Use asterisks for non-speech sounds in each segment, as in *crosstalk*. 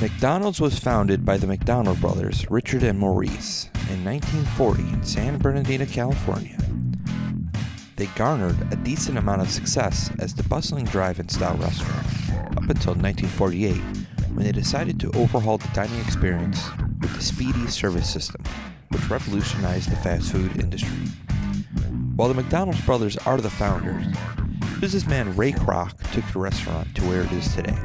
McDonald's was founded by the McDonald brothers, Richard and Maurice, in 1940 in San Bernardino, California. They garnered a decent amount of success as the bustling drive-in style restaurant up until 1948 when they decided to overhaul the dining experience with the Speedee service system, which revolutionized the fast food industry. While the McDonald's brothers are the founders, businessman Ray Kroc took the restaurant to where it is today.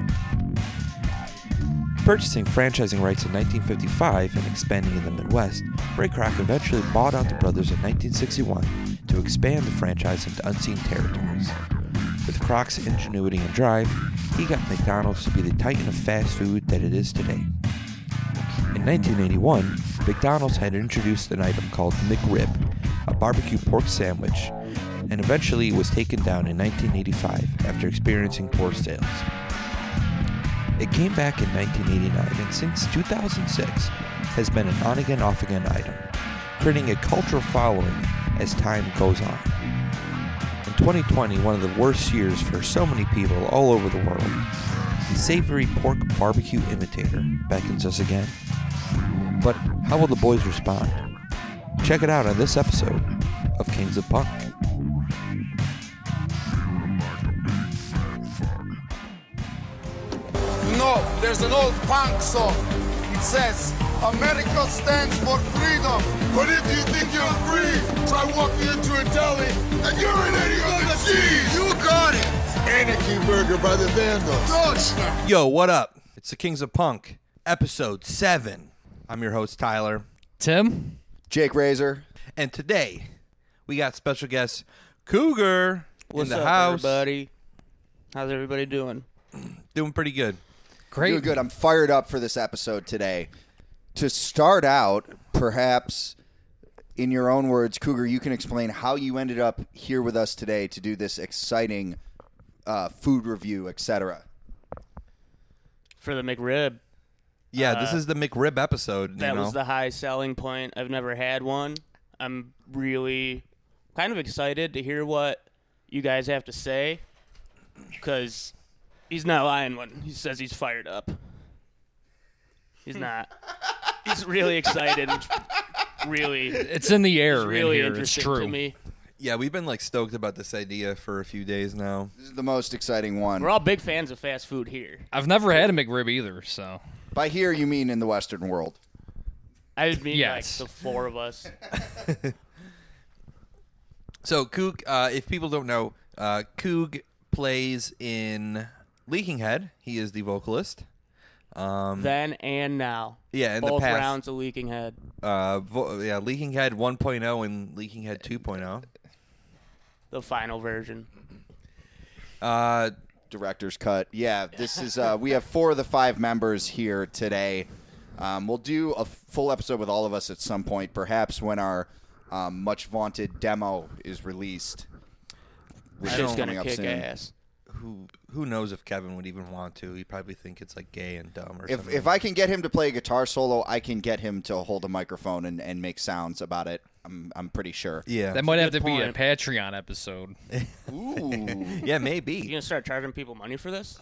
Purchasing franchising rights in 1955 and expanding in the Midwest, Ray Kroc eventually bought out the brothers in 1961 to expand the franchise into unseen territories. With Kroc's ingenuity and drive, he got McDonald's to be the titan of fast food that it is today. In 1981, McDonald's had introduced an item called McRib, a barbecue pork sandwich, and eventually was taken down in 1985 after experiencing poor sales. It came back in 1989 and since 2006 has been an on again off again item, creating a cultural following as time goes on. In 2020, one of the worst years for so many people all over the world, the savory pork barbecue imitator beckons us again. But how will the boys respond? Check it out on this episode of Kings of Punk. There's an old punk song. It says, America stands for freedom. But if you think you're free, try walking into a deli and urinating on the cheese. You got it. Anarchy Burger by the Vandals. Deutschland. Yo, what up? It's the Kings of Punk, episode 7. I'm your host, Tyler. Tim? Jake Razor. And today, we got special guest Cougar What's in the up, house. everybody? How's everybody doing? Doing pretty good. Great. Doing good. I'm fired up for this episode today. To start out, perhaps in your own words, Cougar, you can explain how you ended up here with us today to do this exciting uh, food review, etc. For the McRib, Yeah, this Uh, is the McRib episode. that you know? was the high selling point. I've never had one. I'm really kind of excited to hear what you guys have to say because he's not lying when he says he's fired up. He's not. he's really excited. Which really, It's in the air is really in here. It's interesting true. to me. Yeah, we've been like stoked about this idea for a few days now. This is the most exciting one. We're all big fans of fast food here. I've never had a McRib either, so By here, you mean in the Western world. I just mean Yes. like the four of us. *laughs* So, Coog, uh, if people don't know, uh, Coog plays in Leaking Head. He is the vocalist. Um, then and now. yeah, in the Both past. rounds of Leaking Head. uh, vo- yeah, Leaking Head 1.0 and Leaking Head oh. 2.0. The final version. Uh, Director's cut. Yeah, this is. Uh, we *laughs* have four of the five members here today. Um, we'll do a full episode with all of us at some point, perhaps when our um, much vaunted demo is released. Which Shit's is gonna kick soon. ass. Who who knows if Kevin would even want to? He'd probably think it's like gay and dumb or If something. if I can get him to play a guitar solo, I can get him to hold a microphone and, and make sounds about it. I'm I'm pretty sure. yeah, that might have to good be a. Patreon episode. Ooh. *laughs* yeah, maybe. You maybe. gonna start charging people money for this?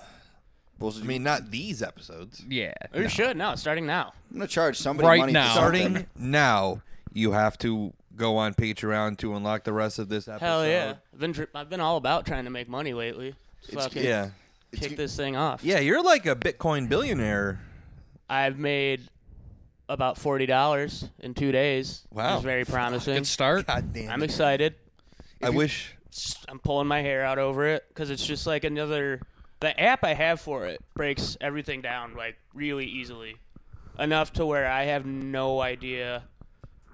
Well, I mean, not these episodes. Yeah. Or you should No, starting now. I'm gonna charge somebody Right money now. for. Starting now, you have to go on Patreon to unlock the rest of this episode. Hell yeah! I've been tr- I've been all about trying to make money lately. Just fucking Yeah, kick this thing off. yeah. You're like a Bitcoin billionaire. I've made about forty dollars in two days. Wow. it's very promising. Good start. God damn. I'm it. excited. I wish. I'm pulling my hair out over it because it's just like another. The app I have for it breaks everything down like really easily, enough to where I have no idea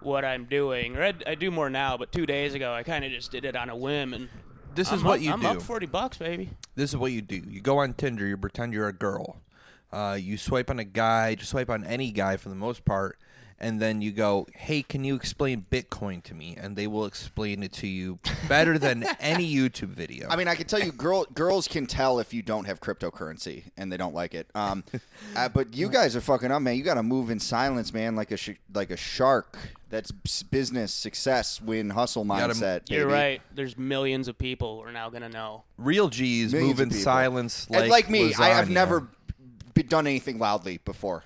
what I'm doing. Or I, I do more now, but two days ago I kind of just did it on a whim and. This I'm is what up, you I'm do. up forty bucks, baby. This is what you do. You go on Tinder. You pretend you're a girl. Uh, you swipe on a guy. Just swipe on any guy for the most part, and then you go, "Hey, can you explain Bitcoin to me?" And they will explain it to you better than *laughs* any YouTube video. I mean, I can tell you, girl, girls can tell if you don't have cryptocurrency and they don't like it. Um, *laughs* uh, but you guys are fucking up, man. You got to move in silence, man, like a sh- like a shark. That's business success, win, hustle gotta- mindset. You're baby. right. There's millions of people who are now gonna know. Real G's Millions move in people. silence, And like like me, I have lasagna. never been done anything loudly before.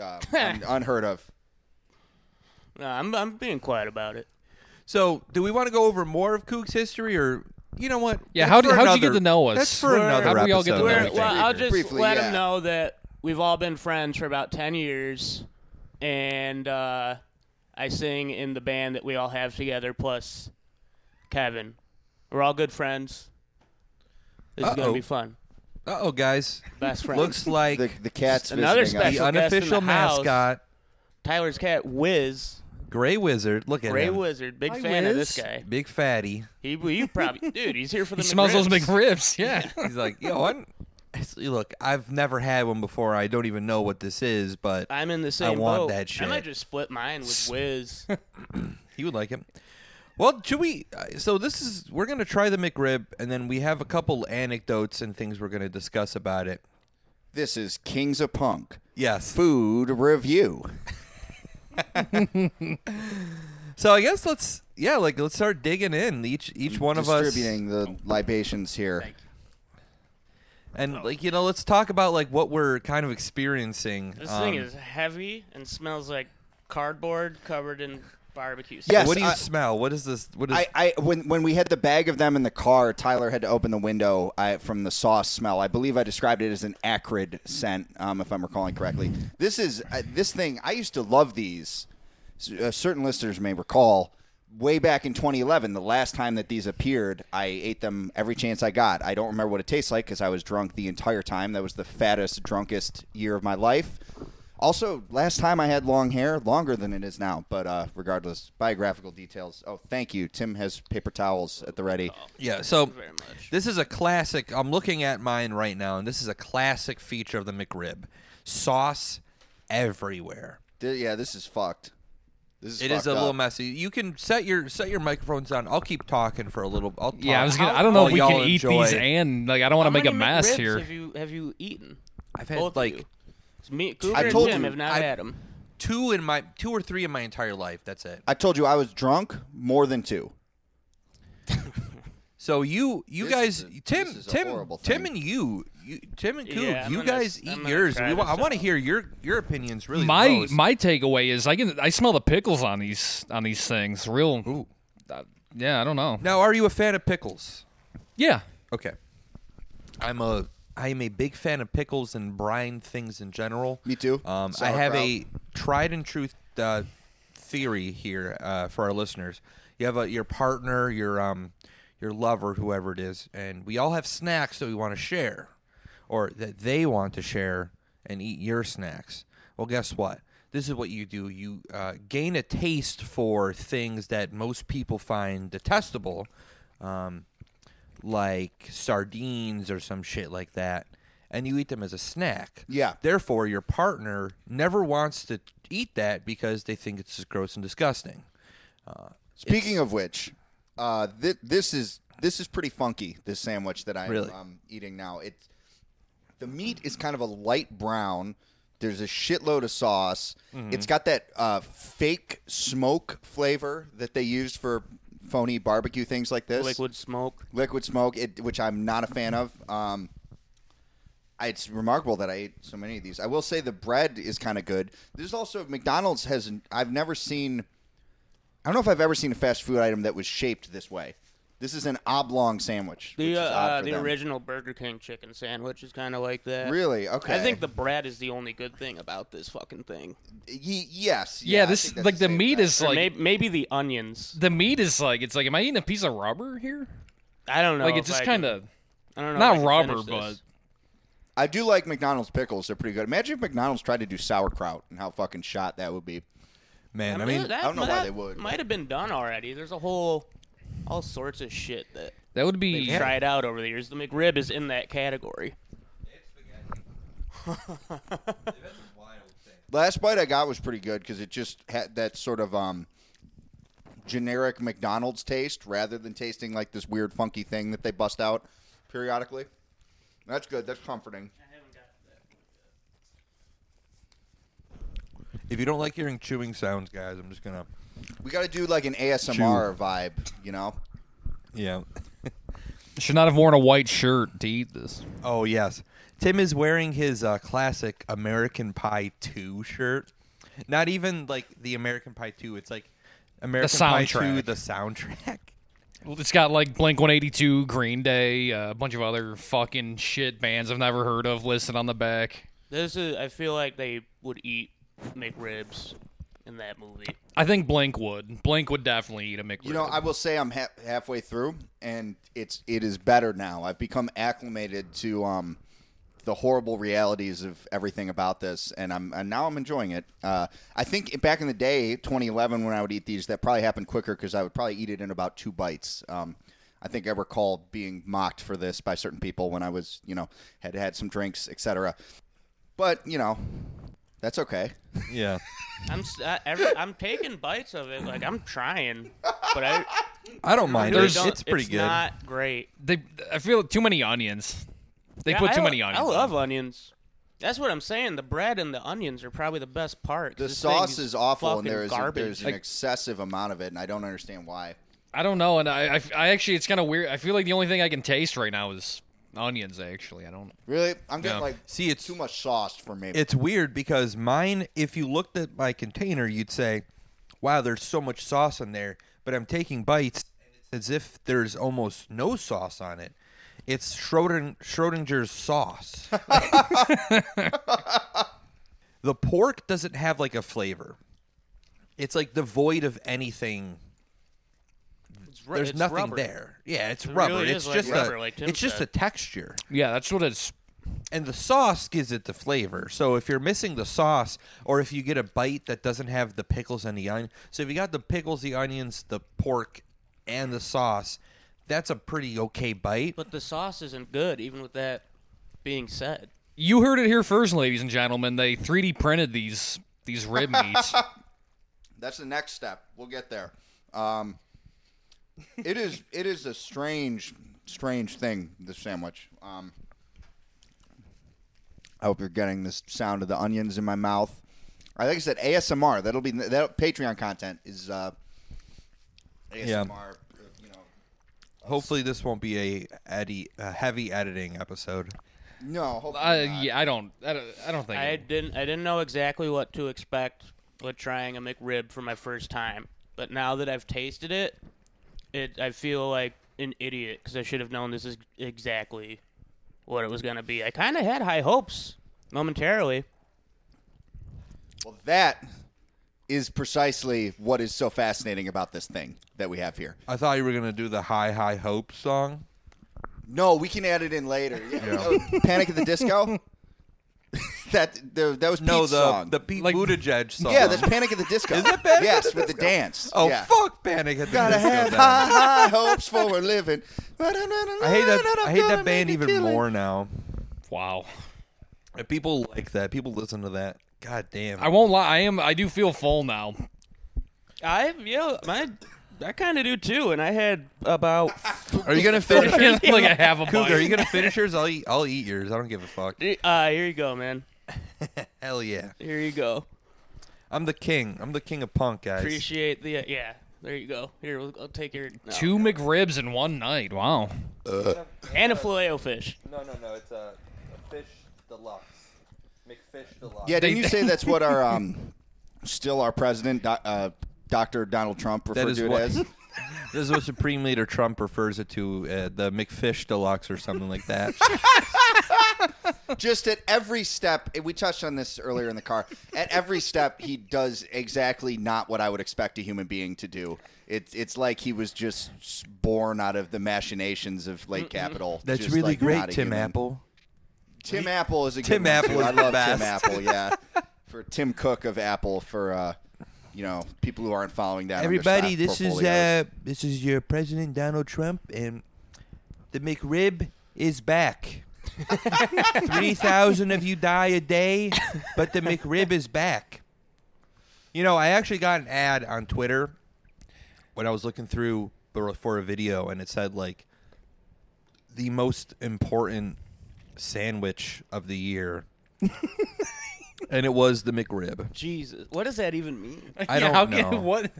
Uh, un- *laughs* unheard of. No, I'm I'm being quiet about it. So, do we want to go over more of Coog's history, or you know what? Yeah, That's how do- for how'd you get to know us? That's for We're- another How'd we all get to episode. know I We're- think. well, I'll just Briefly, let yeah. them know that we've all been friends for about ten years, and uh, I sing in the band that we all have together, plus Kevin. We're all good friends. This is Uh-oh. gonna be fun. Uh oh, guys. Best friends. Looks like The the cat's Another visiting us. the special guest in unofficial the house. mascot, Tyler's cat, Wiz, Gray Wizard. Look at that. Gray him. Wizard. Big Hi, fan of Wiz. this guy. Big fatty. He, you probably, dude. He's here for the. He smells those McRibs. big ribs. Yeah. He's like, yo, I'm. *laughs* Look, I've never had one before. I don't even know what this is, but I'm in the same want boat. that I might just split mine with *laughs* Wiz. he would like it. Well, should we? uh, So this is we're gonna try the McRib, and then we have a couple anecdotes and things we're gonna discuss about it. This is Kings of Punk Yes. food review. *laughs* So I guess let's yeah, like let's start digging in. Each each one of us distributing the libations here. And like you know, let's talk about like what we're kind of experiencing. This thing um, is heavy and smells like cardboard covered in barbecue sauce. Yes, What do you I- smell? What is this? What is? I, I when when we had the bag of them in the car, Tyler had to open the window I, from the sauce smell. I believe I described it as an acrid scent, um, if I'm recalling correctly. This is uh, this thing. I used to love these. S- Uh, certain listeners may recall. Way back in 2011, the last time that these appeared, I ate them every chance I got. I don't remember what it tastes like because I was drunk the entire time. That was the fattest, drunkest year of my life. Also, last time I had long hair, longer than it is now. But uh, regardless, biographical details. Oh, thank you. Tim has paper towels at the ready. yeah. So very much. this is a classic. I'm looking at mine right now, and this is a classic feature of the McRib: sauce everywhere. Th- yeah, this is fucked. This is It is fucked a little messy. You can set your set your microphones down. I'll keep talking for a little. I'll talk. Yeah, I was gonna. I don't know how if we can eat enjoy- these and like I don't want to make a mess here. Have you have you eaten? I've had Both like. It's me, Cougar, I and told Tim you, have not I- had them. two in my two or three in my entire life. That's it. I told you I was drunk more than two. *laughs* So you you This guys, is a- Tim, this is a Tim, Tim, and you, you Tim and Coop, Yeah, you gonna guys s- I'm eat yours. We I want to hear your your opinions. Really, my most. my takeaway is I can I smell the pickles on these on these things. Real. Ooh. uh, yeah, I don't know. Now, are you a fan of pickles? Yeah. Okay. I'm a I am a big fan of pickles and brine things in general. Me too. Um, I have Sauerkraut. a tried and true uh, theory here uh, for our listeners. You have a, your partner, your um, your lover, whoever it is, and we all have snacks that we want to share, or that they want to share and eat your snacks. Well, guess what? This is what you do. You uh, gain a taste for things that most people find detestable. Um, like sardines or some shit like that, and you eat them as a snack. Yeah. Therefore, your partner never wants to eat that because they think it's just gross and disgusting. Speaking of which, uh, th- this is this is pretty funky. This sandwich that I'm Really? um, eating now. It's the meat is kind of a light brown. There's a shitload of sauce. Mm-hmm. It's got that uh, fake smoke flavor that they use for phony barbecue things like this. Liquid smoke. liquid smoke, it, which I'm not a fan of. Um, it's remarkable that I ate so many of these. I will say the bread is kind of good. There's also McDonald's has. I've never seen. I don't know if I've ever seen a fast food item that was shaped this way. This is an oblong sandwich. which The is uh, odd uh, for the them. original Burger King chicken sandwich is kind of like that. Really? Okay. I think the bread is the only good thing about this fucking thing. Ye- yes. Yeah, I this think that's like the same meat thing. is Or like maybe, maybe the onions. the meat is like it's like am I eating a piece of rubber here? I don't know. like if it's just I kind can- of I don't know. not if I can rubber, finish but this. I do like McDonald's pickles. They're pretty good. Imagine if McDonald's tried to do sauerkraut and how fucking shot that would be. Man, I mean, mean, that, I don't know why they would. Might have been done already. There's a whole, all sorts of shit that that would they've be tried out over the years. The McRib is in that category. *laughs* Last bite I got was pretty good because it just had that sort of um, generic McDonald's taste rather than tasting like this weird funky thing that they bust out periodically. That's good. That's comforting. If you don't like hearing chewing sounds, guys, I'm just gonna We got to do like an ASMR vibe, you know? yeah. *laughs* Should not have worn a white shirt to eat this. Oh yes, Tim is wearing his uh, classic American Pie Two shirt. Not even like the American Pie Two. It's like American Pie Two, soundtrack. the soundtrack. *laughs* Well, it's got like Blink 182, Green Day, uh, a bunch of other fucking shit bands I've never heard of listed on the back. This is. I feel like they would eat McRibs in that movie. I think Blink would. Blink would definitely eat a McRib. You know, I will say I'm ha- halfway through, and it's it is better now. I've become acclimated to um, the horrible realities of everything about this, and I'm and now I'm enjoying it. Uh, I think back in the day, 2011, when I would eat these, that probably happened quicker because I would probably eat it in about two bites. Um, I think I recall being mocked for this by certain people when I was, you know, had had some drinks, etc. But you know, that's okay. Yeah. *laughs* I'm. s- I, every, I'm taking bites of it. Like I'm trying, but I. I don't mind. really it. don't- It's pretty good. Not great. they, I feel too many onions. They Yeah, put I too lo- many onions. I love onions. That's what I'm saying. The bread and the onions are probably the best part. 'cause The this sauce is awful, and fucking there is a, garbage. there's an excessive amount of it, and I don't understand why. I don't know, and I, I, I actually, it's kind of weird. I feel like the only thing I can taste right now is onions. Actually, I don't. Really, I'm getting like See, it's too much sauce for me. It's weird because mine, if you looked at my container, you'd say, "Wow, there's so much sauce in there." But I'm taking bites, and it's as if there's almost no sauce on it. It's Schroding, Schrodinger's sauce. *laughs* the pork doesn't have like a flavor. It's like devoid of anything. It's ru- There's it's nothing rubber. there. Yeah, it's It rubber. really it's is like just rubber, a. like Tim it's just a texture Yeah, that's what it's. and the sauce gives it the flavor. So if you're missing the sauce, or if you get a bite that doesn't have the pickles and the onion, so if you got the pickles, the onions, the pork, and the sauce, that's a pretty okay bite. But the sauce isn't good, even with that being said. You heard it here first, ladies and gentlemen. They 3D printed these these rib meats. *laughs* That's the next step. We'll get there. Um, it is it is a strange strange thing. the sandwich. Um, I hope you're getting this sound of the onions in my mouth. I think I said ASMR. That'll be that Patreon content is uh, ASMR. Yeah. You know, Hopefully, this won't be a, eddy, a heavy editing episode. no. Hopefully uh, not. yeah, I don't. I don't, I don't think. I it- didn't. I didn't know exactly what to expect with trying a McRib for my first time. But now that I've tasted it, it I feel like an idiot because I should have known this is exactly what it was gonna be. I kind of had high hopes momentarily. Well, that is precisely what is so fascinating about this thing that we have here. I thought you were gonna do the High High Hope song. No, we can add it in later. Yeah. Oh, Panic at the Disco. *laughs* that the, that was No, Pete's the song. the Pete Like- Buttigieg song. yeah, that's Panic at the *laughs* Disco. Is it Panic at yes, the with the dance. Oh yeah. fuck, Panic at the Gotta Disco have then. high, high hopes for a living. I *laughs* I hate that. I hate that band even more now. wow. And People like that. People listen to that. God damn. I won't lie. I am. I do feel full now. I yeah, my I kind of do too. And I had about Are you gonna *laughs* finish? like a half a Cougar, bite. are you gonna finish yours? I'll eat. I'll eat yours. I don't give a fuck. uh, here you go, man. *laughs* Hell yeah. Here you go. I'm the king. I'm the king of punk, guys. Appreciate the yeah. There you go. Here, we'll, I'll take your no. Two McRibs in one night. Wow. and a filet fish. No, no, no. It's a, a fish deluxe. McFish deluxe. Yeah, didn't you say that's what our um, still our president, doc, uh, Doctor Donald Trump, referred is to it what- as? *laughs* This is what Supreme Leader Trump refers it to, uh, the McFish deluxe or something like that. *laughs* just at every step we touched on this earlier in the car at every step he does exactly not what i would expect a human being to do it's it's like he was just born out of the machinations of late capital That's just, really like, great, a Tim human. Apple. tim apple is a good Tim one, Apple too. is i the love best. tim apple yeah for tim cook of apple for uh you know people who aren't following that Everybody, stock this is uh, this is your President Donald Trump, and the McRib is back. *laughs* Three thousand of you die a day, but the McRib is back. You know, I actually got an ad on Twitter when I was looking through for for a video, and it said like the most important sandwich of the year. *laughs* and it was the McRib. Jesus, what does that even mean? *laughs* I Yeah, don't how know. Can, *laughs* what?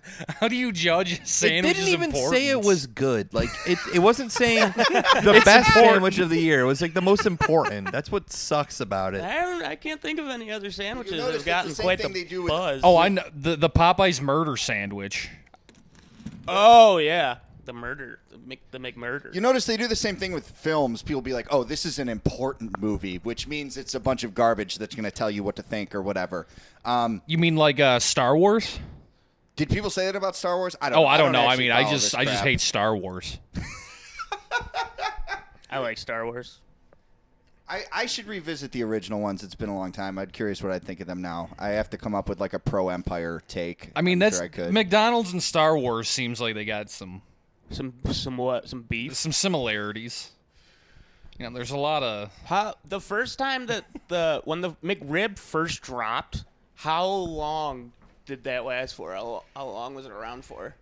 How do you judge a It sandwich's didn't even say it was good. Like it, it wasn't saying *laughs* the best sandwich of the year. It was like the most important. That's what sucks about it. I don't. I can't think of any other sandwiches that notice have it's the gotten same quite thing the they do with- buzz. Oh, I know the the Popeyes murder sandwich. Oh yeah, the murder, the Mc, the McMurder. You notice they do the same thing with films. People be like, "Oh, this is an important movie," which means it's a bunch of garbage that's going to tell you what to think or whatever. Um, You mean like uh, Star Wars? did people say that about Star Wars? I don't. Oh, I don't know. I mean, I just I just hate Star Wars. *laughs* I like Star Wars. I, I should revisit the original ones. It's been a long time. I'd curious what I'd think of them now. I have to come up with like a pro Empire take. I mean, I'm that's sure I could. McDonald's and Star Wars seems like they got some Some some what? Some beef. some similarities. You know, there's a lot of How the first time that the when the McRib first dropped, how long did that last for? How, how long was it around for?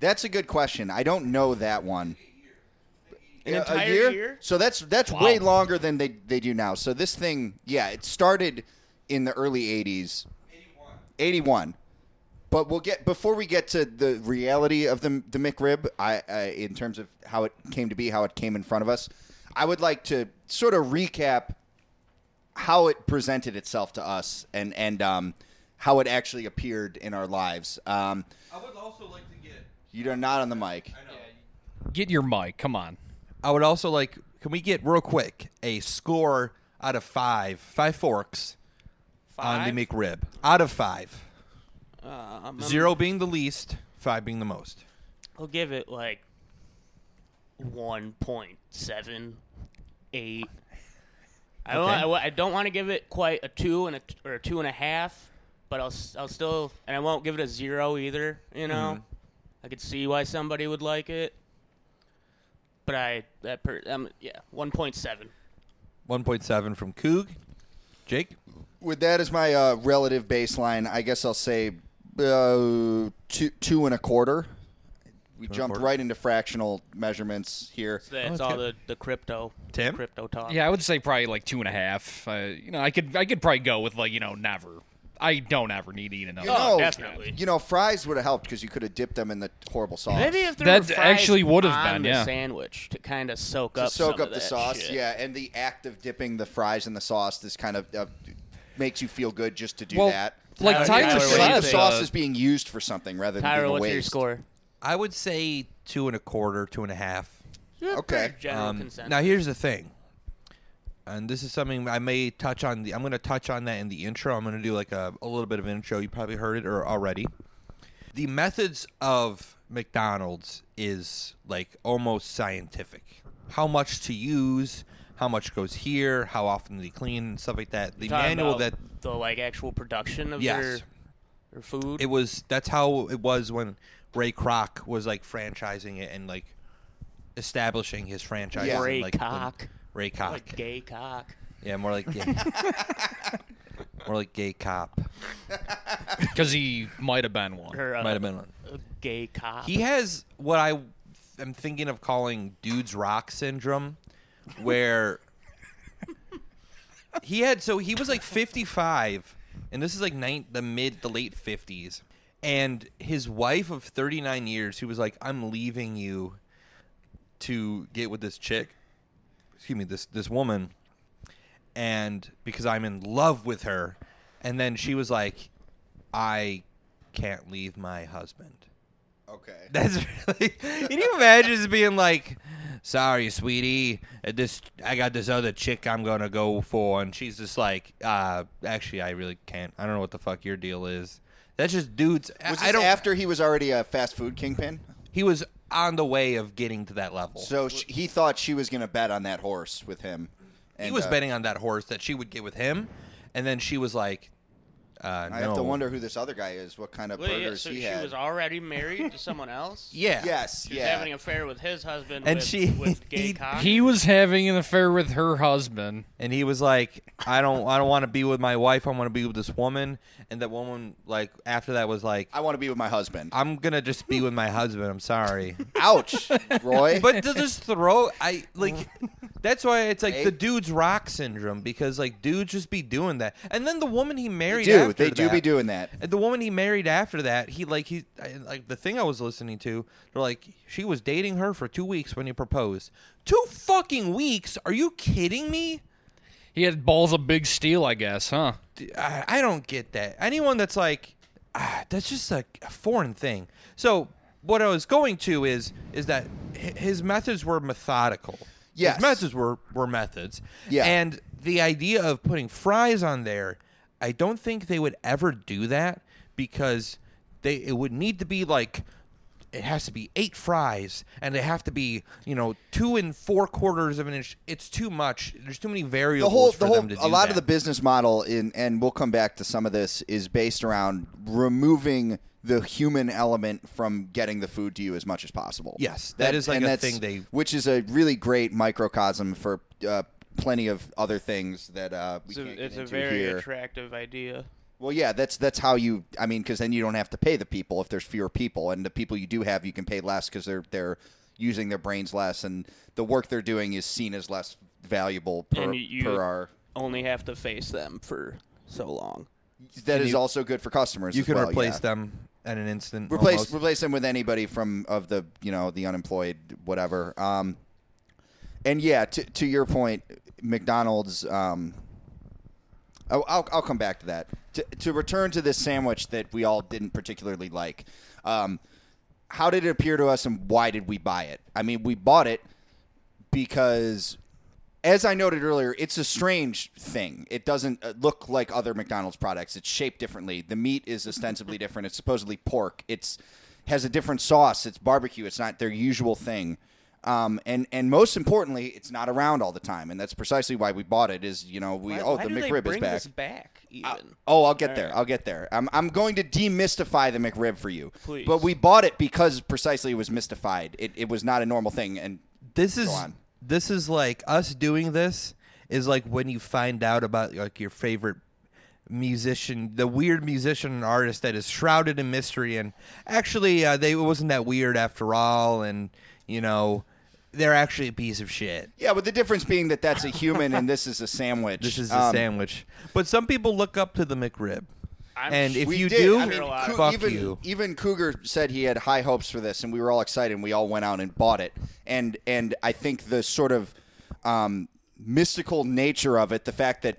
That's a good question. I don't know that one. An A- entire a year? year? So that's that's Wow. way longer than they they do now. So this thing, yeah, it started in the early '80s. 81. 81. But we'll get before we get to the reality of the the McRib. I, I in terms of how it came to be, how it came in front of us. I would like to sort of recap how it presented itself to us and and um, how it actually appeared in our lives. Um, I would also like to get. you're not on the mic. get your mic. Come on. I would also like. Can we get real quick a score out of five? Five forks on Five? the McRib. Out of five. Uh, I'm- I'm- Zero being the least, five being the most. I'll give it like one point seven eight. I don't. Okay. I, I don't want to give it quite a two and a t- or a two and a half, but I'll s- I'll still and I won't give it a zero either. You know, Mm-hmm. I could see why somebody would like it, but I that per um yeah one point seven. 1.7 from Coog. Jake? With that as my uh, relative baseline, I guess I'll say uh, two two and a quarter. We and a jumped quarter. right into fractional measurements here. So that's that's all good. the the crypto Tim? crypto talk. Yeah, I would say probably like two and a half. Uh, you know, I could I could probably go with like you know never. I don't ever need to eat another. You know, Oh, definitely. You know, fries would have helped because you could have dipped them in the horrible sauce. Maybe if there That fries actually would have on been, the yeah. sandwich to kind of soak to up soak some up of the that sauce, shit. yeah, and the act of dipping the fries in the sauce this kind of uh, makes you feel good just to do Well, that. Like Tyler, Tyler Tyler, what do you said, the sauce is being used for something rather than Tyra, being a what's waste. your score? I would say two and a quarter, two and a half. Okay. General Um, consensus. now here's the thing, and this is something I may touch on. The I'm going to touch on that in the intro. I'm going to do like a, a little bit of an intro. You probably heard it or already. The methods of McDonald's is like almost scientific. How much to use, how much goes here, how often do they clean, and stuff like that. The Talking manual about that the like actual production of Yes. their their food. it was that's how it was when Ray Kroc was like franchising it and like establishing his franchise. Yeah. and, Ray like, the- cock, Ray Cock. like gay cock. Yeah, more like gay. *laughs* more like gay cop. *laughs* because he might have been one. Or, uh, Might have been one. a gay cop. He has what I am thinking of calling dude's rock syndrome, where he had so he was like 55, and this is like nine, the mid the late 50s, and his wife of 39 years, he was like, "I'm leaving you to get with this chick." Excuse me, this this woman, and because I'm in love with her, and then she was like, "I can't leave my husband." Okay. That's *laughs* really. Can you imagine just being like, "Sorry, sweetie, uh, this I got this other chick I'm gonna go for," and she's just like, "Uh, actually, I really can't. I don't know what the fuck your deal is." That's just dudes. I- Was I this don't. after he was already a fast food kingpin? he was on the way of getting to that level. So sh- he thought she was going to bet on that horse with him. he And, was uh, betting on that horse that she would get with him, and then she was like, Uh, I no. have to wonder who this other guy is. What kind of Wait, yeah, burgers so he she had? was already married to someone else. *laughs* Yeah. yes, She was yeah. having an affair with his husband And with, she- with *laughs* gay he- cock. He was having an affair with her husband. and he was like, "I don't, I don't want to be with my wife. I want to be with this woman." And that woman, like, after that, was like, I want to be with my husband. "I'm gonna just be with my husband. I'm sorry." *laughs* Ouch, Roy. but to just throw, I like. That's why it's like Hey. the dude's rock syndrome because like dudes just be doing that, and then the woman he they married, do. after They do that- be doing that. And the woman he married after that, he like he I- like the thing I was listening to. They're like she was dating her for two weeks when he proposed. Two fucking weeks? Are you kidding me? He had balls of big steel, I guess, huh? D- I, I don't get that. Anyone that's like, ah, that's just like a foreign thing. So what I was going to is is that hi- his methods were methodical. Yes. his methods were were methods. Yeah. and the idea of putting fries on there, I don't think they would ever do that because they it would need to be like. It has to be eight fries, and they have to be, you know, two and four quarters of an inch. It's too much. There's too many variables the whole, for the whole, them to do a lot of the business model in, and we'll come back to some of this, is based around removing the human element from getting the food to you as much as possible. Yes, that is like a thing they- which is a really great microcosm for uh, plenty of other things that uh, we it's a, can't get it's a very here. attractive idea. Well, yeah, that's that's how you. I mean, because then you don't have to pay the people if there's fewer people, and the people you do have, you can pay less because they're they're using their brains less, and the work they're doing is seen as less valuable per And you- you- per hour. Only have to face them for so long. That And is you- also good for customers. you as can well, replace yeah. them at an instant. Replace almost. replace them with anybody from of the you know the unemployed whatever. Um, and yeah, to to your point, McDonald's. Um, I'll, I'll I'll come back to that. To to return to this sandwich that we all didn't particularly like. Um, how did it appear to us, and why did we buy it? I mean, we bought it because as I noted earlier, it's a strange thing. It doesn't uh, look like other McDonald's products. It's shaped differently. The meat is ostensibly different. It's supposedly pork. It's has a different sauce. It's barbecue. It's not their usual thing. Um, and and most importantly, it's not around all the time, and that's precisely why we bought it. Is you know we Why, oh why the McRib is back. This back even. Oh, I'll get there. Alright. I'll get there. I'm, I'm going to demystify the McRib for you. Please. But we bought it because precisely it was mystified. It, it was not a normal thing. And this is on. this is like us doing this is like when you find out about like your favorite musician, the weird musician and artist that is shrouded in mystery, and actually uh, they it wasn't that weird after all, and you know they're actually a piece of shit. yeah, but the difference being that that's a human and this is a sandwich. *laughs* This is a Um, sandwich, but some people look up to the McRib, I'm and if we you did. do, I mean, a lot Cou- of- fuck even, you. Even Cougar said he had high hopes for this, and we were all excited. and We all went out and bought it, and and I think the sort of um, mystical nature of it, the fact that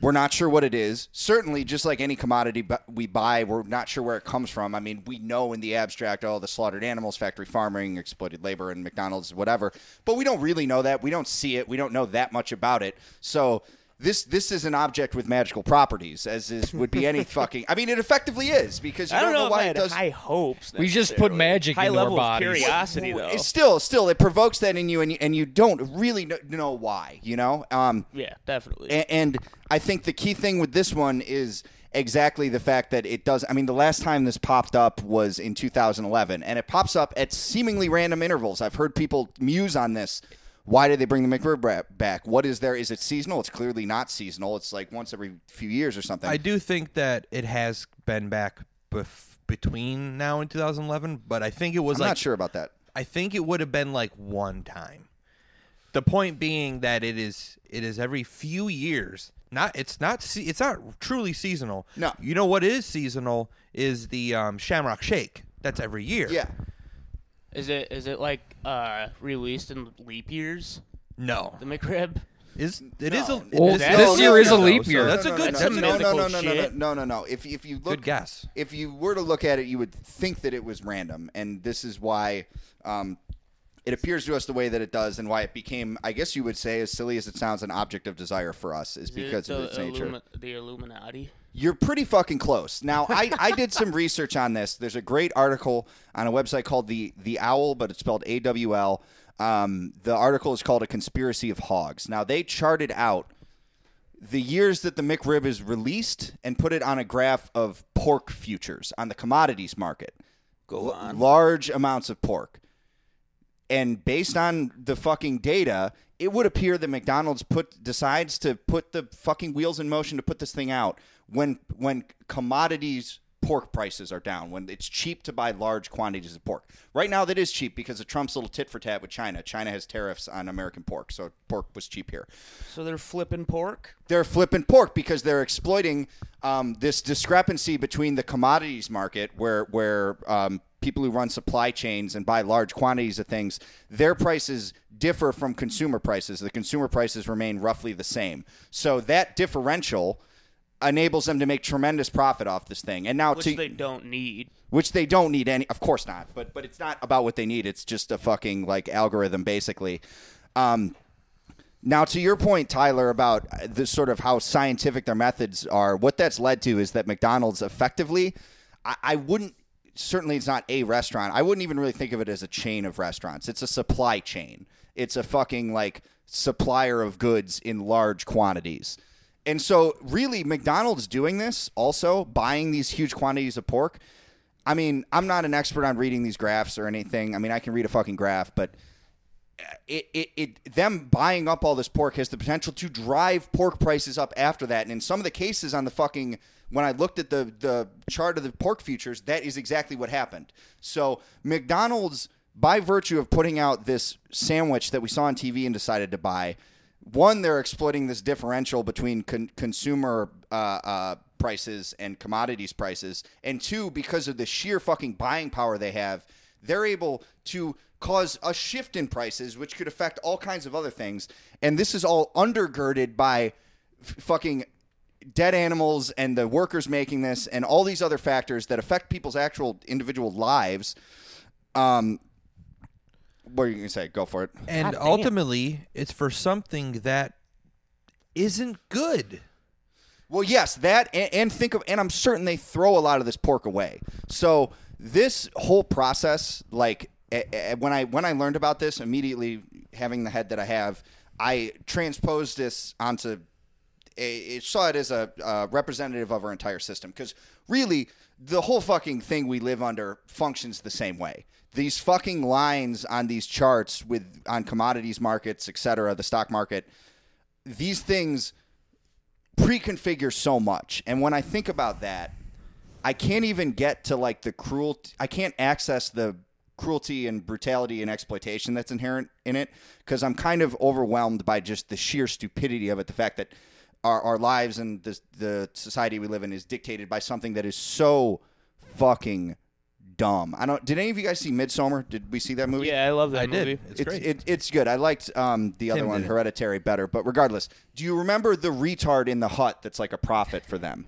we're not sure what it is. Certainly, just like any commodity we buy, we're not sure where it comes from. I mean, we know in the abstract, oh, the slaughtered animals, factory farming, exploited labor, and McDonald's, whatever. But we don't really know that. We don't see it. We don't know that much about it. So this this is an object with magical properties, as is would be any *laughs* fucking. I mean, it effectively is because you I don't know, why if I it does. high hopes. We just put magic high into our level bodies. of curiosity, though. It's still, still, it provokes that in you, and you, and you don't really know why. You know. Um, yeah, definitely. a- and I think the key thing with this one is exactly the fact that it does. I mean, the last time this popped up was in 2011, and it pops up at seemingly random intervals. I've heard people muse on this. Why did they bring the McRib back? What is there? Is it seasonal? It's clearly not seasonal. It's like once every few years or something. I do think that it has been back bef- between now and 2011, but I think it was I'm like not sure about that. I think it would have been like one time. The point being that it is it is every few years. Not it's not it's not truly seasonal. No. You know what is seasonal is the um, Shamrock Shake. That's every year. Yeah. Is it is it like uh, released in leap years? No. The McRib. Is it is No. a Well, it is this no, year no, is a no, leap so year. That's a No, no, good. no, That's no, no, no, no, mythical no, no, no, no, no, no. If if you look, Good guess. If you were to look at it, you would think that it was random, and this is why um, it appears to us the way that it does, and why it became, I guess you would say, as silly as it sounds, an object of desire for us, is Is it because of the, its nature. Illumi- the Illuminati. You're pretty fucking close. Now, I, I did some *laughs* research on this. There's a great article on a website called the the Owl, but it's spelled A W L. Um, the article is called "A Conspiracy of Hogs." Now, they charted out the years that the McRib is released and put it on a graph of pork futures on the commodities market. Go on. Large amounts of pork. And based on the fucking data, it would appear that McDonald's put decides to put the fucking wheels in motion to put this thing out when when commodities pork prices are down, when it's cheap to buy large quantities of pork. Right now that is cheap because of Trump's little tit for tat with China. China has tariffs on American pork, so pork was cheap here So they're flipping pork. they're flipping pork because they're exploiting um, this discrepancy between the commodities market, where where um, people who run supply chains and buy large quantities of things, their prices differ from consumer prices. The consumer prices remain roughly the same. So that differential enables them to make tremendous profit off this thing. And now Which to they don't need. which they don't need any of course not but but it's not about what they need it's just a fucking like algorithm basically um now to your point tyler about this sort of how scientific their methods are what that's led to is that mcdonald's effectively i, I wouldn't certainly it's not a restaurant i wouldn't even really think of it as a chain of restaurants it's a supply chain it's a fucking like supplier of goods in large quantities and so, really, McDonald's doing this also, buying these huge quantities of pork. I mean, I'm not an expert on reading these graphs or anything. I mean, I can read a fucking graph, but uh, it, it, it them buying up all this pork has the potential to drive pork prices up after that. And in some of the cases on the fucking when I looked at the the chart of the pork futures, that is exactly what happened. So McDonald's, by virtue of putting out this sandwich that we saw on TV and decided to buy, one they're exploiting this differential between con- consumer uh, uh, prices and commodities prices, and two because of the sheer fucking buying power they have, they're able to cause a shift in prices, which could affect all kinds of other things. And this is all undergirded by f- fucking dead animals and the workers making this and all these other factors that affect people's actual individual lives. Um, what are you gonna say? Go for it. And God damn. ultimately, it's for something that isn't good. Well, yes, that and, and think of and I'm certain they throw a lot of this pork away. So this whole process, like eh, eh, when I when I learned about this, immediately having the head that I have, I transposed this onto. A- It saw it as a uh, representative of our entire system. Because really the whole fucking thing we live under functions the same way. These fucking lines on these charts with on commodities markets, et cetera, the stock market, these things pre-configure so much. And when i think about that i can't even get to like the cruelty i can't access the cruelty and brutality and exploitation that's inherent in it because i'm kind of overwhelmed by just the sheer stupidity of it. The fact that our, our lives and the, the society we live in is dictated by something that is so fucking dumb i don't did any of you guys see Midsommar did we see that movie Yeah, I love that I movie. did. It's, it's great. It, it's good. I liked um, the other Tim one. Hereditary, better. But regardless, do you remember the retard in the hut that's like a prophet for them?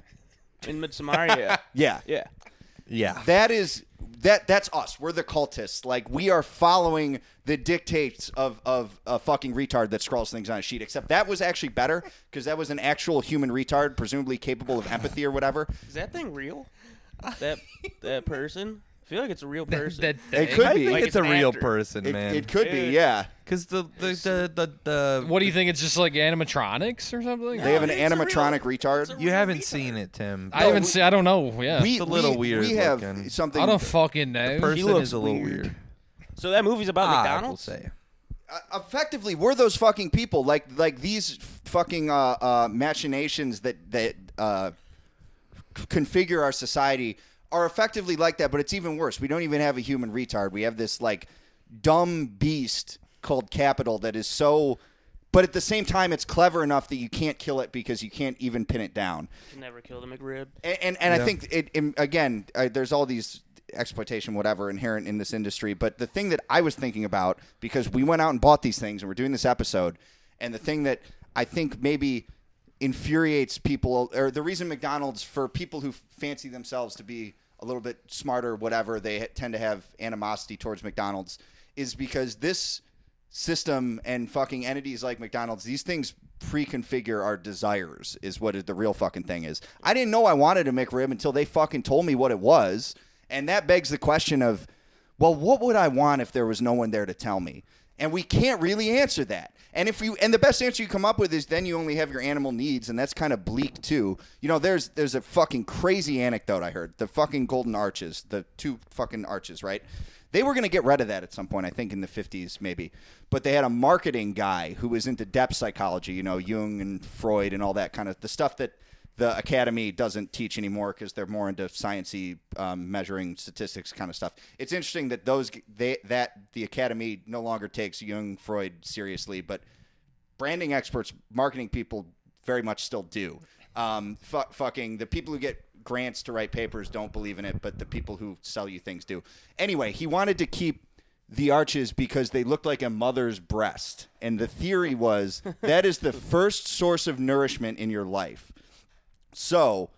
In Midsommar, yeah. *laughs* Yeah, Yeah. Yeah. that is that. That's us. We're the cultists. Like we are following the dictates of of a fucking retard that scrawls things on a sheet. Except that was actually better because that was an actual human retard, presumably capable of empathy or whatever. Is that thing real? That that person? I feel like it's a real person. That It thing. could I be. think Like it's it's a an real actor. person, It, man. it could be, Dude. yeah. Because the the, the the the What do you think? It's just like animatronics or something? They have an it's a real- animatronic it's a retard. you haven't retard. seen it, Tim. I haven't seen. I don't know. Yeah, We, It's a little we, weird We have looking. something. I don't fucking know. person looks is a little weird. weird. So that movie's about I will McDonald's. say. Uh, effectively we're those fucking people like like these fucking uh, uh, machinations that that uh, c- configure our society are effectively like that but it's even worse we don't even have a human retard we have this like dumb beast called capital that is so but at the same time it's clever enough that you can't kill it because you can't even pin it down Never killed a McRib. and and, and I think it, it- again, uh, there's all these exploitation, whatever, inherent in this industry. But the thing that I was thinking about because we went out and bought these things and we're doing this episode, and the thing that I think maybe infuriates people, or the reason McDonald's for people who fancy themselves to be a little bit smarter, whatever, they tend to have animosity towards McDonald's, is because this system and fucking entities like McDonald's, these things pre-configure our desires is what the real fucking thing is. I didn't know I wanted a McRib until they fucking told me what it was, and that begs the question of, well, what would I want if there was no one there to tell me? And we can't really answer that. And if you and the best answer you come up with is then you only have your animal needs, and that's kind of bleak too. You know, there's there's a fucking crazy anecdote I heard. The fucking golden arches, the two fucking arches, right? They were going to get rid of that at some point, I think in the 50s maybe. But they had a marketing guy who was into depth psychology, you know, Jung and Freud and all that kind of the stuff that the academy doesn't teach anymore because they're more into sciency um, measuring statistics kind of stuff. It's interesting that those they that the academy no longer takes Jung Freud seriously, but branding experts, marketing people very much still do. Um, fu- fucking the people who get grants to write papers don't believe in it, but the people who sell you things do. Anyway, he wanted to keep the arches because they looked like a mother's breast, and the theory was that is the first source of nourishment in your life. So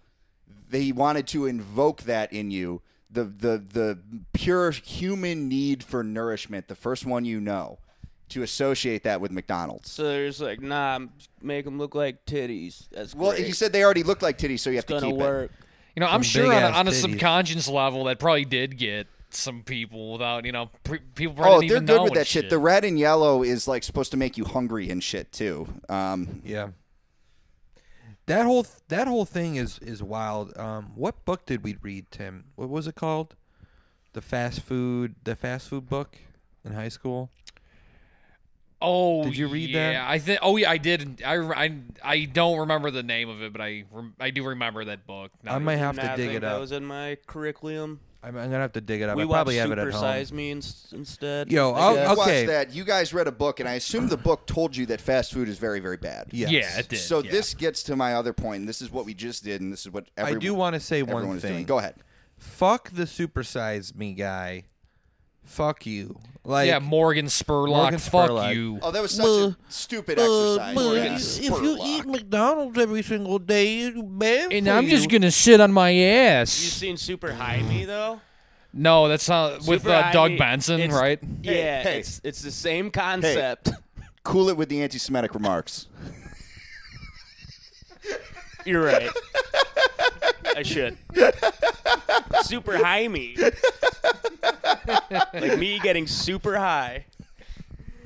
they wanted to invoke that in you, the the the pure human need for nourishment, the first one you know, to associate that with McDonald's. So there's like, nah, make them look like titties. That's Well, great. he said they already look like titties, so you have it's to gonna keep work. You know, I'm Some sure on a, big-ass on a subconscious level that probably did get some people without, you know, pre- people probably Oh, didn't they're even good know with and that shit. The red and yellow is like supposed to make you hungry and shit too. Um, Yeah. That whole that whole thing is is wild. Um, what book did we read, Tim? What was it called? The fast food, the fast food book in high school. Oh, Did you read that? yeah, I think. Oh, yeah, I did. I, I, I don't remember the name of it, but I I do remember that book. Now I might have to dig think it that up. was in my curriculum. I'm, I'm gonna have to dig it up. we I probably have it Super at home. Size Me ins- instead. Yo, I I'll- guess. I'll- watched Okay. that. You guys read a book, and I assume the book told you that fast food is very, very bad. Yes. Yeah, it did. So yeah. this gets to my other point. And this is what we just did, and this is what I do want to say one thing. Go ahead. Fuck the supersize me guy. Fuck you. Like yeah, Morgan Spurlock. Morgan fuck you. Oh, that was such a stupid exercise. Morgan if you eat Spurlock. McDonald's every single day, you bad And I'm just gonna sit on my ass. You ass. seen Super High Me though? No, that's not with Super uh, Doug Me, Benson, it's- right? Yeah, hey. it's it's the same concept. Cool it with the anti-Semitic remarks. You're right. I should. Super high me. like me getting super high.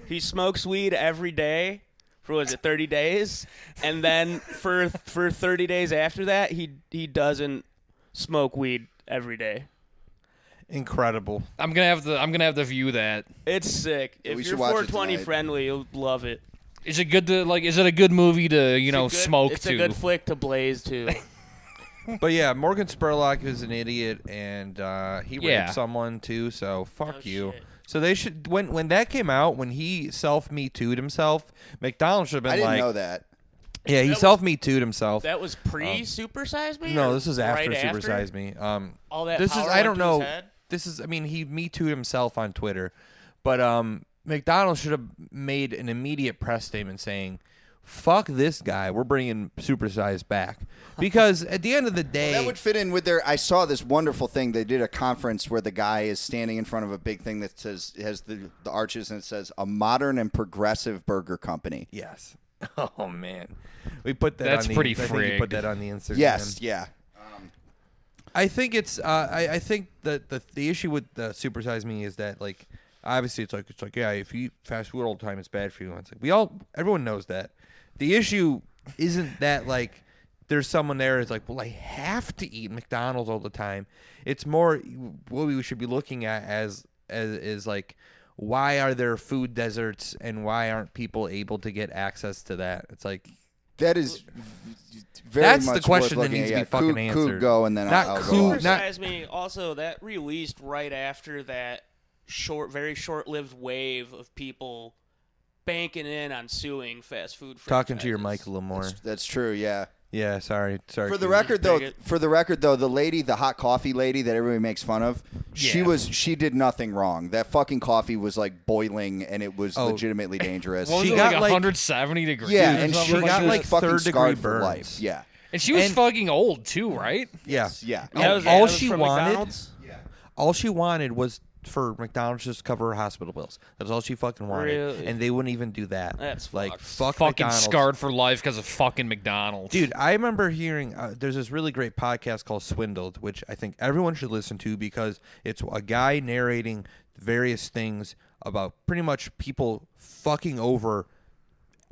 He smokes weed every day for was it 30 days and then for for 30 days after that he he doesn't smoke weed every day. incredible. I'm gonna have to. I'm gonna have to view that. It's sick. If we you're watch it 420 tonight. friendly, you'll love it. Is it good to like? Is it a good movie to you It's know good- smoke It's to? It's a good flick to blaze to. *laughs* But yeah, Morgan Spurlock is an idiot, and uh, he Yeah. raped someone too. So fuck Oh, you. shit. So they should when when that came out when he self me too'd himself, McDonald should have been I didn't like, know that. yeah, he self me too'd himself. That was pre Super Size Me. no, this is after right Super after? Size Me. Um, All that this is I don't went to his know. This is I mean he me too'd himself on Twitter, but um, McDonald's should have made an immediate press statement saying. Fuck this guy. We're bringing supersize back *laughs* because at the end of the day, That would fit in with their. I saw this wonderful thing. They did a conference where the guy is standing in front of a big thing that says has the the arches and it says a modern and progressive burger company. Yes. *laughs* Oh man, we put that. That's on the, pretty I think we put frigged. that on the Instagram. Yes, yeah. I think it's. Uh, I, I think that the the issue with the supersize me is that like obviously it's like it's like yeah if you eat fast food all the time it's bad for you. It's like we all everyone knows that. The issue isn't that like there's someone there is like well I have to eat McDonald's all the time. It's more what we should be looking at as as is like why are there food deserts and why aren't people able to get access to that? It's like That is very That's the question worth that needs at. to be Yeah, fucking Coop- Coop answered. go and then Not I'll, I'll Coop, go. not- off. Me. Also, that released right after that short, very short-lived wave of people banking in on suing fast food. talking to your mic franchises. a little more. That's true. Yeah. Yeah, sorry, sorry. For the record, though, it. for the record, though, the lady, the hot coffee lady that everybody makes fun of, she Yeah. was she did nothing wrong. That fucking coffee was like boiling, and it was Oh. legitimately *laughs* dangerous. What was She it, got, like like- 170 degrees. yeah, and she like got, was that? like, fucking third-degree scarred for burns. life. Yeah. and she was and- fucking old too, right? yeah, Yeah. That oh, was, all that was she wanted- McDonald's? all she wanted was for McDonald's just to cover her hospital bills. That's all she fucking wanted, Really? and they wouldn't even do that. That's like fucked. fuck fucking McDonald's. scarred for life because of fucking McDonald's. Dude, I remember hearing uh, there's this really great podcast called Swindled, which I think everyone should listen to because it's a guy narrating various things about pretty much people fucking over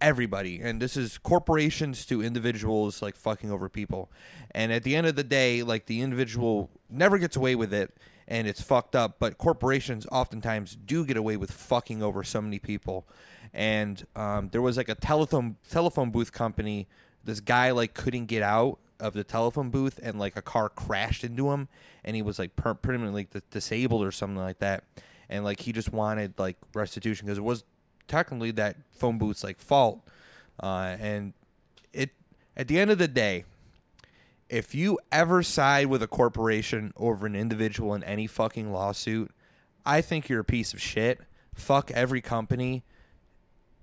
everybody and this is corporations to individuals like fucking over people and at the end of the day like the individual never gets away with it and it's fucked up but corporations oftentimes do get away with fucking over so many people and um, there was like a telephone telephone booth company this guy like couldn't get out of the telephone booth and like a car crashed into him and he was like per- permanently like, disabled or something like that and like he just wanted like restitution because it was technically that phone booth's like fault. Uh, and it at the end of the day, if you ever side with a corporation over an individual in any fucking lawsuit, I think you're a piece of shit. Fuck every company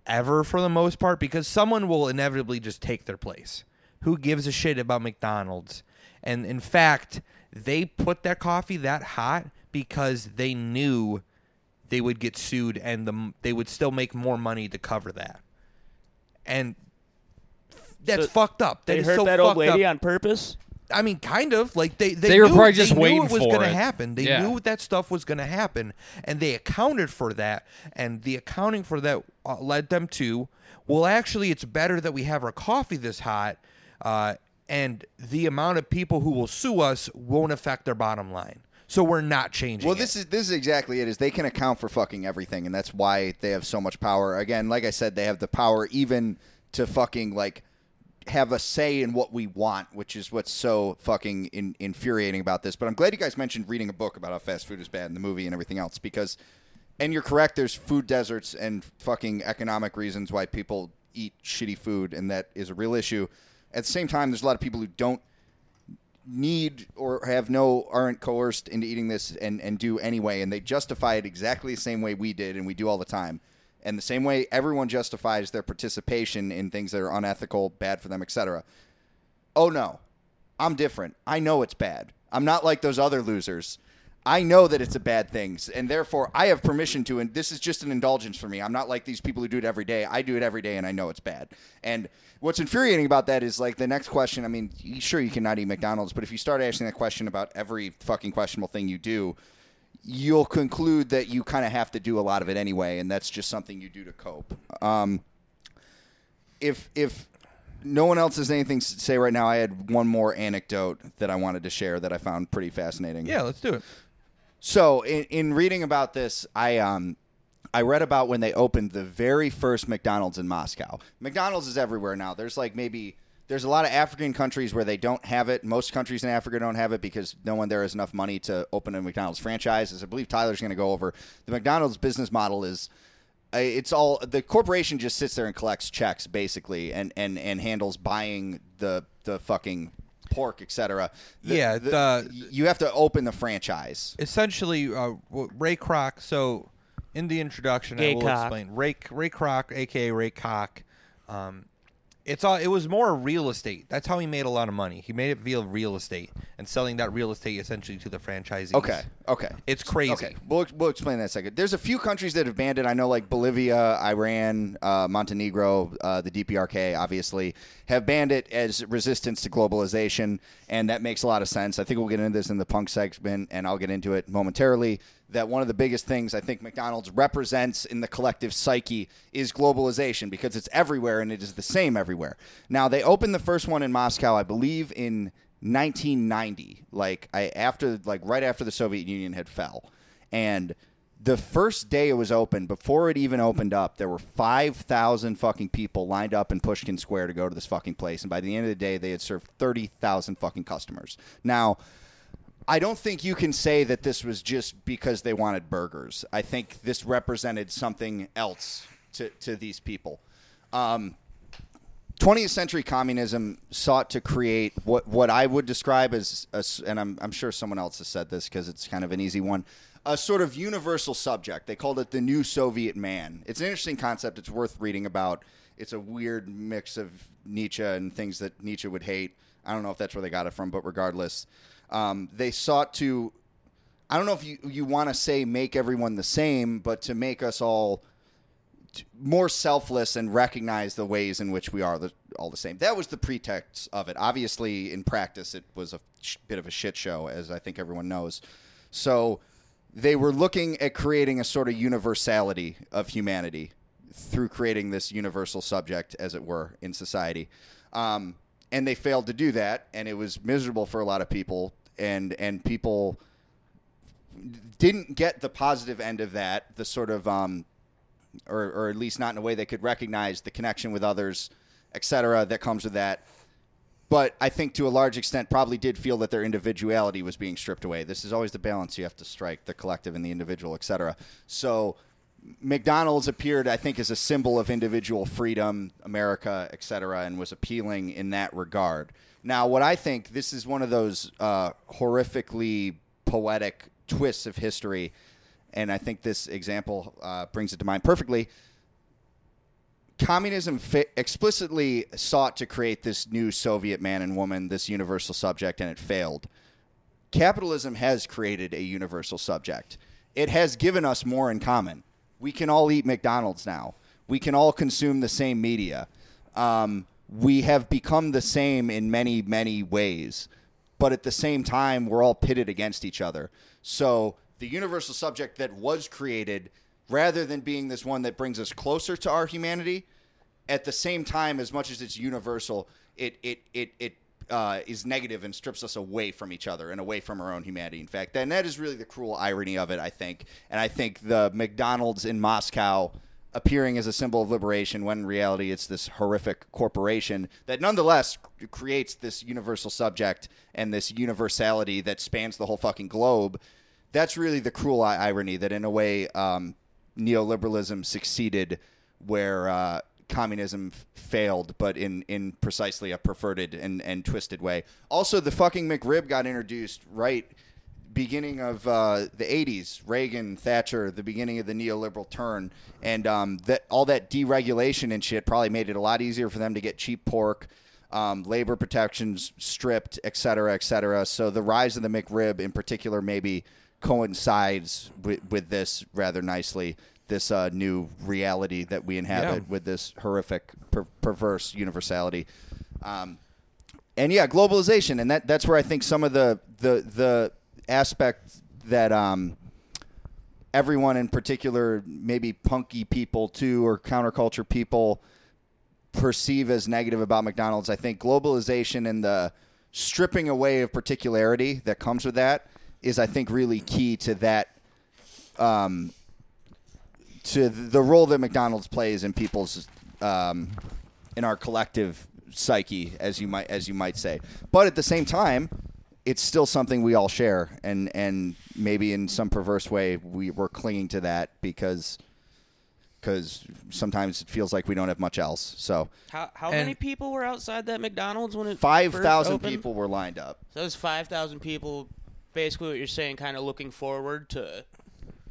ever for the most part because someone will inevitably just take their place. Who gives a shit about McDonald's? And in fact, they put that coffee that hot because they knew they would get sued and the, they would still make more money to cover that. And that's So fucked up. That they is hurt so that old lady up. on purpose. I mean, kind of like they they, They were knew, probably just they knew waiting it was for gonna happen. They Yeah. knew that stuff was going to happen, and they accounted for that. And the accounting for that uh, led them to, well, actually, it's better that we have our coffee this hot, uh, and the amount of people who will sue us won't affect their bottom line. So we're not changing. Well, it. this is this is exactly it. Is they can account for fucking everything, and that's why they have so much power. Again, like I said, they have the power even to fucking like have a say in what we want, which is what's so fucking in, infuriating about this. But I'm glad you guys mentioned reading a book about how fast food is bad in the movie and everything else because, and you're correct. There's food deserts and fucking economic reasons why people eat shitty food, and that is a real issue. At the same time, there's a lot of people who don't need or have no aren't coerced into eating this and and do anyway and they justify it exactly the same way we did and we do all the time and the same way everyone justifies their participation in things that are unethical bad for them etc oh no. I'm different. I know it's bad. I'm not like those other losers. I know that it's a bad thing. And therefore i have permission to and this is just an indulgence for me. I'm not like these people who do it every day. I do it every day and i know it's bad. And what's infuriating about that is like the next question i mean sure you cannot eat mcdonald's but if you start asking that question about every fucking questionable thing you do you'll conclude that you kind of have to do a lot of it anyway and that's just something you do to cope um, if if no one else has anything to say right now, I had one more anecdote that I wanted to share that I found pretty fascinating. yeah, let's do it. So in, in reading about this, I um I read about when they opened the very first McDonald's in Moscow. McDonald's is everywhere now. There's like maybe there's a lot of African countries where they don't have it. Most countries in Africa don't have it because no one there has enough money to open a McDonald's franchise. As I believe Tyler's going to go over, the McDonald's business model is uh, it's all the corporation just sits there and collects checks basically and and and handles buying the the fucking pork etc Yeah, the- you have to open the franchise essentially uh, Ray Kroc. So in the introduction, I will cock. explain Ray Ray Kroc, aka Ray Cock. Um, it's all. It was more real estate. That's how he made a lot of money. He made it via real estate and selling that real estate essentially to the franchisees. Okay. Okay. It's crazy. Okay. We'll, we'll explain that in a second. There's a few countries that have banned it. I know, like Bolivia, Iran, uh, Montenegro, uh, the DPRK, obviously, have banned it as resistance to globalization, and that makes a lot of sense. I think we'll get into this in the punk segment, and I'll get into it momentarily. That one of the biggest things I think McDonald's represents in the collective psyche is globalization because it's everywhere and it is the same everywhere. Now, they opened the first one in Moscow, I believe, in 1990 like i after like right after the soviet union had fell. And the first day it was open before it even opened up there were 5000 fucking people lined up in pushkin square to go to this fucking place. And by the end of the day they had served 30000 fucking customers. Now I don't think you can say that this was just because they wanted burgers. I think this represented something else to, to these people. Um, 20th century communism sought to create what, what I would describe as, a and I'm, I'm sure someone else has said this because it's kind of an easy one, a sort of universal subject. They called it the new Soviet man. It's an interesting concept. It's worth reading about. It's a weird mix of Nietzsche and things that Nietzsche would hate. I don't know if that's where they got it from, but regardless, um, they sought to. I don't know if you you want to say make everyone the same, but to make us all t- more selfless and recognize the ways in which we are the, all the same. That was the pretext of it. Obviously, in practice, it was a sh- bit of a shit show, as I think everyone knows. So they were looking at creating a sort of universality of humanity through creating this universal subject, as it were, in society. Um, and they failed to do that, and it was miserable for a lot of people, and and people didn't get the positive end of that, the sort of, um, or or at least not in a way they could recognize the connection with others, et cetera, that comes with that but I think to a large extent probably did feel that their individuality was being stripped away. This is always the balance you have to strike, the collective and the individual, etc. So McDonald's appeared, I think, as a symbol of individual freedom, America, et cetera, and was appealing in that regard. Now, what I think this is one of those uh, horrifically poetic twists of history, and I think this example uh, brings it to mind perfectly communism fi- explicitly sought to create this new Soviet man and woman, this universal subject, and it failed. Capitalism has created a universal subject. It has given us more in common. We can all eat McDonald's now. We can all consume the same media. Um, we have become the same in many, many ways. But at the same time, we're all pitted against each other. So the universal subject that was created rather than being this one that brings us closer to our humanity, at the same time, as much as it's universal, it it it it uh, is negative and strips us away from each other and away from our own humanity. In fact, and that is really the cruel irony of it, I think. And I think the McDonald's in Moscow appearing as a symbol of liberation when in reality it's this horrific corporation that nonetheless creates this universal subject and this universality that spans the whole fucking globe. That's really the cruel irony that, in a way, um, neoliberalism succeeded where uh, communism failed, but in, in precisely a perverted and, and twisted way. Also, the fucking McRib got introduced right beginning of uh, the 80s, Reagan, Thatcher, the beginning of the neoliberal turn, and um, that all that deregulation and shit probably made it a lot easier for them to get cheap pork. Um, labor protections stripped, et cetera, et cetera. So the rise of the McRib, in particular, maybe coincides with, with this rather nicely. This uh, new reality that we inhabit Yeah. with this horrific, per- perverse universality. Um, and yeah, globalization, and that that's where I think some of the the the aspect that um, everyone in particular, maybe punky people too, or counterculture people, perceive as negative about McDonald's. I think globalization and the stripping away of particularity that comes with that is, I think, really key to that. Um, to the role that McDonald's plays in people's um, in our collective psyche, as you might as you might say. But at the same time, it's still something we all share, and and maybe in some perverse way we we're clinging to that because because sometimes it feels like we don't have much else. So How how And- many people were outside that McDonald's when it five first thousand opened? people were lined up. So those five thousand people, basically what you're saying, kind of looking forward to.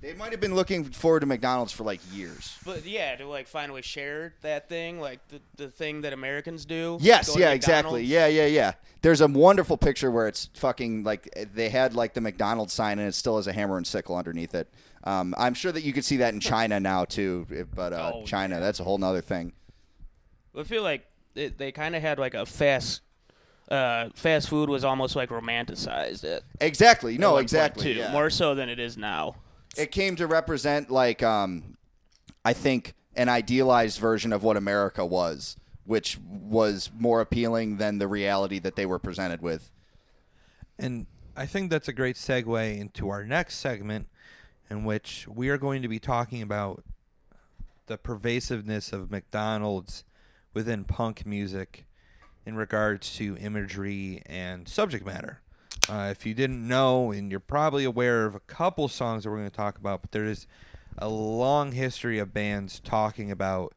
They might have been looking forward to McDonald's for like years. But yeah, to like finally share that thing, like the, the thing that Americans do. Yes, yeah, exactly. Yeah, yeah, yeah. There's a wonderful picture where it's fucking like they had like the McDonald's sign and it still has a hammer and sickle underneath it. Um, I'm sure that you could see that in China now too, but uh, Oh, China, that's a whole nother thing. I feel like it, they kind of had like a fast, uh, fast food was almost like romanticized it. Exactly. No, exactly. yeah. more so than it is now. It came to represent like um, I think an idealized version of what America was, which was more appealing than the reality that they were presented with. And I think that's a great segue into our next segment, in which we are going to be talking about the pervasiveness of McDonald's within punk music in regards to imagery and subject matter. Uh, if you didn't know, and you're probably aware of a couple songs that we're going to talk about, but there is a long history of bands talking about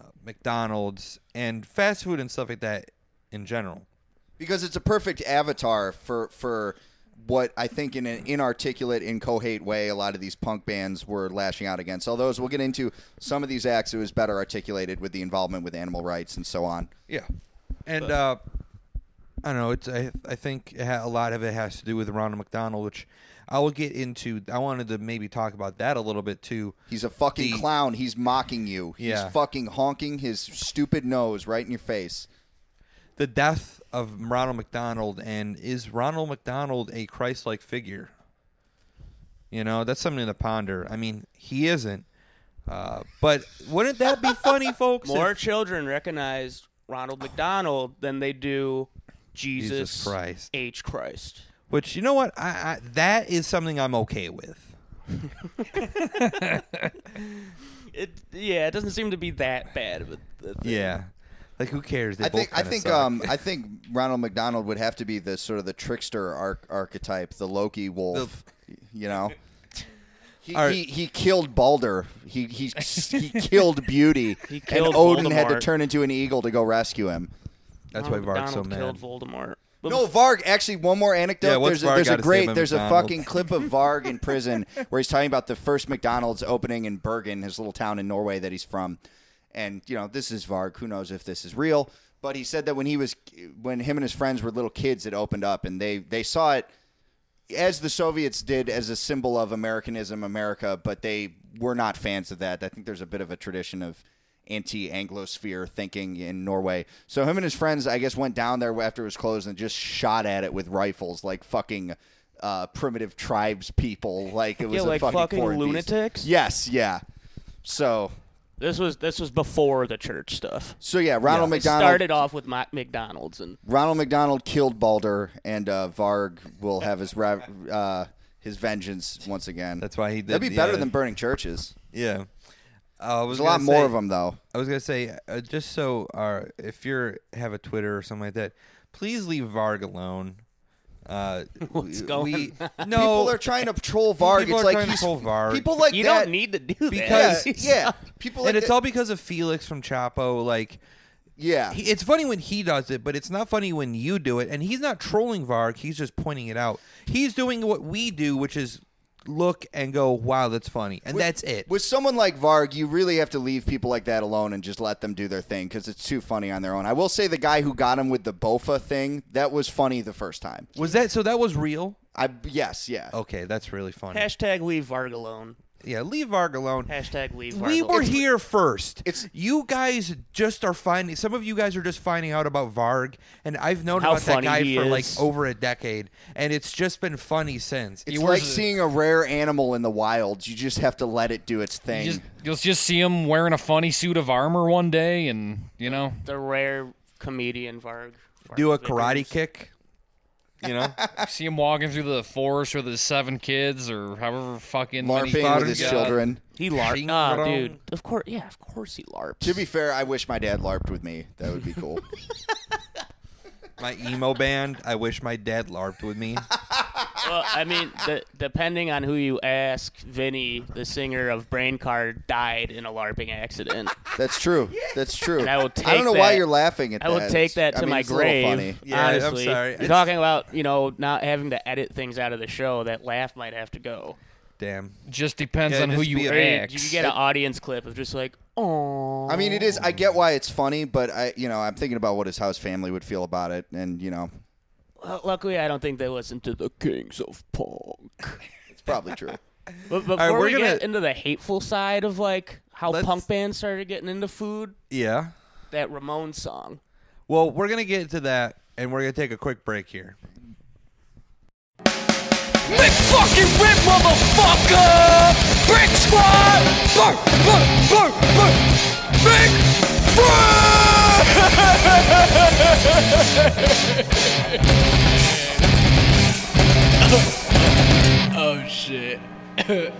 uh, McDonald's and fast food and stuff like that in general. because it's a perfect avatar for for what I think in an inarticulate, incoherent way, a lot of these punk bands were lashing out against. Although, as we'll get into some of these acts, it was better articulated with the involvement with animal rights and so on. Yeah, and uh, I don't know. It's I, I think it ha- a lot of it has to do with Ronald McDonald, which I will get into. I wanted to maybe talk about that a little bit too. He's a fucking The- clown. He's mocking you. He's Yeah. fucking honking his stupid nose right in your face. The death of Ronald McDonald, and is Ronald McDonald a Christ-like figure? You know, that's something to ponder. I mean, he isn't. Uh, but wouldn't that be funny, *laughs* folks? More if- children recognize Ronald McDonald than they do Jesus, Jesus Christ. H Christ. Which you know what? I, I that is something I'm okay with. *laughs* It yeah, it doesn't seem to be that bad of a, a thing. Yeah. Like who cares? They I both think I kinda think um I *laughs* think Ronald McDonald would have to be the sort of the trickster arch- archetype, the Loki wolf. you know, he, All right. he he killed Balder. He he he killed Beauty. *laughs* He killed and Odin had to turn into an eagle to go rescue him. That's oh, why Ronald Varg's so McDonald mad. killed Voldemort. But No, Varg. Actually, one more anecdote. Yeah, what's there's a, Varg there's a gotta say great about there's a McDonald's? fucking clip of Varg in prison *laughs* where he's talking about the first McDonald's opening in Bergen, his little town in Norway that he's from. And you know, this is Varg. Who knows if this is real? But he said that when he was when him and his friends were little kids, it opened up and they they saw it as the Soviets did as a symbol of Americanism, America, but they were not fans of that. I think there's a bit of a tradition of anti-Anglosphere thinking in Norway. So him and his friends, I guess, went down there after it was closed and just shot at it with rifles, like fucking uh, primitive tribes people. Like it was Yeah, a like fucking, fucking foreign beast. lunatics? Yes, yeah. So, this was this was before the church stuff. so yeah, Ronald They McDonald. started off with Mac- McDonald's and Ronald McDonald killed Balder, and uh, Varg will have his ra- uh, his vengeance once again. That's why he did. That'd be better yeah. than burning churches. Yeah. Uh, I was There's a lot gonna more of them, though. I was gonna say, uh, just so uh, if you're have a Twitter or something like that, please leave Varg alone. Uh, *laughs* What's we- going we, on? *laughs* No, people are trying to troll Varg. People it's are like trying to troll Varg. people like you that. don't need to do Because- yeah, *laughs* that. yeah. People like and it's that- all because of Felix from Chapo. Like, yeah. he, it's funny when he does it, but it's not funny when you do it. And he's not trolling Varg; he's just pointing it out. He's doing what we do, which is look and go, "Wow, that's funny," and that's it. With someone like Varg, you really have to leave people like that alone and just let them do their thing because it's too funny on their own. I will say the guy who got him with the Bofa thing that was funny the first time. Was that so? That was real. I yes, yeah. Okay, that's really funny. Hashtag leave Varg alone. Yeah, leave Varg alone. Hashtag leave Varg We alone. were here first. it's- you guys just are finding. Some of you guys are just finding out about Varg, and I've known How about that guy he for like over a decade, and it's just been funny since. It's wears like a- seeing a rare animal in the wild. You just have to let it do its thing. You just, you'll just see him wearing a funny suit of armor one day, and you know, the rare comedian Varg. Varg Do a Vickers. karate kick. You know, *laughs* see him walking through the forest with his seven kids or however fucking many LARPing kids with his he's got. children. He larped. Ching Ah, dude. Of course, yeah, of course he larps. To be fair, I wish my dad LARPed with me. That would be cool. *laughs* my emo band. I wish my dad larped with me. *laughs* well, I mean, the, depending on who you ask, Vinny, the singer of Brain Card, died in a LARPing accident. That's true. That's true. And I will take. I don't know why you're laughing at I that. I will take that I to mean, my it's a grave. funny. Yeah, I'm honestly. sorry. You're It's- talking about you know not having to edit things out of the show. That laugh might have to go. Damn. Just depends Yeah, on who just you be you, ask. you get an audience clip of just like, oh. I mean, it is. I get why it's funny, but I, you know, I'm thinking about what his house family would feel about it, and you know, Luckily, I don't think they listen to the Kings of Punk. it's probably true. *laughs* But before right, we're we gonna- get into the hateful side of like how Let's- punk bands started getting into food, Yeah. that Ramon song. Well, we're gonna get into that, and we're gonna take a quick break here. Big fucking rip, motherfucker! Brick squad! Burr, burr, burr, burr! Big *laughs* oh shit. *laughs*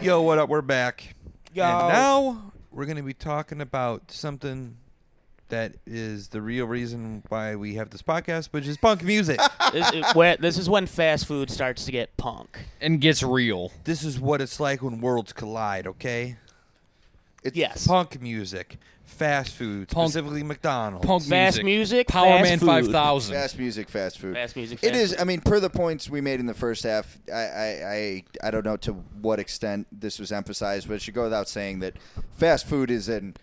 Yo, what up? We're back. Yo. And now we're going to be talking about something that is the real reason why we have this podcast, which is punk music. *laughs* this, is where, this is when fast food starts to get punk. And gets real. this is what it's like when worlds collide, okay? It's, Yes. Punk music, fast food, Punk- specifically McDonald's. Punk Fast music, Power fast Man food. 5000. Fast music, fast food. Fast music. It fast is. food. I mean, per the points we made in the first half, I, I, I, I don't know to what extent this was emphasized, but it should go without saying that fast food is an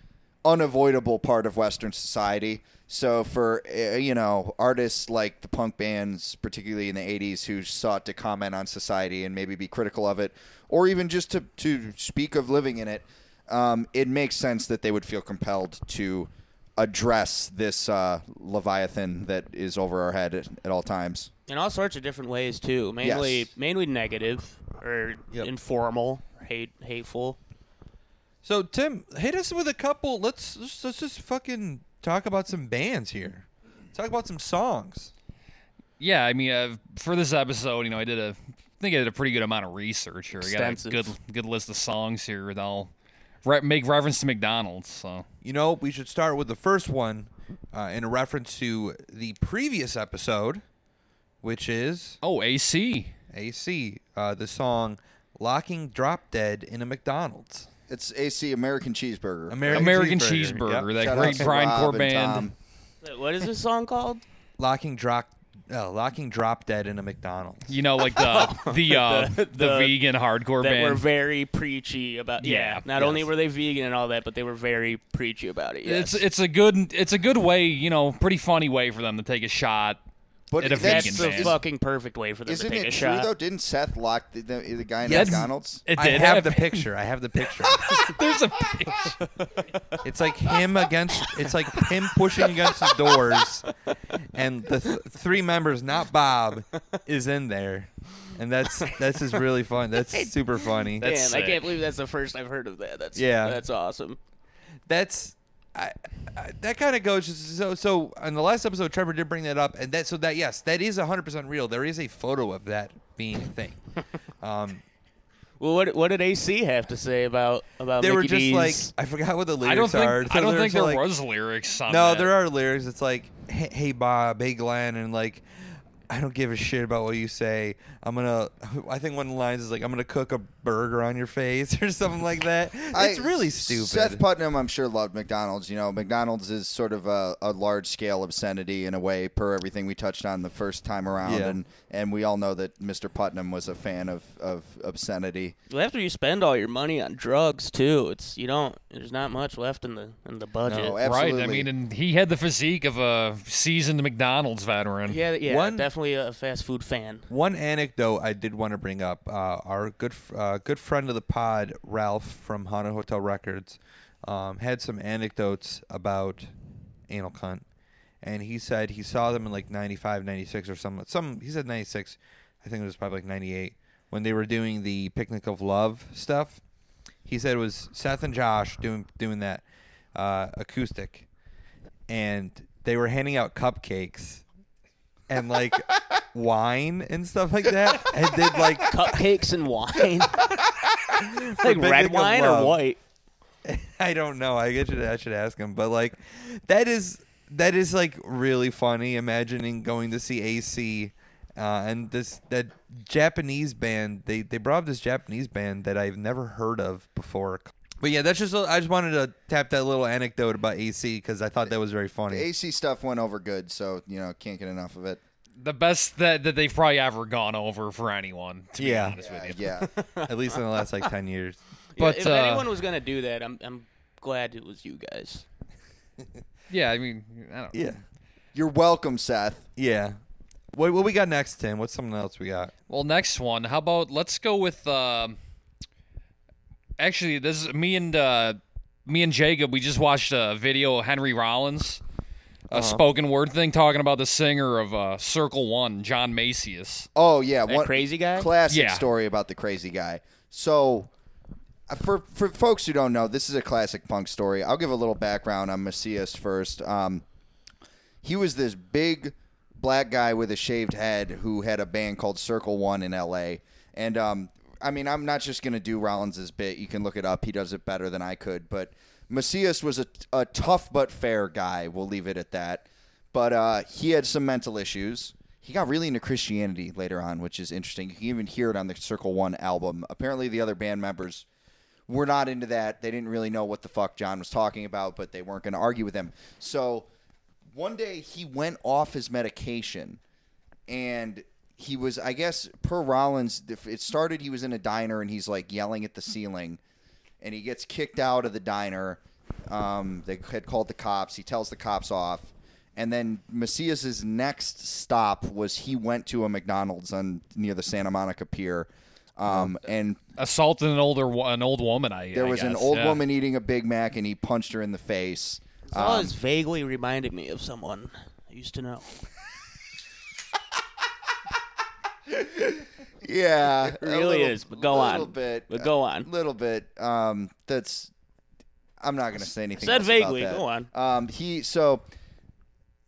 unavoidable part of Western society. So for uh, you know artists like the punk bands, particularly in the '80s, who sought to comment on society and maybe be critical of it, or even just to to speak of living in it, um, it makes sense that they would feel compelled to address this uh, leviathan that is over our head at, at all times. in all sorts of different ways too. Mainly, Yes. mainly negative, or Yep. informal, hate hateful. So Tim, hit us with a couple. Let's let's, let's just fucking talk about some bands here. Talk about some songs. Yeah, I mean, uh, for this episode, you know, I did a, I think I did a pretty good amount of research here. I got a good, good list of songs here that I'll re- make reference to McDonald's. So You know, we should start with the first one uh, in a reference to the previous episode, which is oh, AC. AC, uh, the song "Locking Drop Dead in a McDonald's." It's AC American Cheeseburger. American, American Cheeseburger. Cheeseburger, Yep. that Shout great to Brian Rob Core band. What is this song called? Locking drop, locking drop dead in a McDonald's. You know, like the *laughs* the uh, the, The- the- vegan hardcore That band. were very preachy about. Yeah. Yeah, not yes. only were they vegan and all that, but they were very preachy about it. Yes. It's it's a good it's a good way, you know, pretty funny way for them to take a shot. But At a that's- That's the band. fucking perfect way for them Isn't to take it a true shot. though? Didn't Seth lock the, the, the guy in Yes. McDonald's? It I did have *laughs* the picture. I have the picture. *laughs* There's a picture. It's like him against. It's like him pushing against the doors, and the th- three members, not Bob, is in there, and that's that's just really fun. That's *laughs* super funny. That's Damn, I sick. can't believe that's the first I've heard of that. That's Yeah. that's awesome. that's I, I, that kind of goes so so on the last episode trevor did bring that up and that so that yes that is 100% real there is a photo of that being a thing *laughs* um Well, what what did AC have to say about about they were just D's? like i forgot what the lyrics I don't think are I don't think there like, was lyrics on no that. there are lyrics it's like hey, hey bob hey glenn and like I don't give a shit about what you say. I'm gonna. I think one of the lines is like, "I'm gonna cook a burger on your face" *laughs* or something like that. It's I- really stupid. Seth Putnam, I'm sure, loved McDonald's. You know, McDonald's is sort of a, a large scale obscenity in a way, per everything we touched on the first time around, Yeah. and and we all know that Mr. Putnam was a fan of of obscenity. Well, after you spend all your money on drugs too, it's you don't. There's not much left in the in the budget. No, Right. I mean, and he had the physique of a seasoned McDonald's veteran. yeah, yeah, One- definitely a fast food fan. One anecdote I did want to bring up: uh, our good uh, good friend of the pod, Ralph from Haunted Hotel Records, um, had some anecdotes about anal cunt, and he said he saw them in like 95, 96 or some some. He said ninety six, I think it was probably like ninety eight when they were doing the Picnic of Love stuff. He said it was Seth and Josh doing doing that uh, acoustic, and they were handing out cupcakes and like *laughs* wine and stuff like that. And did like *laughs* Cupcakes and wine, *laughs* like red wine or white. I don't know. I get you. I should ask him. But like, that is that is like really funny. Imagining going to see AC. Uh, and this that Japanese band they they brought up this Japanese band that I've never heard of before. But yeah, that's just I just wanted to tap that little anecdote about AC because I thought that was very The funny. AC stuff went over good, so you know can't get enough of it. The best that, that they've probably ever gone over for anyone. To Yeah. be honest with you. Yeah, *laughs* At least in the last like ten years. Yeah, But if uh, anyone was gonna do that, I'm I'm glad it was you guys. *laughs* yeah, I mean, I don't. Yeah, you're welcome, Seth. yeah. What what we got next, Tim? What's something else we got? Well, next one. How about let's go with. um actually, this is me and uh, me and Jacob. We just watched a video of Henry Rollins, a spoken word thing talking about the singer of uh, Circle One, John Macias. Oh yeah, That crazy guy? Classic Yeah. story about the crazy guy. So, uh, for for folks who don't know, this is a classic punk story. I'll give a little background on Macias first. Um, he was this big black guy with a shaved head who had a band called Circle One in L.A. And um, I mean, I'm not just gonna do Rollins's bit. You can look it up. He does it better than I could. But Macias was a, a tough but fair guy. We'll leave it at that. But uh, he had some mental issues. He got really into Christianity later on, which is interesting. You can even hear it on the Circle One album. Apparently, the other band members were not into that. They didn't really know what the fuck John was talking about, but they weren't going to argue with him. So one day he went off his medication and he was, I guess, per Rollins, it started, he was in a diner and he's like yelling at the ceiling and he gets kicked out of the diner. Um, they had called the cops. He tells the cops off. And then Macias's next stop was he went to a McDonald's on near the Santa Monica Pier. Um, and Assaulted an older an old woman. I there I was an old yeah. woman eating a Big Mac, and he punched her in the face. It's all Um, this vaguely reminded me of someone I used to know. *laughs* Yeah, It really little- is, but go on. little bit, But go on. a little bit. Um, that's. I'm not going to say anything. Said else vaguely, About that. go on. Um, he so,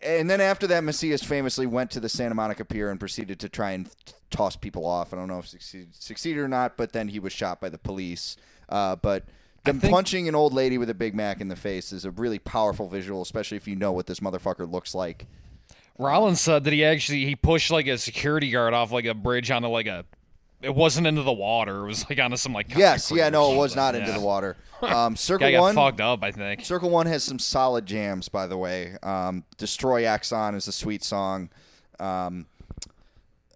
and then after that, Macias famously went to the Santa Monica Pier and proceeded to try and toss people off. I don't know if succeed, succeeded or not, but then he was shot by the police. Uh, but them think- punching an old lady with a Big Mac in the face is a really powerful visual, especially if you know what this motherfucker looks like. Rollins said that he actually he pushed like a security guard off like a bridge onto like a. It wasn't into the water. It was like onto some like. Yes, yeah, no, it was not into Yeah. the water. *laughs* Um, Circle Guy One. fogged up. I think. Circle One has some solid jams, by the way. Um, Destroy Axon is a sweet song. Um,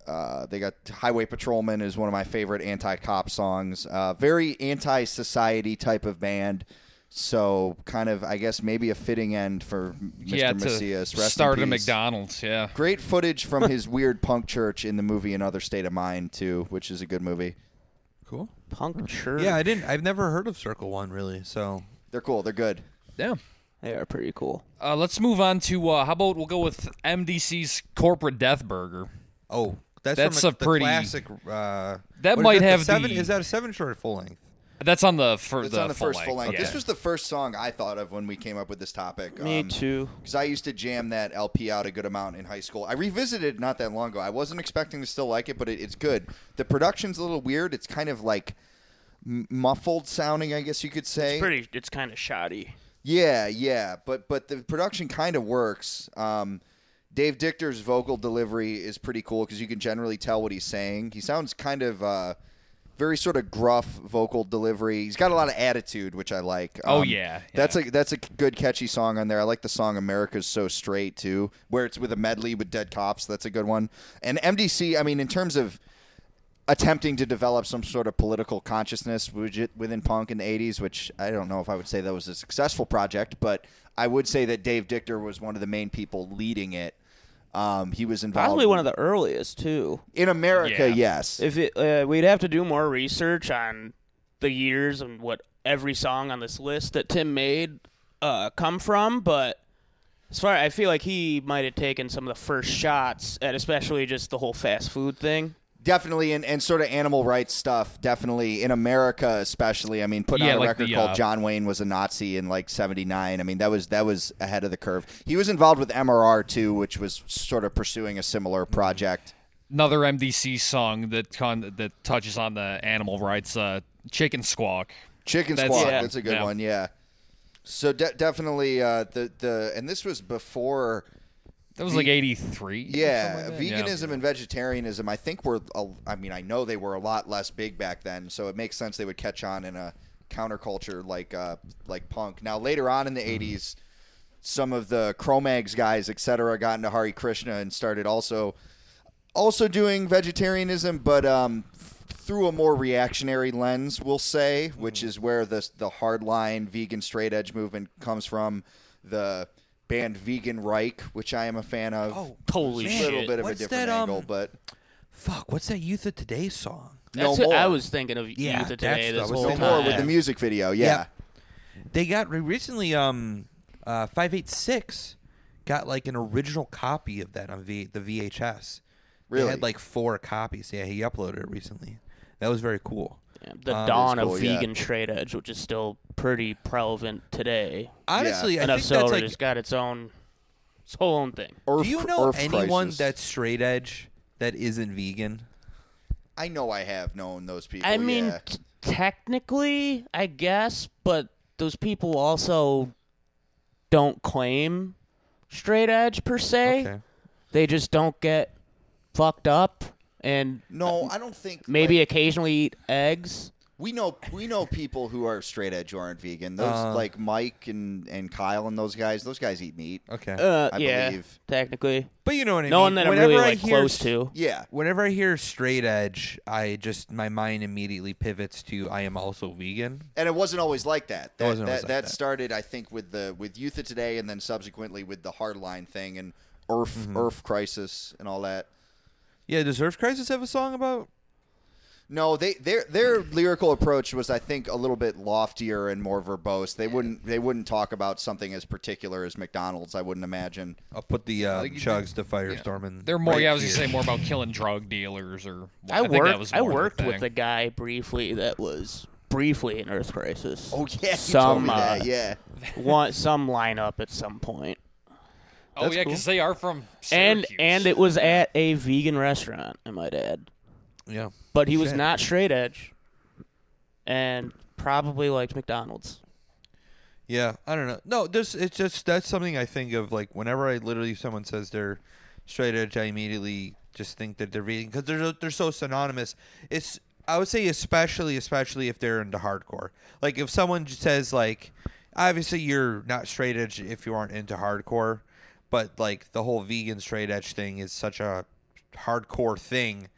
uh, they got Highway Patrolman is one of my favorite anti-cop songs. Uh, very anti-society type of band. So kind of, I guess, maybe a fitting end for Mr. Yeah, to Macias. Rest in start a. McDonald's. Yeah. Great footage from *laughs* his weird punk church in the movie Another State of Mind too, which is a good movie. Cool. Punk church. Yeah, I didn't. I've never heard of Circle One really. So They're cool. They're good. Yeah. They are pretty cool. Uh, let's move on to uh, how about we'll go with MDC's corporate death burger. oh, that's That's from a pretty- the classic. Uh, That might the have seven. the- Is that a seven short or full length? That's on the for It's the on the full first full length. Yeah. This was the first song I thought of when we came up with this topic. Me Um, too. because I used to jam that LP out a good amount in high school. I revisited it not that long ago. I wasn't expecting to still like it, but it, it's good. The production's a little weird. It's kind of like muffled sounding, I guess you could say. It's pretty. It's kind of shoddy. Yeah, yeah, but but the production kind of works. Um, Dave Dictor's vocal delivery is pretty cool because you can generally tell what he's saying. He sounds kind of uh, very sort of gruff vocal delivery. He's got a lot of attitude, which I like. Oh, Um, yeah, that's a that's a good catchy song on there. I like the song "America's So Straight" too, where it's with a medley with Dead Cops. That's a good one. And MDC, I mean, in terms of attempting to develop some sort of political consciousness within punk in the 80s, which I don't know if I would say that was a successful project, but I would say that Dave Dictor was one of the main people leading it. Um, he was involved Probably one of the earliest too. in America, Yeah. yes. If it, uh, we'd have to do more research on the years and what every song on this list that Tim made uh, come from, but as far I feel like he might have taken some of the first shots at especially just the whole fast food thing. Definitely, and, and sort of animal rights stuff. Definitely in America, especially. I mean, putting Yeah, out a like record the, called uh, "John Wayne was a Nazi" in like '79. I mean, that was that was ahead of the curve. He was involved with MRR too, which was sort of pursuing a similar project. Another MDC song that con- that touches on the animal rights. Uh, Chicken Squawk. Chicken That's- Squawk. Yeah. That's a good Yeah. one. Yeah. So de- definitely uh, the the and this was before. That was Ve- like '83. Yeah, veganism and vegetarianism. I think were. I mean, I know they were a lot less big back then, so it makes sense they would catch on in a counterculture like uh, like punk. Now later on in the '80s, some of the Cro-Mags guys, etc., got into Hare Krishna and started also also doing vegetarianism, but um, through a more reactionary lens, we'll say, which is where the the hardline vegan straight edge movement comes from. The band Vegan Reich, which I am a fan of. Oh, Holy a shit! little bit of What's a different that, um, angle, but Fuck, what's that Youth of Today song? That's no what more. I was thinking of Yeah, of today that's- this that was whole no the time. more with the music video. Yeah. They got recently um uh 586 got like an original copy of that on v- the VHS. Really? They had like four copies. Yeah, he uploaded it recently. That was very cool. Yeah, the Um, dawn cool, of yeah. vegan straight edge, which is still pretty prevalent today. Honestly, I Enough think so that's like it's got its own, its whole own thing. Earth, Do you know Earth anyone Crisis. that's straight edge that isn't vegan? I know I have known those people. I mean, yeah. t- technically, I guess, but those people also don't claim straight edge per se. Okay. They just don't get fucked up and no, I don't think maybe like, occasionally eat eggs. we know we know people who are straight edge who aren't vegan. Those Uh. like Mike and and Kyle and those guys. Those guys eat meat. Okay. Uh, I yeah, believe. technically. but you know what I No mean. one that I'm Whenever really I like hear close to. Yeah. Whenever I hear straight edge, I just my mind immediately pivots to I am also vegan. And it wasn't always like that. That wasn't that, like that that. started, I think, with the with Youth of Today, and then subsequently with the Hardline thing and Earth Mm-hmm. Earth Crisis and all that. Yeah, does Earth Crisis have a song about? No, they their their lyrical approach was, I think, a little bit loftier and more verbose. They wouldn't they wouldn't talk about something as particular as McDonald's. I wouldn't imagine. I'll put the uh, Like, chugs to Firestorm and They're more. right yeah, I was here. gonna say more about killing drug dealers or. I, think worked. That was I more their worked with thing. a guy briefly that was briefly in Earth Crisis. Oh yeah, you some told me uh, that. Yeah, want some lineup at some point, Oh yeah, because they are from. and Syracuse. and it was at a vegan restaurant. I might add, Yeah. but he was Shit. not straight edge, and probably liked McDonald's. Yeah, I don't know. No, this it's just that's something I think of like whenever I literally someone says they're straight edge, I immediately just think that they're vegan because they're they're so synonymous. It's I would say especially especially if they're into hardcore. Like if someone says like, obviously you're not straight edge if you aren't into hardcore, but like the whole vegan straight edge thing is such a hardcore thing.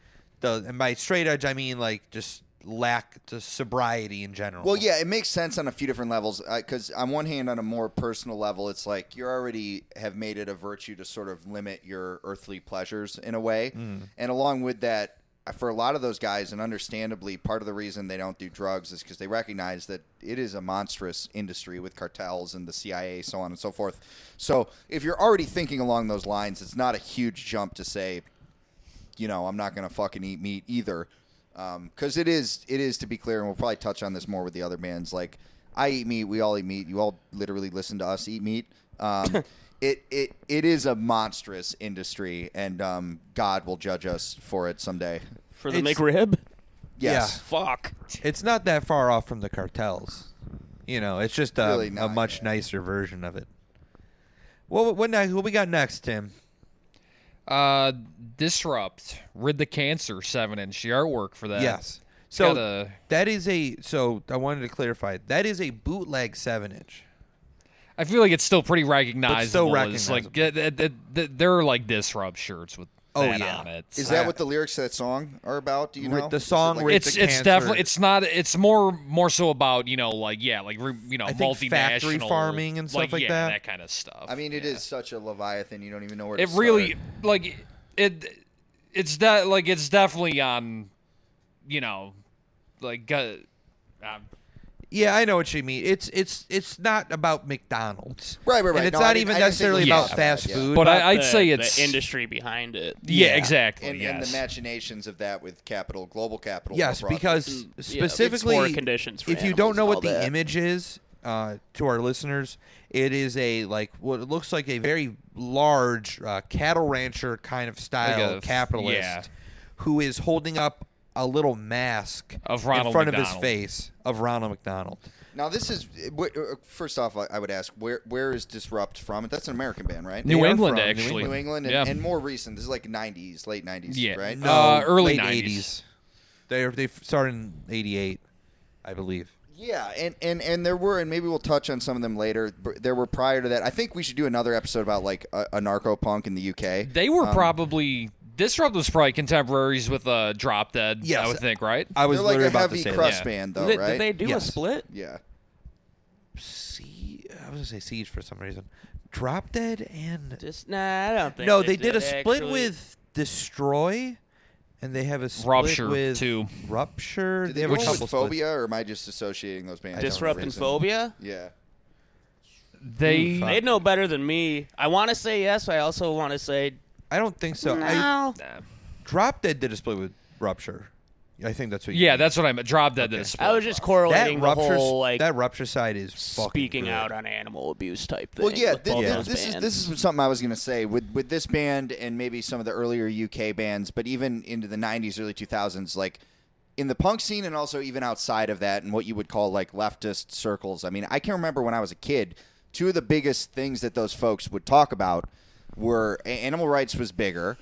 The and by straight edge I mean like just lack the sobriety in general. Well, yeah, it makes sense on a few different levels. Because on one hand, on a more personal level, it's like you already have made it a virtue to sort of limit your earthly pleasures in a way, mm. and along with that, for a lot of those guys, and understandably, part of the reason they don't do drugs is because they recognize that it is a monstrous industry with cartels and the CIA, so on and so forth. So if you're already thinking along those lines, it's not a huge jump to say, you know, I'm not going to fucking eat meat either. Because it is, it is to be clear, and we'll probably touch on this more with the other bands. Like, I eat meat, we all eat meat. You all literally listen to us eat meat. Um, *laughs* it, it, it is a monstrous industry, and um, God will judge us for it someday. For the It's- McRib? Yes. Fuck. it's not that far off from the cartels. You know, it's just a, Really a not, much yeah. nicer version of it. Well, what next? What we got next, Tim? Uh, disrupt, rid the cancer, seven inch. The artwork for that. yes. So got a- that is a. So I wanted to clarify. That is a bootleg seven inch. I feel like it's still pretty recognizable. It's still recognizable. uh, uh, uh, they're like disrupt shirts with Oh, that yeah. on it. Is So- that what the lyrics to that song are about? Do you know? the Is it song like- it's it's definitely it's not it's more more so about you know like yeah like you know I think multinational factory farming and stuff like yeah, that. that kind of stuff. I mean, it is yeah. such a leviathan. You don't even know where. It really start. like it. It's that like it's definitely on, you know, like uh, um, Yeah, I know what you mean. It's it's it's not about McDonald's. Right, right, right. And it's No, not didn't- even I didn't think it necessarily about about fast yeah. food. But I, I'd the- say the it's- industry behind it. yeah, exactly. and, yes. and the machinations of that with capital, global capital. Yes, because Mm, yeah, specifically, conditions for if you don't know what the that. image is, uh, to our listeners, it is a like what it looks like a very large uh, cattle rancher kind of style a- capitalist yeah. who is holding up a little mask Of in Ronald front of his face of Ronald McDonald. now this is uh, first off, I I would ask where where is Disrupt from? That's an American band, right? New They England from actually. New England, and, yeah. and more recent. This is like '90s, late '90s, Yeah. right? No. Uh, early late 90s. They they started in '88, I believe. Yeah, and, and and there were, and maybe we'll touch on some of them later. but There were prior to that. I think we should do another episode about like a, a narco punk in the UK. they were Um, probably disrupt was probably contemporaries with uh, Drop Dead. Yes. I would think right. I was They're like literally a about heavy to say crust that. band, though, Did, right? did they do Yes. a split? yeah. See, I was gonna say Siege for some reason. Drop Dead and Just nah, I don't think. no, they did a split actually. with Destroy, and they have a split Rupture, with too. Rupture. Did they they have go a couple with splits. Phobia, or am I just associating those bands? Disrupt and Phobia. Yeah. They They'd know better than me. I want to say yes. I also want to say I don't think so. I, no. Nah. Drop Dead did a split with Rupture. I think that's what. You yeah, mean. that's what I meant. Drop Dead did a split. I was just that correlating the Rupture. whole like that Rupture side is speaking good. out on animal abuse type thing. Well, yeah, with thi- both thi- those this is this is something I was going to say with with this band and maybe some of the earlier UK bands, but even into the '90s, early 2000s, like in the punk scene and also even outside of that, and what you would call like leftist circles. I mean, I can remember when I was a kid, two of the biggest things that those folks would talk about were animal rights was bigger.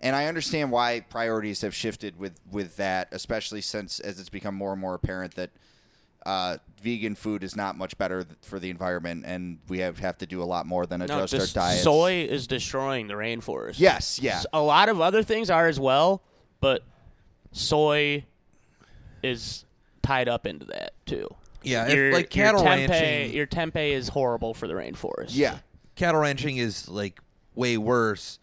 And I understand why priorities have shifted with, with that, especially since as it's become more and more apparent that uh, vegan food is not much better th- for the environment, and we have, have to do a lot more than adjust just our diets. soy is destroying the rainforest. Yes, yeah. A lot of other things are as well, but soy is tied up into that too. Yeah, if, Your, like cattle your tempeh, ranching. your tempeh is horrible for the rainforest. Yeah. cattle ranching is like way worse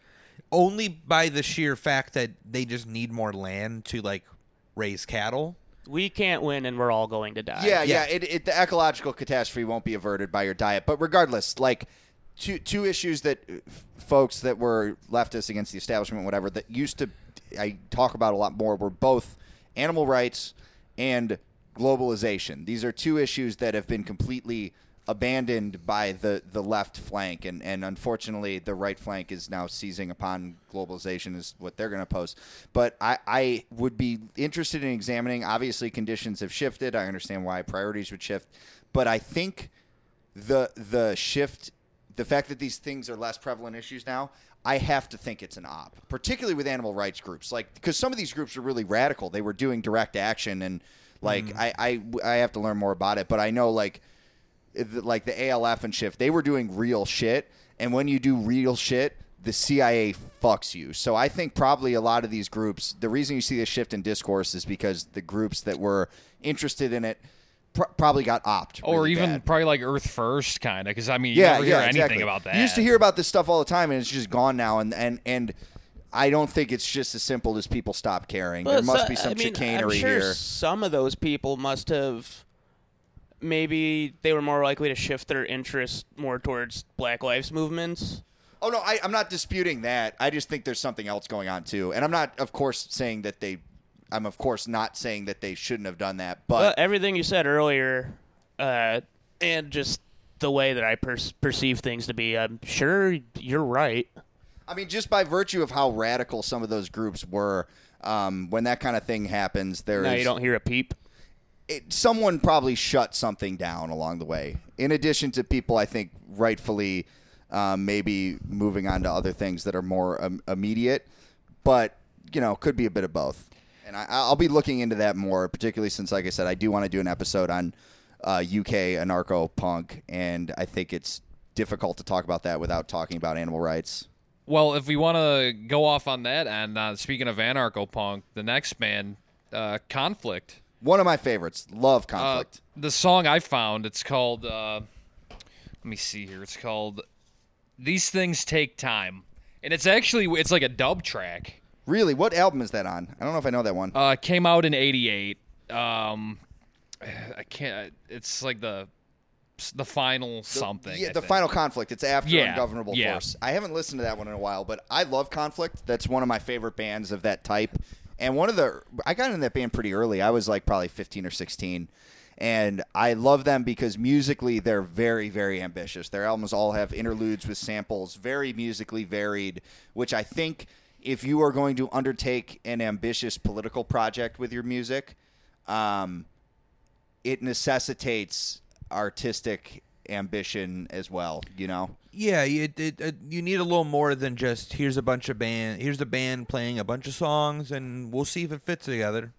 only by the sheer fact that they just need more land to like raise cattle. We can't win, and we're all going to die. Yeah, Yeah. yeah. It, it, the ecological catastrophe won't be averted by your diet. But regardless, like two two issues that uh, f- folks that were leftists against the establishment, whatever, that used to I talk about a lot more were both animal rights and globalization. These are two issues that have been completely abandoned by the, the left flank and, and unfortunately the right flank is now seizing upon globalization is what they're going to post but I, I would be interested in examining obviously conditions have shifted. I understand why priorities would shift. But i think the the shift the fact that these things are less prevalent issues now i have to think it's an op particularly with animal rights groups. Like because some of these groups are really radical. They were doing direct action and like mm-hmm. I, I i have to learn more about it. But i know like like the ALF and shift, they were doing real shit. And when you do real shit, the CIA fucks you. So I think probably a lot of these groups, the reason you see this shift in discourse is because the groups that were interested in it pr- probably got opt. or even bad. probably like Earth First, kind of, because I mean, you yeah, never yeah, hear anything exactly. about that. You used to hear about this stuff all the time, and it's just gone now. And and and I don't think it's just as simple as people stop caring. there must so- be some I mean, chicanery I'm sure here. Some of those people must have. Maybe they were more likely to shift their interest more towards Black Lives movements. Oh no, I, I'm not disputing that. I just think there's something else going on too, and I'm not, of course, saying that they. I'm of course not saying that they shouldn't have done that, But but everything you said earlier, uh, and just the way that I per- perceive things to be, I'm sure you're right. I mean, just by virtue of how radical some of those groups were, um, when that kind of thing happens, there Now is- you don't hear a peep. It, someone probably shut something down along the way. In addition to people, I think rightfully um, maybe moving on to other things that are more um, immediate, but you know, could be a bit of both. And I, I'll be looking into that more, particularly since, like I said, I do want to do an episode on uh, UK anarcho punk, and I think it's difficult to talk about that without talking about animal rights. Well, if we want to go off on that, and uh, speaking of anarcho punk, the next band, uh, Conflict. One of my favorites. Love Uh, conflict. the song I found, it's called. Uh, let me see here. It's called "These Things Take Time," and it's actually it's like a dub track. really, what album is that on? I don't know if I know that one. Uh, came out in '88. Um, I can't. It's like the the final something. Yeah, I the think. final conflict. It's after Yeah, Ungovernable yeah. Force. I haven't listened to that one in a while, but I love Conflict. That's one of my favorite bands of that type. And one of the I got in that band pretty early. I was like probably 15 or 16. And I love them because musically they're very, very ambitious. Their albums all have interludes with samples, very musically varied, which I think if you are going to undertake an ambitious political project with your music, um, it necessitates artistic ambition as well. You know, Yeah, it, it, it, you need a little more than just here's a bunch of band, here's the band playing a bunch of songs, and we'll see if it fits together.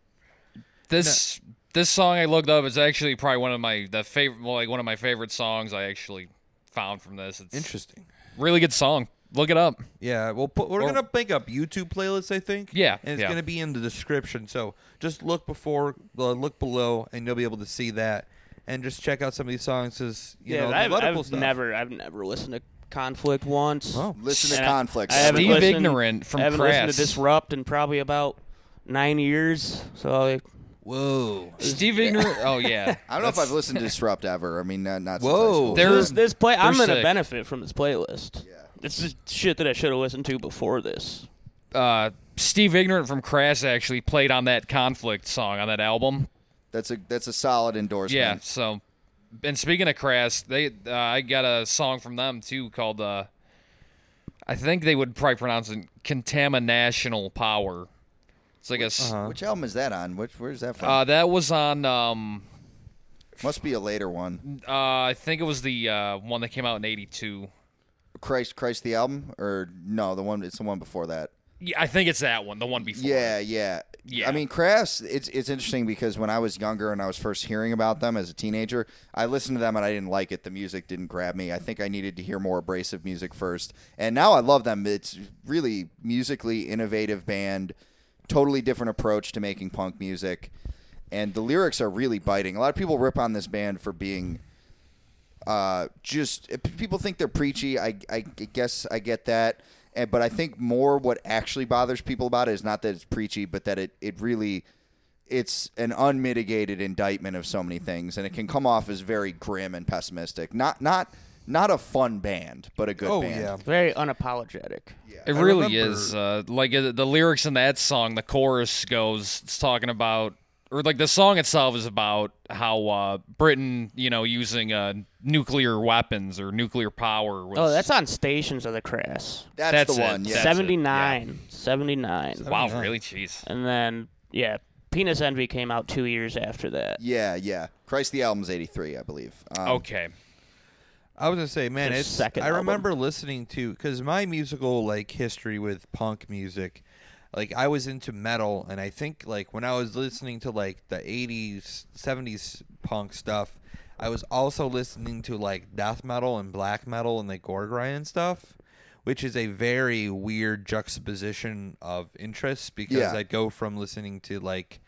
This this song I looked up is actually probably one of my the favorite, well, like one of my favorite songs I actually found from this. It's Interesting. really good song. Look it up. Yeah, we'll put, we're Well- gonna make up YouTube playlists, I think. Yeah, and it's yeah. gonna be in the description. So just look before, uh, look below, and you'll be able to see that. And just check out some of these songs, as you yeah, know, I've, political I've stuff. never, I've never listened to Conflict once. Oh. listen to And I- Conflict. I haven't Steve listened- Ignorant from I haven't listened Crass. to Disrupt in probably about nine years. So like, Whoa. Steve Ignorant. Oh yeah. *laughs* I don't know if I've listened to Disrupt ever. I mean, not, not since Whoa. high school. They're- this, this play, I'm gonna sick. benefit from this playlist. Yeah. This is shit that I should have listened to before this. uh, Steve Ignorant from Crass actually played on that Conflict song on that album. That's a that's a solid endorsement. Yeah. So, and speaking of Crass, they uh, I got a song from them too called uh, I think they would probably pronounce it "Contaminational Power." It's like a s- Uh-huh. Which album is that on? Which where's that from? uh, that was on um, Must be a later one. uh, I think it was the uh, one that came out in '82. Christ, Christ, the album, or no, the one. It's the one before that. Yeah, I think it's that one, the one before. Yeah, yeah, Yeah. I mean, Crass. It's it's interesting because when I was younger and I was first hearing about them as a teenager, I listened to them and I didn't like it. The music didn't grab me. I think I needed to hear more abrasive music first, and now I love them. It's really musically innovative band, totally different approach to making punk music, and the lyrics are really biting. A lot of people rip on this band for being uh, just people think they're preachy. I, I guess I get that, and, but I think more what actually bothers people about it is not that it's preachy, but that it, it really it's an unmitigated indictment of so many things, and it can come off as very grim and pessimistic. Not not not a fun band, but a good Oh band. yeah. Very unapologetic. It I really remember- is. Uh, like uh, the lyrics in that song, the chorus goes, it's talking about, or like the song itself is about how uh, Britain, you know, using uh, nuclear weapons or nuclear power. Was, Oh, that's on Stations of the Crass. That's, That's the it. one. Yeah. That's it, 79. 79. wow, really? Jeez. And then, yeah, Penis Envy came out two years after that. yeah, yeah. Christ the album's eighty three, I believe. Um, Okay. I was gonna say, man, Their it's. second I album. remember listening to because my musical like history with punk music, like I was into metal, and I think like when I was listening to like the '80s, '70s punk stuff, I was also listening to like death metal and black metal and like gore grind stuff, which is a very weird juxtaposition of interests because Yeah. I'd go from listening to like.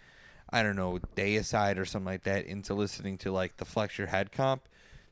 I don't know, Deicide or something like that into listening to like the Flex Your Head comp.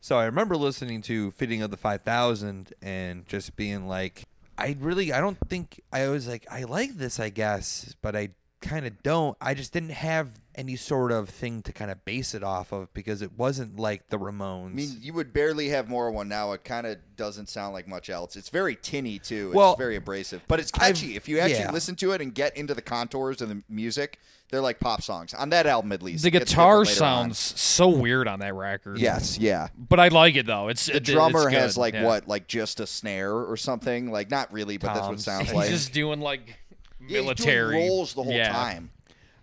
So I remember listening to Feeding of the 5000 and just being like, I really, I don't think, I was like, I like this, I guess, but I kind of don't. I just didn't have any sort of thing to kind of base it off of because it wasn't like the Ramones. I mean, you would barely have more one now. It kind of doesn't sound like much else. It's very tinny too. It's Well, very abrasive, but it's I've- catchy. if you actually yeah. listen to it and get into the contours of the music, they're like pop songs on that album at least. The guitar different later on. sounds so weird on that record. Yes, yeah. But I like it though. It's The it- drummer it's good, has like yeah. what, like just a snare or something? Like not really, but that's what it Toms. sounds He's like. just doing like Yeah, he's doing military rolls the whole yeah. time.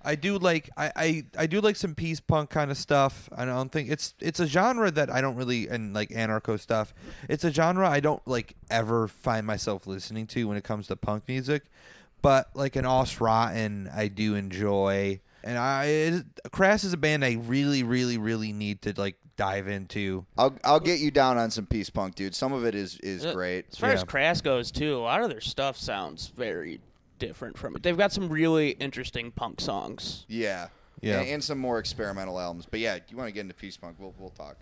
I do like I, I I do like some peace punk kind of stuff. I don't think it's it's a genre that I don't really and like anarcho stuff. It's a genre I don't like ever find myself listening to when it comes to punk music. But like an Os Rotten, I do enjoy. And I it, Crass is a band I really really really need to like dive into. I'll I'll get you down on some peace punk, dude. Some of it is is Uh, great. As far as Crass goes, too, a lot of their stuff sounds very different from it. They've got some really interesting punk songs. Yeah. Yeah. And, and some more experimental albums. But yeah, you want to get into peace punk? We'll we'll talk.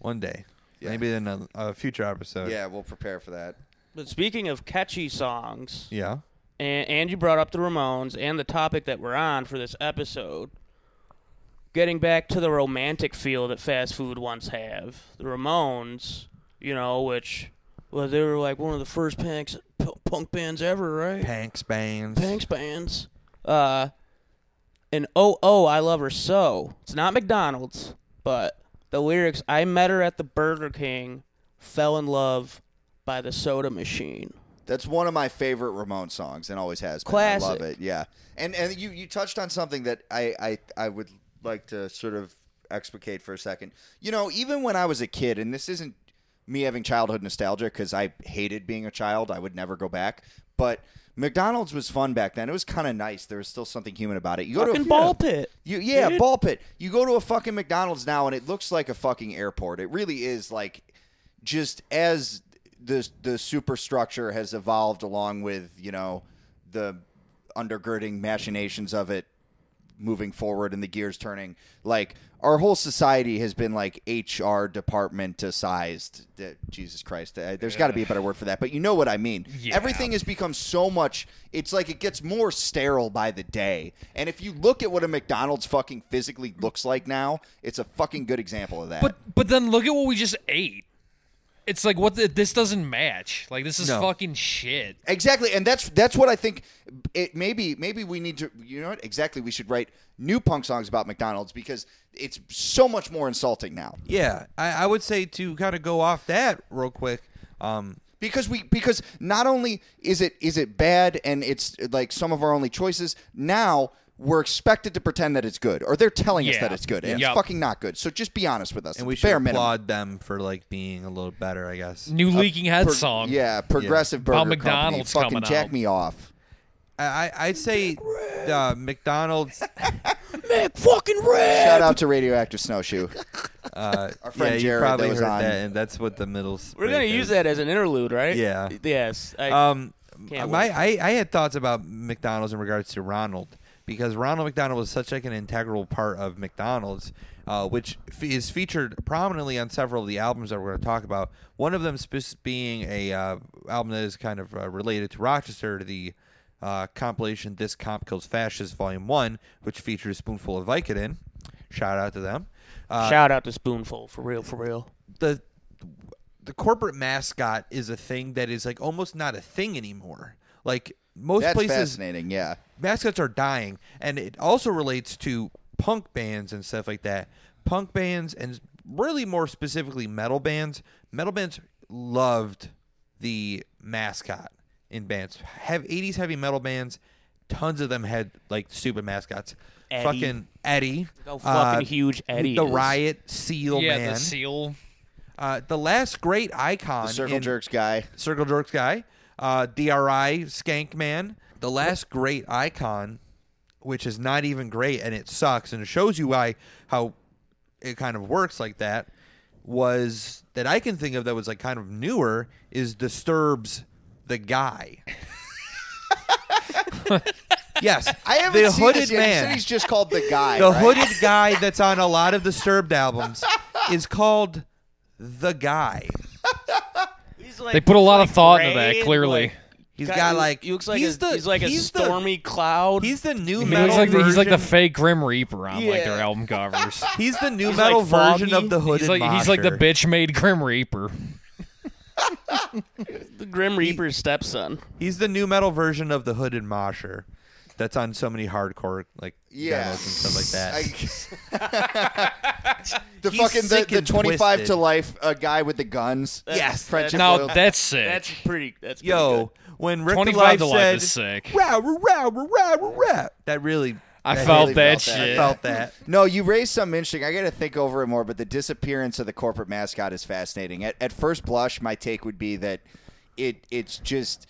One day, Yeah. maybe in a, a future episode. Yeah, we'll prepare for that. But speaking of catchy songs, Yeah. And, and you brought up the Ramones and the topic that we're on for this episode. Getting back to the romantic feel that fast food once have, the Ramones, you know, which well they were like one of the first punks, p- punk bands ever, right? Panks bands. Punks bands. Uh, and oh oh, I love her so. It's not McDonald's, but the lyrics. I met her at the Burger King, fell in love by the soda machine. That's one of my favorite Ramon songs and always has been. I Classic. love it. Yeah. And and you you touched on something that I I I would like to sort of explicate for a second. You know, even when I was a kid and this isn't me having childhood nostalgia cuz I hated being a child. I would never go back. But McDonald's was fun back then. It was kind of nice. There was still something human about it. You go Fucking to a, ball pit. You yeah, dude. ball pit. You go to a fucking McDonald's now and it looks like a fucking airport. It really is like just as the the superstructure has evolved along with, you know, the undergirding machinations of it moving forward and the gears turning. Like our whole society has been like HR department sized Jesus Christ, uh, there's got to be a better word for that, but you know what I mean. Yeah. Everything has become so much. It's like it gets more sterile by the day. And if you look at what a McDonald's fucking physically looks like now, it's a fucking good example of that. But but then look at what we just ate. It's like what the, this doesn't match. Like this is No. fucking shit. Exactly, and that's that's what I think. It maybe maybe we need to. You know what? Exactly, we should write new punk songs about McDonald's because it's so much more insulting now. Yeah, I, I would say to kind of go off that real quick. Um, Because we because not only is it is it bad and it's like some of our only choices now. We're expected to pretend that it's good, or they're telling us Yeah. that it's good, and Yep. it's fucking not good. So just be honest with us. and we It's should bare minimum. applaud them for like being a little better, I guess. New leaking head Pro- song. Yeah, progressive About burger McDonald's company. Fucking coming jack out. me off. I, I I'd say uh, McDonald's. *laughs* Mac fucking red. Shout out to Radioactive Snowshoe. *laughs* Uh, *laughs* Our friend yeah, you Jared probably that was heard on- that, and that's what the middle. We're gonna use that as an interlude, right? Yeah. Yes. I, Um, Can't my wait. I, I had thoughts about McDonald's in regards to Ronald because Ronald McDonald was such like an integral part of McDonald's, uh, which f- is featured prominently on several of the albums that we're going to talk about. One of them spe- being a uh, album that is kind of uh, related to Rochester, to the uh, compilation This Comp Kills Fascists Volume 1, which features Spoonful of Vicodin. Shout out to them. Uh, Shout out to Spoonful for real, for real. the the corporate mascot is a thing that is like almost not a thing anymore. Like most That's places fascinating. Yeah. Mascots are dying and it also relates to punk bands and stuff like that punk bands and really more specifically metal bands metal bands loved the mascot in bands have 80s heavy metal bands tons of them had like stupid mascots Eddie. fucking eddie How fucking uh, huge Eddie the is. riot seal yeah, man the seal. uh, the last great icon The circle in- jerks guy. Circle Jerks guy, uh, DRI Skank Man. The last great icon, which is not even great and it sucks, and it shows you why how it kind of works like that. Was that I can think of that was like kind of newer is Disturbed's the guy. *laughs* yes, I haven't the seen hooded this yet. He said man. he's just called the guy. The right? hooded guy that's on a lot of Disturbed albums is called the guy. He's like, They put a lot of like thought into that. Clearly, like, He's kinda- got like he looks like he's a, the he's like a he's the- stormy cloud. He's the new he metal looks like the, he's like the fake Grim Reaper on like their album covers. *laughs* He's the new He's metal like version Foggy. of the hooded he's like he's like the bitch made Grim Reaper. *laughs* the Grim Reaper's stepson. He's the nu metal version of the hooded Mosher. That's on so many hardcore like Yeah. demos and stuff like that. I- *laughs* the He's fucking the, the 25 to life uh, guy with the guns. Yes, Friendship Now loyalty. that's sick. That's pretty. That's pretty Yo, when Rick Twenty Alive five to life said, is sick. "Rah, rah, rah, rah, rah, rah, rah," that really I that felt really that felt that. shit. felt that. *laughs* No, you raised something interesting. I got to think over it more, but the disappearance of the corporate mascot is fascinating. At, at first blush, my take would be that it it's just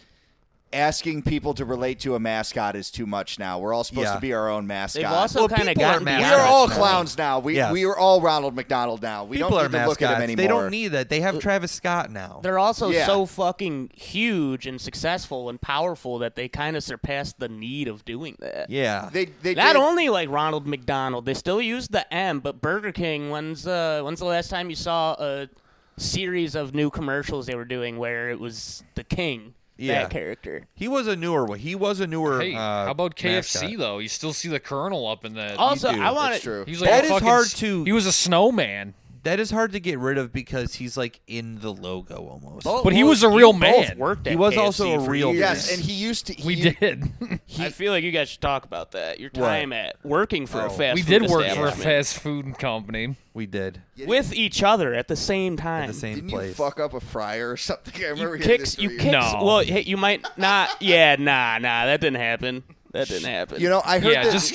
asking people to relate to a mascot is too much now. We're all supposed Yeah. to be our own They've mascot. also Well, kind of people are gotten mad we beyond are all that. clowns now. We Yes. we are all Ronald McDonald now. We People don't are need to look at him anymore. They don't need that. They have Travis Scott now. They're also Yeah. so fucking huge and successful and powerful that they kind of surpassed the need of doing that. Yeah. They they Not did- only like Ronald McDonald, they still use the M, but Burger King. When's uh, when's the last time you saw a series of new commercials they were doing where it was the King, Yeah. that character? he was a newer one. He was a newer. Hey, uh, how about KFC mascot. though? You still see the Colonel up in that. Also, do. I want That's true. He's like That a is fucking hard to- He was a snowman, That is hard to get rid of because he's like in the logo almost. but he was a real both man. Worked at He was KFC also a for real years. Yes, and he used to. He, we did. *laughs* I feel like you guys should talk about that. Your time at working for a Oh. fast we food did work for a establishment. fast food company. we did with each other at the same time. at the same Didn't place. you fuck up a fryer or something? *laughs* I remember you kicks, this you story. kicks. No. Well, hey, you might not. Yeah, nah, nah, that didn't happen. That didn't happen. You know, I heard Yeah, that. just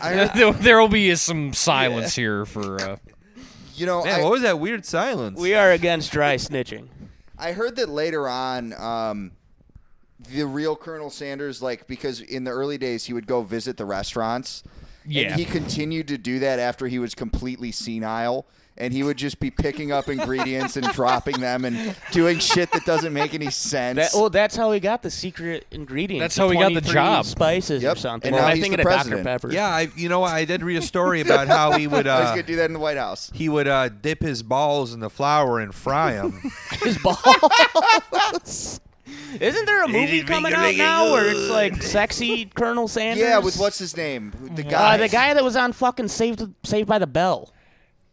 I *laughs* heard, there, there will be some silence here for. Uh, you know, Man, I, what was that weird silence? we are against dry snitching. *laughs* I heard that later on, um, the real Colonel Sanders, like because in the early days he would go visit the restaurants. Yeah. And he continued to do that after he was completely senile. And he would just be picking up ingredients and dropping them and doing shit that doesn't make any sense. That, well, that's how he got the secret ingredients. That's how he got the 23 job. Spices Yep, or something. and now I he's think the of Dr. Pepper. yeah, I, you know, I did read a story about how he would *laughs* I was uh, gonna do that in the White House. he would uh, dip his balls in the flour and fry them. *laughs* his balls. Isn't there a movie coming out now where it's like sexy Colonel Sanders? Yeah, with what's his name? The guy. Uh, the guy that was on fucking Saved Saved by the Bell.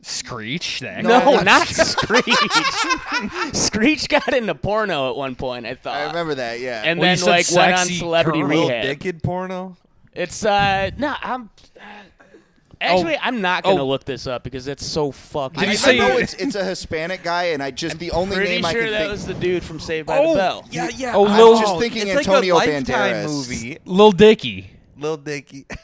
Screech. That No, No, not not *laughs* Screech. *laughs* Screech got into porno at one point, I thought. I remember that. Yeah. And Well, you then said like went on sexy Celebrity Colonel Real Rehab. dicked porno. It's uh no, I'm Actually, Oh. I'm not gonna Oh. look this up because it's so fucking. Did I, you I say- know it's it's a Hispanic guy, and I just the only Pretty name I sure can that think. was the dude from Saved by the Bell. yeah, yeah. Oh, I Lil- was just thinking it's Antonio like a Lifetime Banderas. movie. Lil Dicky. Lil Dicky. *laughs*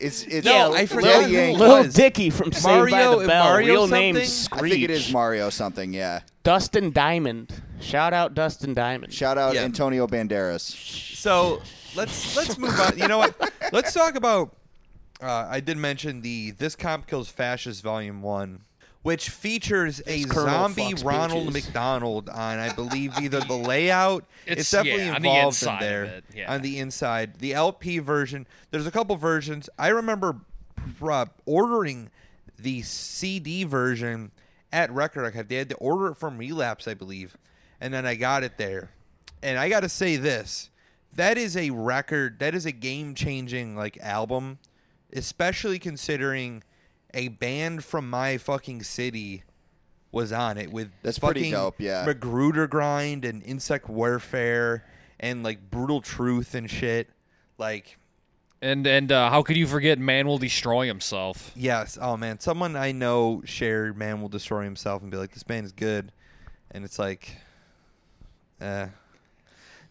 It's it's Yeah, I Lil- forget Lil who Yank. Little. Dicky from Saved Mario- by the Bell. Mario Real name? Screech. I think it is Mario something. Yeah. Dustin Diamond. Shout out Dustin Diamond. Shout out Yeah. Antonio Banderas. So let's let's move on. You know what? Let's talk about. Uh, I did mention the "This Comp Kills Fascist" Volume One, which features a Colonel zombie fucks Ronald. McDonald on, I believe, *laughs* either the layout. It's, It's- definitely yeah, on the involved in there. yeah. On the inside, the LP version. There's a couple versions. I remember uh, ordering the CD version at Record Archive. They had to order it from Relapse, I believe, and then I got it there. And I got to say this: that is a record. That is a game changing like album, especially considering a band from my fucking city was on it with That's pretty fucking dope, yeah. Magrudergrind and insect warfare and like brutal truth and shit. Like And and uh, how could you forget Man will destroy himself? yes, oh man, someone I know shared "Man Will Destroy Himself" and be like, "This band is good," and it's like, uh,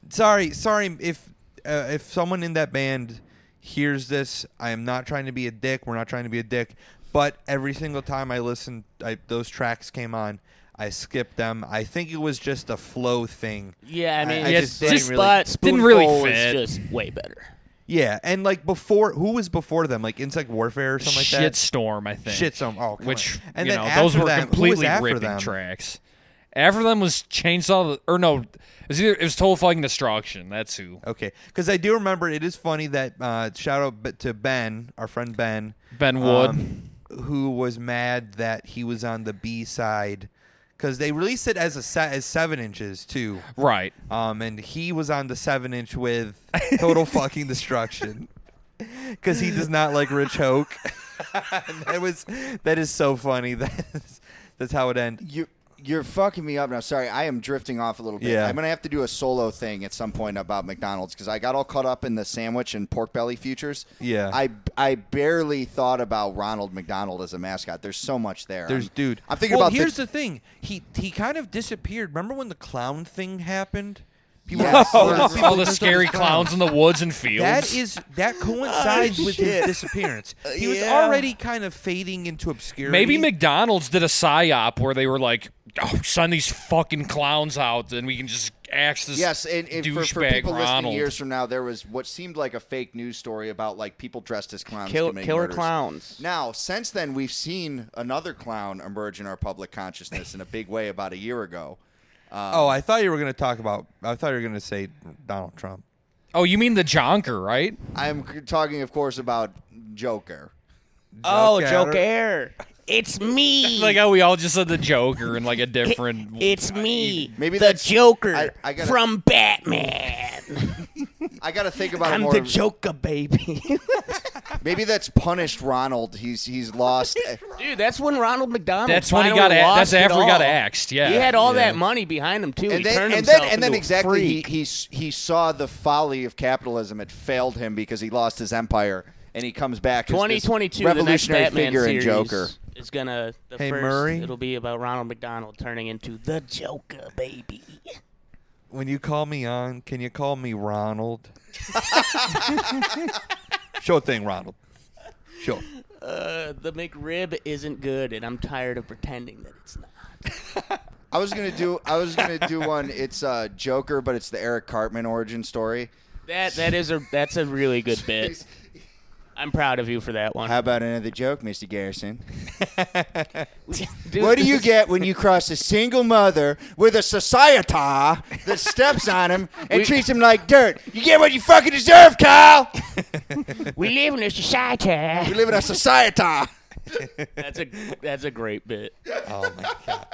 sorry, sorry if uh, if someone in that band hears this, I am not trying to be a dick. We're not trying to be a dick, but every single time I listened, I, those tracks came on. I skipped them. I think it was just a flow thing. Yeah, I mean, I it's just didn't just really- but didn't really Spoonful fit. is just way better. Yeah, and like before, who was before them? Like Insect Warfare or something like that. Shitstorm, I think. Shitstorm. Oh, come which on. and you then know those were them, completely ripping them? tracks. After them was Chainsaw, or no, it was either it was Total Fucking Destruction. That's who. Okay, because I do remember it is funny that uh, shout out to Ben, our friend Ben, Ben Wood. um, who was mad that he was on the B side because they released it as a set as seven inches too. right. Um, and he was on the seven inch with total *laughs* fucking destruction because he does not like Rich Hoak. *laughs* That was that is so funny. *laughs* That's that's how it ends. You you're fucking me up now. Sorry, I am drifting off a little bit. Yeah. I'm gonna have to do a solo thing at some point about McDonald's because I got all caught up in the sandwich and pork belly futures. Yeah. I I barely thought about Ronald McDonald as a mascot. There's so much there. There's I'm, dude. I'm thinking well, about here's the, the thing. He he kind of disappeared. Remember when the clown thing happened? People Yes. were- Oh, people All the scary as clowns in the woods and fields. That is that *laughs* oh, coincides with his disappearance. Uh, he was Yeah. already kind of fading into obscurity. Maybe McDonald's did a psyop where they were like, "Oh, send these fucking clowns out, and we can just axe this Yes, and, and for, for douchebag people listening Ronald." years from now, there was what seemed like a fake news story about like people dressed as clowns Kill, killer murders. clowns. Now, since then, we've seen another clown emerge in our public consciousness in a big way about a year ago. Um, oh, I thought you were going to talk about. I thought you were going to say Donald Trump. oh, you mean the Jonker, right? I'm talking, of course, about Joker. Oh, Joker. Joker. It's me. *laughs* Like how we all just said the Joker in like a different. it's me. Maybe the that's- Joker I- I gotta- from Batman. *laughs* I got to think about it I'm more. the Joker, baby. *laughs* Maybe that's punished Ronald. He's he's lost. Dude, that's when Ronald McDonald. That's when he got. A- lost that's it after he got all. axed. Yeah. He had all Yeah. that money behind him too. and he then turned and then and then into a exactly he, freak. he s- he saw the folly of capitalism. It failed him because he lost his empire, and he comes back. as this 2022, the next revolutionary Batman figure in series Joker. is gonna. The Hey, first, Murray? It'll be about Ronald McDonald turning into the Joker, baby. When you call me on, can you call me Ronald? *laughs* Sure thing, Ronald. Sure. Uh, the McRib isn't good, and I'm tired of pretending that it's not. I was gonna do I was gonna do one. It's uh, Joker, but it's the Eric Cartman origin story. That that is a that's a really good *laughs* bit. I'm proud of you for that one. How about another joke, Mr. Garrison? *laughs* Dude, What do you get when you cross a single mother with a society that *laughs* steps on him and We- treats him like dirt? You get what you fucking deserve, Kyle. *laughs* We live in a society. We live in a society. That's a that's a great bit. Oh my god.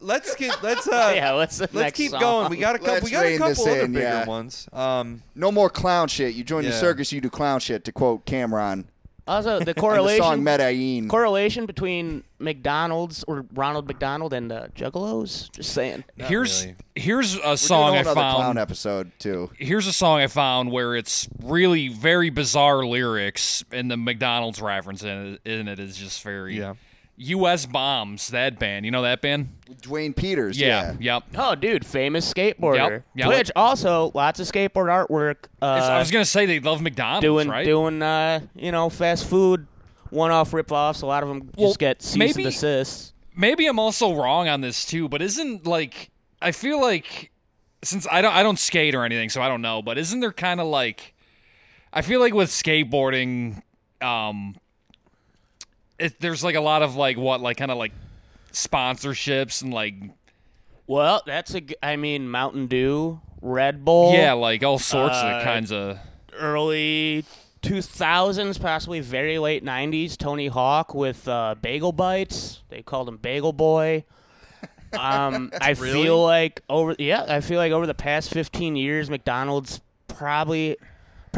Let's get let's *laughs* uh Yeah, what's the let's keep song? going. We got a couple. Let's we got a couple other in, bigger yeah. ones. Um, No more clown shit. You join the circus, you do clown shit. To quote Cameron, Also, the *laughs* and the correlation song Medellin. correlation between McDonald's or Ronald McDonald and uh, Juggalos. Just saying. Here's really. here's a We're song doing I a whole clown found. episode too. Here's a song I found where it's really very bizarre lyrics, and the McDonald's reference in it, in it is just very. Yeah. U.S. Bombs, that band. You know that band? Duane Peters. Yeah. Yeah. Yep. Oh, dude, famous skateboarder. Yep, yep. Which also lots of skateboard artwork. Uh, I was gonna say they love McDonald's, doing right? doing uh, you know fast food one-off rip-offs. A lot of them Well, just get cease maybe- and desist. Maybe I'm also wrong on this too, but isn't like I feel like since I don't I don't skate or anything, so I don't know, but isn't there kind of like I feel like with skateboarding, um, it, there's like a lot of like what like kind of like sponsorships and like Well, that's a. g- I mean, Mountain Dew, Red Bull. yeah, like all sorts Uh, of kinds of early 2000s, possibly very late 90s. Tony Hawk with uh, Bagel Bites. They called him Bagel Boy. *laughs* Um, I Really? feel like over yeah, I feel like over the past 15 years, McDonald's probably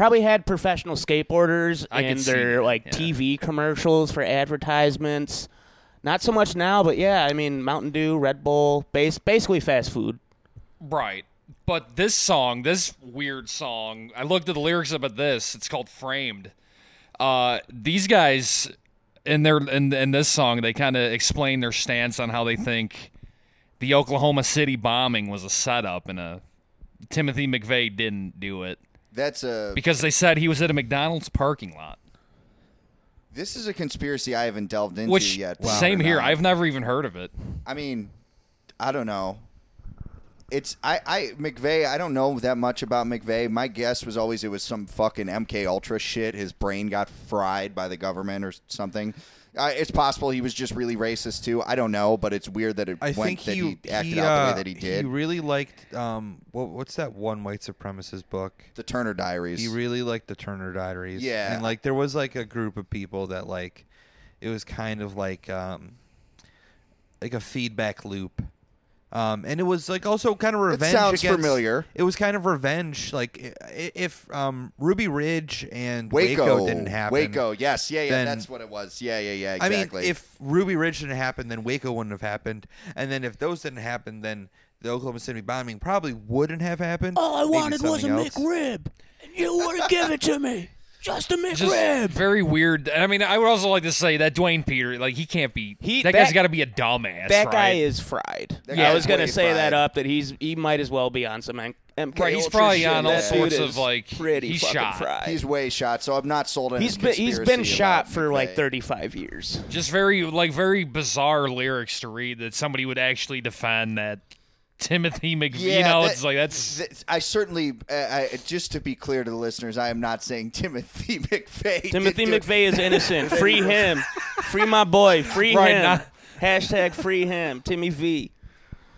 probably had professional skateboarders I in could see their like yeah. TV commercials for advertisements. Not so much now, but yeah, I mean Mountain Dew, Red Bull, base basically fast food. Right. But this song, this weird song, I looked at the lyrics about this. It's called Framed. Uh, these guys in their in, in this song, they kind of explain their stance on how they think the Oklahoma City bombing was a setup and a Timothy McVeigh didn't do it That's a. because they said he was at a McDonald's parking lot. This is a conspiracy I haven't delved into Which yet. believe same here. not. I've never even heard of it. I mean, I don't know. It's I, I McVeigh. I don't know that much about McVeigh. My guess was always it was some fucking MK Ultra shit. His brain got fried by the government or something. Uh, it's possible he was just really racist too. I don't know, but it's weird that it I went think that he, he, acted he, out the uh, way that he did. He really liked um, what, what's that one white supremacist book? the Turner Diaries. He really liked the Turner Diaries. Yeah. and like there was like a group of people that like it was kind of like um, like a feedback loop. Um, and it was like also kind of revenge. sounds against- familiar. It was kind of revenge. Like if um, Ruby Ridge and Waco, Waco, didn't happen. Waco, yes, yeah, yeah, then- that's what it was. Yeah, yeah, yeah, I exactly. mean, if Ruby Ridge didn't happen, then Waco wouldn't have happened. And then if those didn't happen, then the Oklahoma City bombing probably wouldn't have happened. All I Maybe wanted was a something else. McRib, and you wouldn't give it to me. *laughs* Just a Just McRib. very weird. I mean, I would also like to say that Duane Peter, like he can't be. He- that, guy's got to be a dumbass. That right? guy is fried. That I was gonna way say that up that he's he might as well be on some M- MK Right, he's Ultra probably shit. on all That sorts of, like, pretty he's fucking shot. fried. he's way shot, so I'm not sold on he's his been he's been shot about for like 35 years. just very like very bizarre lyrics to read that somebody would actually defend that Timothy McVeigh. you know, that- it's like that's th- I certainly, uh, I, just to be clear to the listeners, I am not saying Timothy *laughs* McVeigh. Timothy did do it. McVeigh is innocent. *laughs* Free him. Free my boy. Free Right, him. not- Hashtag free him. Timmy V.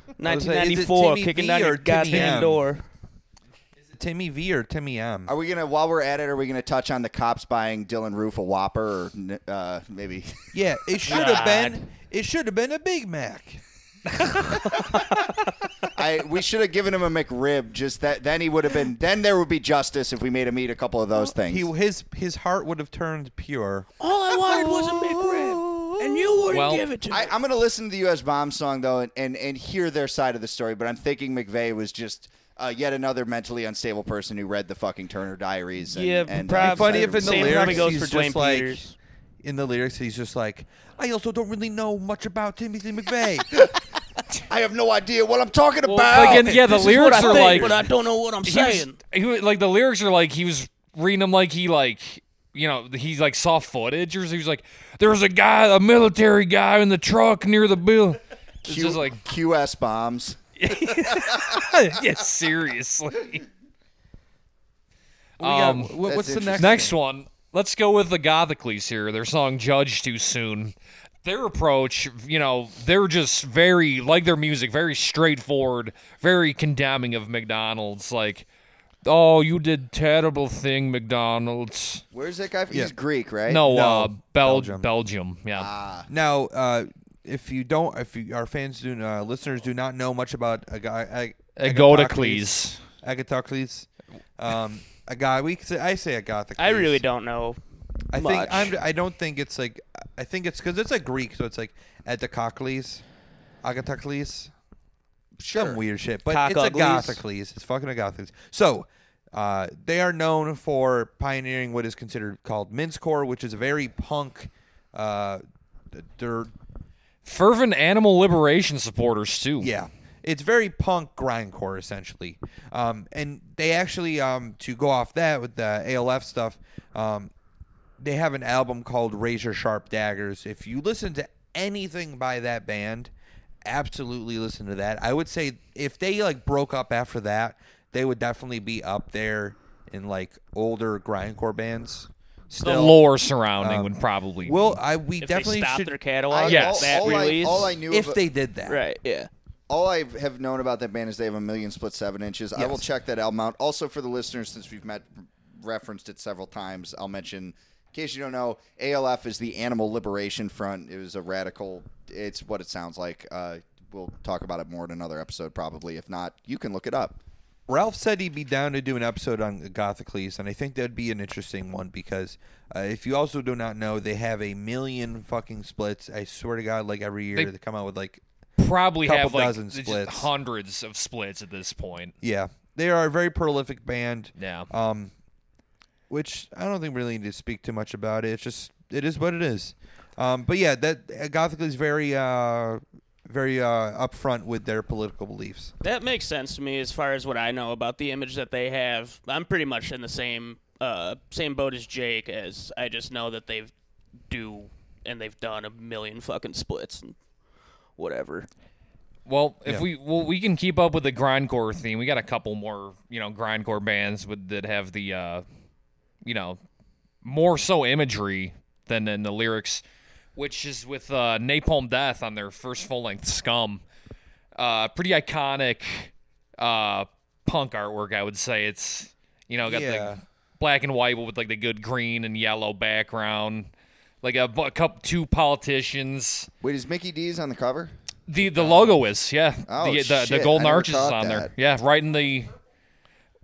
was like, is it 1994, Timmy kicking V down your or Timmy goddamn M? door. Timmy V or Timmy M? Are we gonna, while we're at it, are we gonna touch on the cops buying Dylann Roof a Whopper, or uh, maybe? *laughs* Yeah, it should have been. It should have been a Big Mac. I we should have given him a McRib. Just that, then he would have been. Then there would be justice if we made him eat a couple of those things. He his his heart would have turned pure. All I wanted was a McRib, and you wouldn't Well, give it to me. I, I'm gonna listen to the U.S. bomb song though, and, and and hear their side of the story. But I'm thinking McVeigh was just. Uh, yet another mentally unstable person who read the fucking Turner Diaries. And, Yeah, and, prob- uh, Funny if in the Same lyrics probably goes he's for just Dwayne like, Peters. in the lyrics he's just like, I also don't really know much about Timothy McVeigh. *laughs* I have no idea what I'm talking well, about. like, and, yeah, the This lyrics are think, like but I don't know what I'm he was, saying. he was like the lyrics are like he was reading them like he like you know he like saw footage or he was like there was a guy a military guy in the truck near the bill. It's Q- just like QS bombs. *laughs* yeah, seriously. We got- Um, what- what's the that's next? Next one. Let's go with the Agathocles here. Their song Judge Too Soon. Their approach, you know, they're just very, like their music, very straightforward, very condemning of McDonald's. Like, oh, you did terrible thing, McDonald's. Where's that guy? From? Yeah. He's Greek, right? No, No, uh, Bel- Belgium. Belgium. Yeah. Ah, Now, uh, if you don't, if you, our fans do, uh, listeners do not know much about a guy, Ag- Agatocles. Agathocles, um, a guy. We say, I say Agathocles. I really don't know. I much. think I'm. I don't think it's like. I think it's because it's like Greek, so it's like Agathocles, Agathocles, some weird shit. But it's Cockugles. Agathocles. It's fucking Agathocles. So. Uh, they are known for pioneering what is considered called mincecore, which is a very punk. Uh, they're Fervent animal liberation supporters, too. yeah, it's very punk grindcore essentially. Um, and they actually um, to go off that with the ALF stuff, um, they have an album called Razor Sharp Daggers. If you listen to anything by that band, absolutely listen to that. I would say if they like broke up after that, they would definitely be up there in like older grindcore bands. The lore surrounding um, would probably. well, I we If definitely they stop should their catalog, Yes. that all, all release. I, all I knew if of- they did that. right, yeah. all I have known about that band is they have a million split seven inches. I will check that album out. Also, for the listeners, since we've met referenced it several times, I'll mention. In case you don't know, ALF is the Animal Liberation Front. It was a radical. It's what it sounds like. Uh, we'll talk about it more in another episode, probably. If not, you can look it up. Ralph said he'd be down to do an episode on Agathocles, and I think that'd be an interesting one because uh, if you also do not know, they have a million fucking splits. I swear to God, like every year They- they, come out with like Probably Couple have like dozen just splits. hundreds of splits at this point. yeah, they are a very prolific band. Yeah. Um, which I don't think really need to speak too much about it. It's just it is what it is. Um, but yeah, that uh, Agathocles is very uh very uh upfront with their political beliefs. That makes sense to me as far as what I know about the image that they have. I'm pretty much in the same uh, same boat as Jake, as I just know that they've do and they've done a million fucking splits and whatever. Well, if Yeah. we well we can keep up with the grindcore theme. We got a couple more, you know, grindcore bands with that have the uh you know, more so imagery than in the lyrics, which is with uh Napalm Death on their first full-length Scum. Uh pretty iconic uh punk artwork, I would say. It's you know, got Yeah. the black and white but with like the good green and yellow background. Like a, bu- couple two politicians. Wait, is Mickey D's on the cover? The the logo is yeah. Oh, the, the, the golden arches is on there. Yeah, right in the.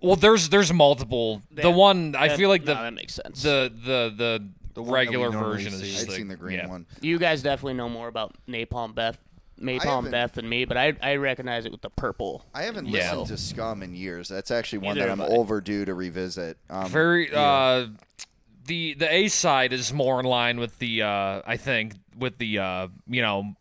Well, there's there's multiple. the one I that- feel like no, the that makes sense. the the the, The one that we regular version see. is. I've the- seen the green yeah. one. you guys definitely know more about Napalm Death, Napalm haven't- than me, but I I recognize it with the purple. I haven't Yeah. listened to Scum in years. That's actually one Neither that I'm overdue to revisit. Um, Very uh, the the A side is more in line with the uh I think with the uh you know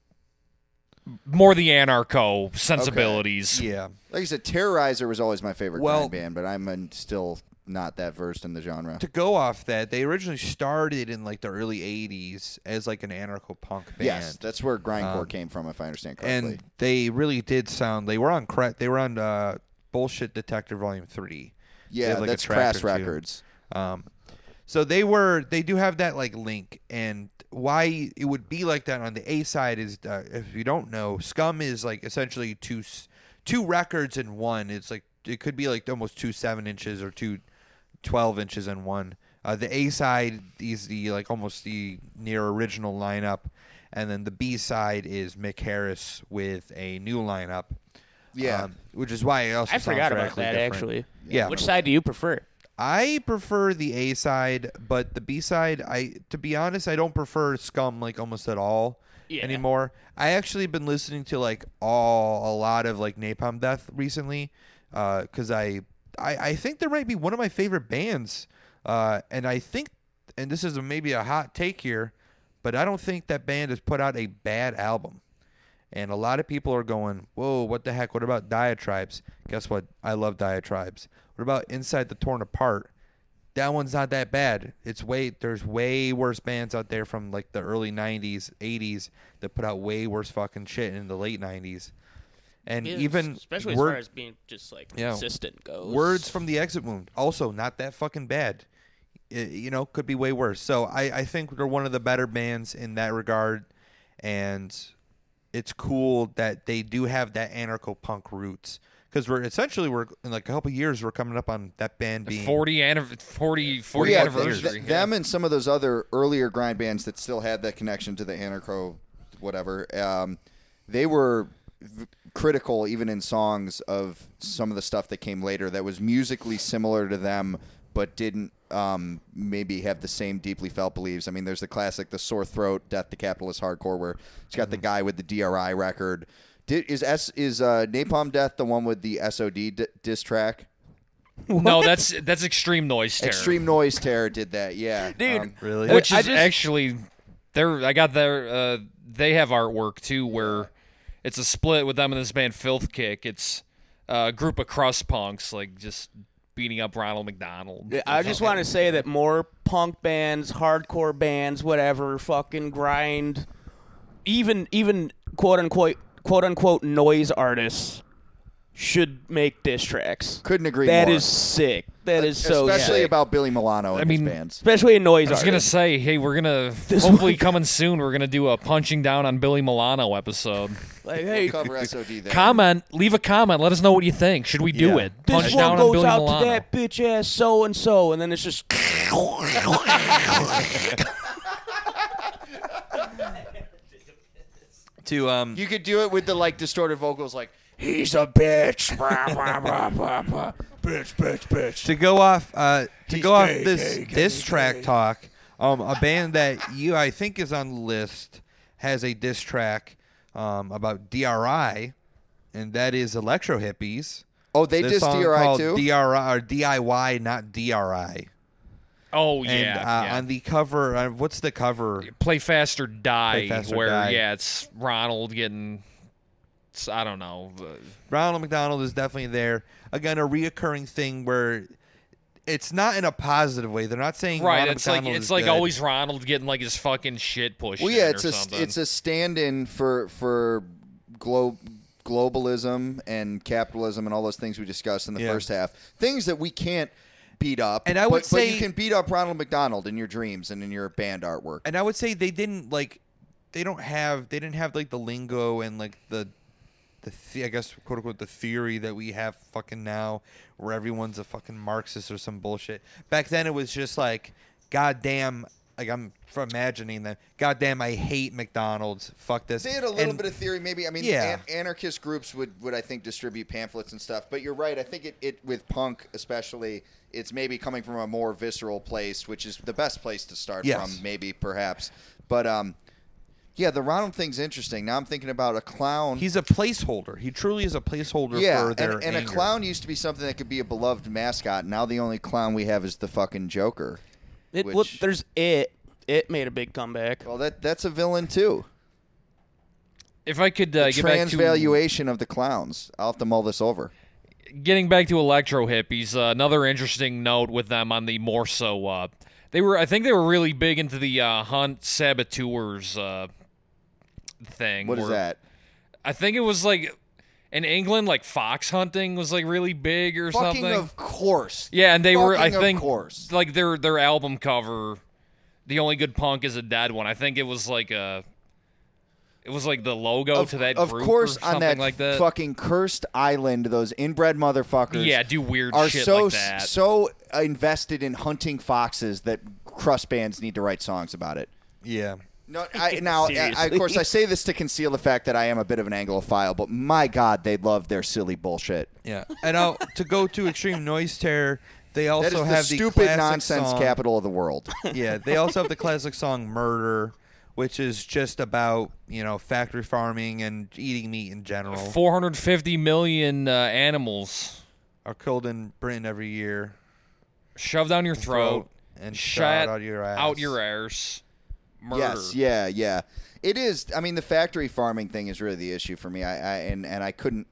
more the anarcho sensibilities. Yeah. like I said, Terrorizer was always my favorite Well- grind band, but I'm still not that versed in the genre. to go off that, they originally started in like the early '80s as like an anarcho punk band. Yes, that's where grindcore Um, came from, if I understand correctly. and they really did sound. They were on cra- They were on uh, Bullshit Detector Volume Three. Yeah, like, that's Crass. Records. Um, so they were. They do have that like link, and why it would be like that on the A side is, uh, if you don't know, Scum is like essentially two two records in one. It's like it could be like almost two seven inches or two 12 inches in one. Uh, the A side is the like almost the near original lineup, and then the B side is Mick Harris with a new lineup. Yeah. um, which is why it also I forgot about that different. actually. Yeah. Which side do you prefer? I prefer the A side, but the B side, I to be honest, I don't prefer Scum like almost at all Yeah. anymore. I actually been listening to like all a lot of like Napalm Death recently, because I, I I think there might be one of my favorite bands, uh, and I think, and this is a, maybe a hot take here, but I don't think that band has put out a bad album. And a lot of people are going, "Whoa, what the heck? What about Diatribes?" Guess what? I love Diatribes. What about Inside the Torn Apart? That one's not that bad. It's way there's way worse bands out there from like the early '90s, '80s that put out way worse fucking shit in the late '90s. And Yeah, even especially as word- far as being just like Yeah. consistent goes. Words from the Exit Wound, also not that fucking bad. I- you know, could be way worse. So I, I think they're one of the better bands in that regard, and it's cool that they do have that anarcho punk roots. Because we're essentially we're in like a couple years we're coming up on that band being 40, anniv- 40, 40 Well, yeah, anniversary. th- them and some of those other earlier grind bands that still had that connection to the anarcho, whatever. Um, they were v- critical, even in songs, of some of the stuff that came later that was musically similar to them, but didn't um, maybe have the same deeply felt beliefs. I mean, there's the classic, the sore throat, death to capitalist hardcore, where it's got the Mm-hmm. guy with the DRI record. Did, is S is uh, Napalm Death the one with the SOD d- diss track? no, that's that's extreme noise terror. Extreme Noise Terror did that, yeah. Dude, Um, really which is just- actually they're I got their uh they have artwork too where it's a split with them and this band Filth Kick. It's a group of crust punks like just beating up Ronald McDonald. I just want to say that more punk bands, hardcore bands, whatever, fucking grind, even even quote unquote quote unquote noise artists should make diss tracks. Couldn't agree That more. is sick. That is so especially sick. about Billy Milano and I mean, his bands. especially a noise I was artist. gonna say, hey, we're gonna *laughs* This hopefully one- coming soon. We're gonna do a punching down on Billy Milano episode. like, hey, Cover SOD there. Comment, leave a comment. Let us know what you think. Should we do Yeah. it? this Punch one down on goes Billy out Milano. to that bitch ass so and so, and then it's just *laughs* to um You could do it with the like distorted vocals, like "He's a bitch, Blah, blah, blah, blah, blah. bitch, bitch, bitch." to go off uh to He's go off gay, this gay, gay, diss track talk. Um, a band that you I think is on the list has a diss track um about DRI, and that is Electro Hippies. Oh, they This dissed song DRI called too. DRI or DIY, not DRI. Oh And yeah, uh, yeah. on the cover, uh, what's the cover? Play Fast or Die, Play Fast or where Die. yeah, it's Ronald getting. It's- I don't know. Ronald McDonald is definitely there. Again, a reoccurring thing where it's not in a positive way. They're not saying Right, Ronald it's like it's like good. always Ronald getting like his fucking shit pushed. well, yeah, in it's or a something. it's a stand-in for for glo- globalism and capitalism and all those things we discussed in the Yeah. first half. Things that we can't beat up. And I would but, but say- you can beat up Ronald McDonald in your dreams and in your band artwork. and I would say they didn't like they don't have they didn't have like the lingo and like the the the I guess quote unquote the theory that we have fucking now where everyone's a fucking Marxist or some bullshit. Back then it was just like goddamn like I'm imagining that goddamn I hate McDonald's. Fuck this. They had a little And- bit of theory, maybe. I mean, Yeah. an- anarchist groups would, would I think distribute pamphlets and stuff. But you're right. I think it, it with punk especially, it's maybe coming from a more visceral place, which is the best place to start Yes. from, maybe perhaps. But um, yeah, the Ronald thing's interesting. Now I'm thinking about a clown. He's a placeholder. He truly is a placeholder yeah, for and, their and a anger. clown used to be something that could be a beloved mascot. Now the only clown we have is the fucking Joker. It, Which- well, there's it. It made a big comeback. Well, that that's a villain too. if I could uh, The get back to transvaluation of the clowns. I'll have to mull this over. getting back to electro hippies, uh, another interesting note with them on the more so. Uh, they were, I think, they were really big into the uh, hunt saboteurs uh, thing. What is where- that? I think it was like in England, like fox hunting was like really big or Fucking something. of course. yeah, and they were, I fucking of think, course. like their their album cover, "The Only Good Punk Is a Dead One." I think it was like a. It was like the logo of, to that of group course or on that, like that. fucking cursed island those inbred motherfuckers yeah, do weird are shit so like that. so invested in hunting foxes that crust bands need to write songs about it Yeah. No, I, *laughs* now, I, I- of course, I say this to conceal the fact that I am a bit of an Anglophile, but my God, they love their silly bullshit. Yeah. And now to go to Extreme Noise Terror, they also That is the have stupid nonsense song- capital of the world. *laughs* Yeah, they also have the classic song "Murder," which is just about you know factory farming and eating meat in general. 450 million uh, animals Are killed in Britain every year. shoved down your throat, and shot shot out your ass. out your arse. Murder. Yes, yeah, yeah. It is. I mean, the factory farming thing is really the issue for me. I, I and and I couldn't,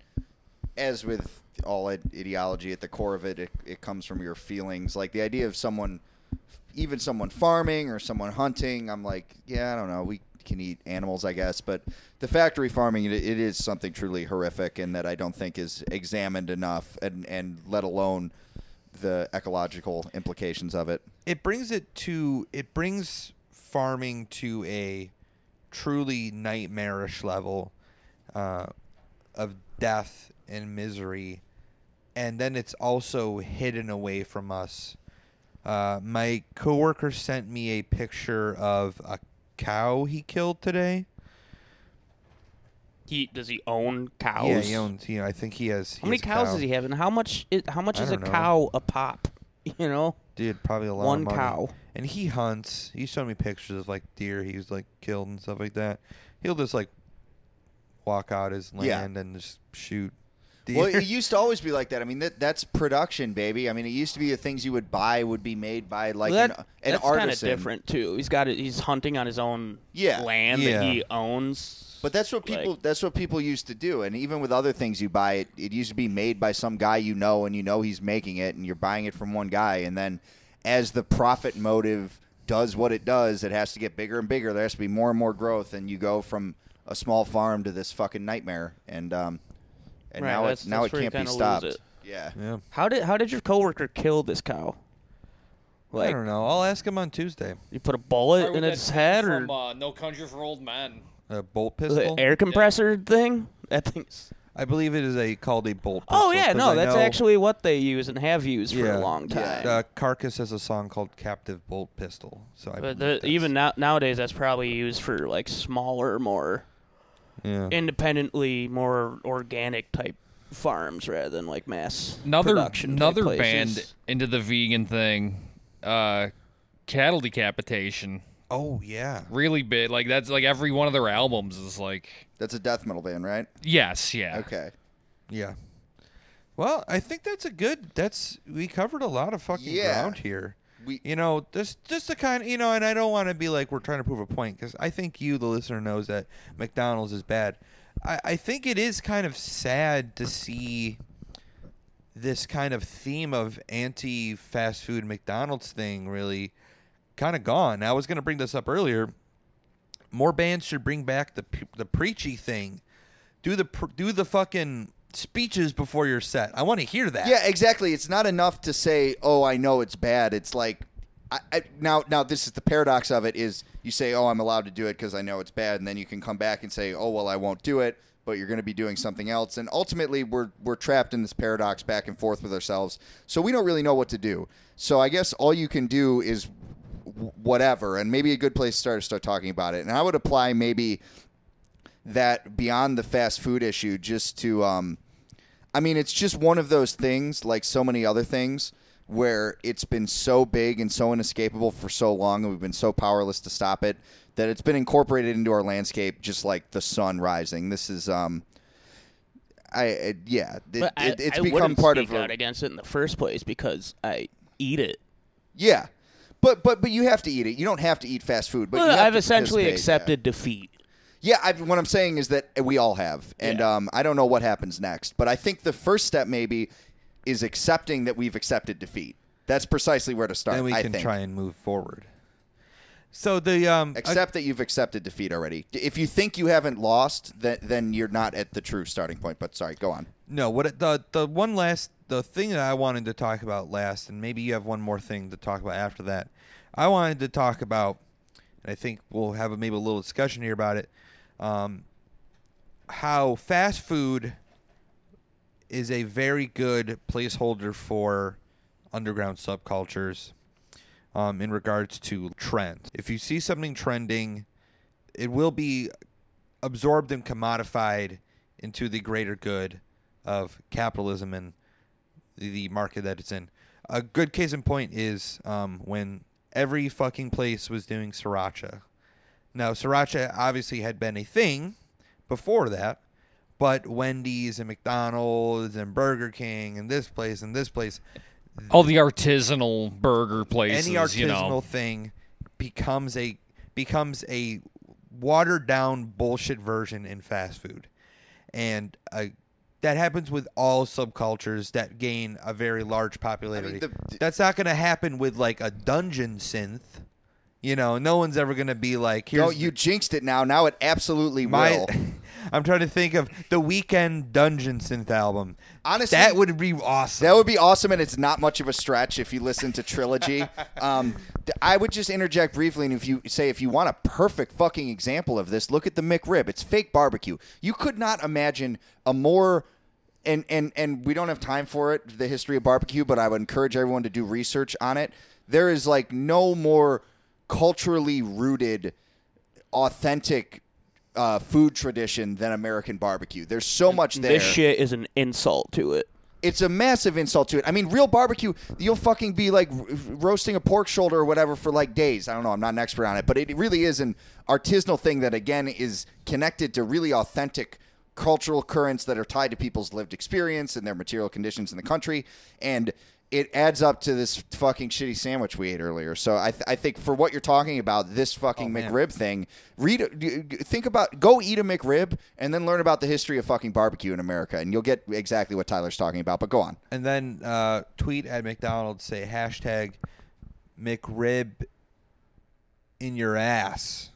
as with all ideology, at the core of it, it, it comes from your feelings. Like the idea of someone, even someone farming or someone hunting. I'm like, yeah, I don't know. We can eat animals, I guess, but the factory farming, it, it is something truly horrific, and that I don't think is examined enough, and and let alone the ecological implications of it. It brings it to it brings farming to a truly nightmarish level uh, of death and misery, and then it's also hidden away from us. Uh, my coworker sent me a picture of a cow he killed today. He does he own cows? Yeah, he owns. You know, I think he has. he How many has cows cow. does he have, and how much? Is, how much I is a know. cow a pop? *laughs* You know, Dude, probably a lot. One of money. cow. And he hunts. He showed me pictures of like deer he's like killed and stuff like that. He'll just like walk out his Yeah. land and just shoot. Well, it used to always be like that. I mean, that that's production, baby. I mean, it used to be the things you would buy would be made by like Well, an, that, an that's kind of different too. He's got it. He's hunting on his own Yeah. land Yeah. that he owns. But that's what people Like- that's what people used to do. And even with other things you buy, it, it used to be made by some guy you know, and you know he's making it, and you're buying it from one guy. And then as the profit motive does what it does, it has to get bigger and bigger. There has to be more and more growth, and you go from a small farm to this fucking nightmare. And um, and Right, now that's- it now that's it can't be stopped. it. Yeah. yeah. How did how did your coworker kill this cow? I don't know. I'll ask him on Tuesday. you put a bullet in its come head or from, uh, No Country for Old Men. A bolt the pistol. air compressor thing? That thing's. I believe it is a called a bolt pistol. Oh yeah, no, I that's know, actually what they use and have used for a long time. Uh, Carcass has a song called "Captive Bolt Pistol." So I But the, even now, nowadays, that's probably used for like smaller, more Yeah. independently, more organic type farms rather than like mass Another production. another places. band into the vegan thing. Uh, cattle decapitation. Oh yeah. Really big. Like that's like every one of their albums is like That's a death metal band, right? yes, yeah. Okay. Yeah. Well, I think that's a good. That's we covered a lot of fucking Yeah. ground here. We You know, this just the kind of, you know, and I don't want to be like we're trying to prove a point because I think you, the listener, knows that McDonald's is bad. I, I think it is kind of sad to see this kind of theme of anti-fast food McDonald's thing really kind of gone. I was going to bring this up earlier. More bands should bring back the the preachy thing. Do the do the fucking speeches before your set. I want to hear that. Yeah, exactly. It's not enough to say, "Oh, I know it's bad." It's like, I, I, now, now this is the paradox of it: is you say, "Oh, I'm allowed to do it because I know it's bad," and then you can come back and say, "Oh, well, I won't do it," but you're going to be doing something else, and ultimately, we're we're trapped in this paradox back and forth with ourselves. So we don't really know what to do. So I guess all you can do is whatever, and maybe a good place to start is start talking about it. And I would apply maybe that beyond the fast food issue just to um, I mean, it's just one of those things, like so many other things, where it's been so big and so inescapable for so long, and we've been so powerless to stop it that it's been incorporated into our landscape, just like the sun rising. This is, um, I it, yeah, it, I, it, it's I become part of a, out against it in the first place because I eat it. yeah, but but but you have to eat it. You don't have to eat fast food, but you Well, have I've essentially participate, yeah. accepted defeat. Yeah, I, what I'm saying is that we all have, and Yeah. um, I don't know what happens next. But I think the first step maybe is accepting that we've accepted defeat. That's precisely where to start. then we I can think. try and move forward. So the um, I- Accept that you've accepted defeat already. If you think you haven't lost, then then you're not at the true starting point. But sorry, go on. no, what it- the the one last the thing that I wanted to talk about last, and maybe you have one more thing to talk about after that. I wanted to talk about, and I think we'll have a, maybe a little discussion here about it. Um, how fast food is a very good placeholder for underground subcultures um, in regards to trends. If you see something trending, it will be absorbed and commodified into the greater good of capitalism and the, market that it's in. A good case in point is um, when every fucking place was doing sriracha. Now, sriracha obviously had been a thing before that, but Wendy's and McDonald's and Burger King and this place and this place, All the artisanal burger places, any artisanal you know. thing becomes a becomes a watered down bullshit version in fast food, and uh, that happens with all subcultures that gain a very large popularity. the- That's not going to happen with like a dungeon synth. You know, no one's ever going to be like, "Here's No, you jinxed it now. Now it absolutely my." will. *laughs* I'm trying to think of the Weeknd dungeon synth album. Honestly, that would be awesome. That would be awesome, and it's not much of a stretch if you listen to Trilogy. *laughs* um, I would just interject briefly, and if you say if you want a perfect fucking example of this, look at the McRib. It's fake barbecue. You could not imagine a more and and and we don't have time for it, the history of barbecue, but I would encourage everyone to do research on it. There is like no more culturally rooted, authentic. Uh, food tradition than American barbecue. There's so much there This shit is an insult to it. it's a massive insult to it. I mean, real barbecue, you'll fucking be like r- roasting a pork shoulder or whatever for like days. I don't know. I'm not an expert on it, but it really is an artisanal thing that again is connected to really authentic cultural currents that are tied to people's lived experience and their material conditions in the country, and it adds up to this fucking shitty sandwich we ate earlier. So I, th- I think for what you're talking about, this fucking man. McRib thing, read, d- d- think about, go eat a McRib and then learn about the history of fucking barbecue in America, and you'll get exactly what Tyler's talking about. But go on. and then uh, tweet at McDonald's say hashtag McRib in your ass.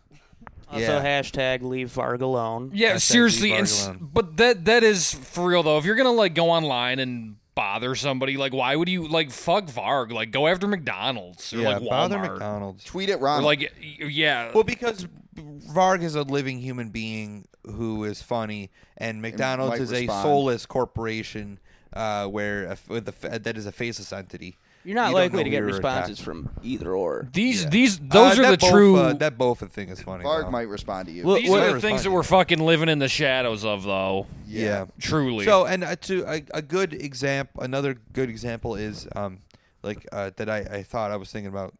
Also, Yeah. hashtag leave Varg alone. Yeah, Hashtag seriously, and, Varg s- alone. but that that is for real though. If you're gonna like go online and bother somebody, like why would you like fuck Varg? Like go after McDonald's or yeah, like bother McDonald's. Tweet it, or Ron. like yeah. Well, because Varg is a living human being who is funny, and McDonald's might is a soulless corporation uh, where a, with a, that is a faceless entity. You're not You don't likely know to we get were responses attacked. from either or. These Yeah. these those Uh, are the both, true. Uh, that both thing is funny. Varg though. might respond to you. Well, these what- are the things that we're fucking living in the shadows of, though. yeah. Truly. So, and uh, to a, a good example, another good example is um, like uh, that I, I thought I was thinking about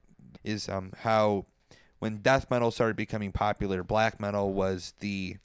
is um how when death metal started becoming popular, black metal was the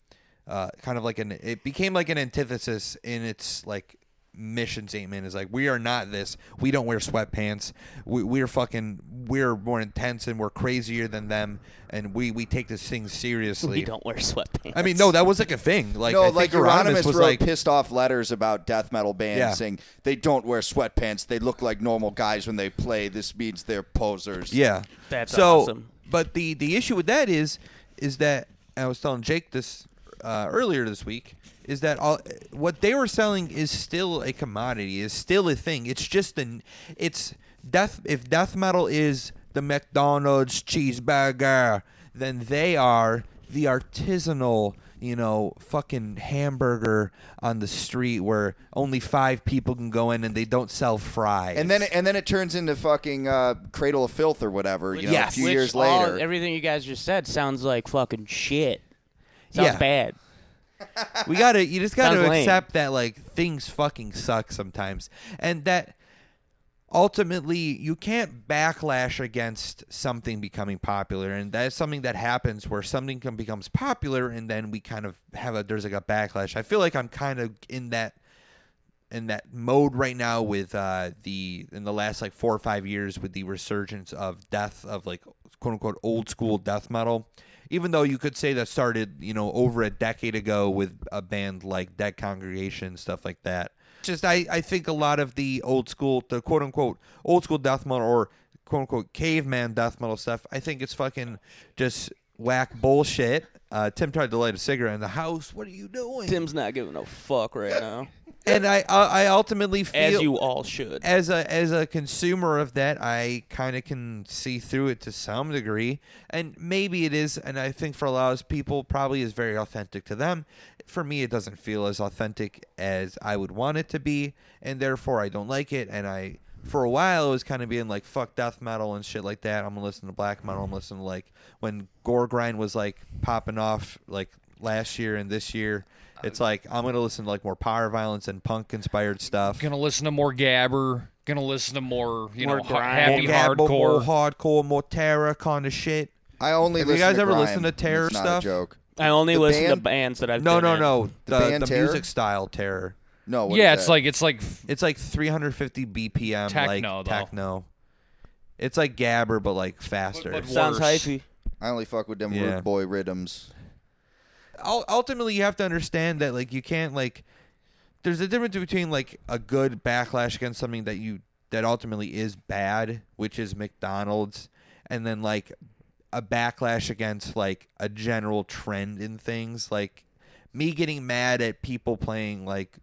uh, kind of like an it became like an antithesis in its like mission statement is like we are not this we don't wear sweatpants we, we're fucking we're more intense and we're crazier than them and we we take this thing seriously We don't wear sweatpants. i mean no that was like a thing like no, I think like Euronymous Euronymous was wrote like pissed off letters about death metal bands Yeah. saying they don't wear sweatpants. They look like normal guys when they play. This means they're posers. Yeah. That's so, awesome. But the the issue with that is is that I was telling Jake this uh, earlier this week is that all what they were selling is still a commodity is still a thing. It's just an it's death if death metal is the McDonald's cheeseburger, then they are the artisanal you know, fucking hamburger on the street where only five people can go in and they don't sell fries. And then and then it turns into fucking uh, Cradle of Filth or whatever. You know, Yes. a few Which years all- later. everything you guys just said sounds like fucking shit. Sounds Yeah. bad. *laughs* we gotta you just gotta Sounds lame. accept that like things fucking suck sometimes. And that ultimately you can't backlash against something becoming popular. And that's something that happens where something can becomes popular and then we kind of have a there's like a backlash. I feel like i'm kind of in that in that mode right now with uh the in the last like four or five years with the resurgence of death of like quote unquote old school death metal even though you could say that started you know over a decade ago with a band like dead congregation stuff like that. Just i i think a lot of the old school the quote unquote old school death metal or quote unquote caveman death metal stuff i think it's fucking just whack bullshit uh tim tried to light a cigarette in the house what are you doing Tim's not giving a fuck right now, *laughs* and i i I ultimately feel as you all should. as a as a consumer of that, I kind of can see through it to some degree, and maybe it is, and I think for a lot of people, probably is very authentic to them. For me, it doesn't feel as authentic as I would want it to be, and therefore I don't like it. And I, for a while, it was kind of being like fuck death metal and shit like that. I'm gonna listen to black metal. I'm listening to like when gore grind was like popping off like last year and this year. It's like I'm gonna listen to like more power violence and punk inspired stuff. Gonna listen to more Gabber. Gonna listen to more, you More know, ha- grind. happy more gabber, more hardcore. hardcore, more terror kind of shit. I only Have you listen guys to ever grime. listened to Terror It's not stuff? A joke. I only The listen to band- bands that I've No, been no, in. no. The, band the Terror? music style terror. No. what yeah, is it's that? like it's like It's like 350 BPM, Techno, like though. techno. It's like Gabber, but like faster. but Sounds worse. hyphy. I only fuck with them Yeah. rude boy rhythms. Ul- ultimately, you have to understand that like you can't like. There's a difference between like a good backlash against something that you that ultimately is bad, which is McDonald's, and then like a backlash against like a general trend in things like me getting mad at people playing like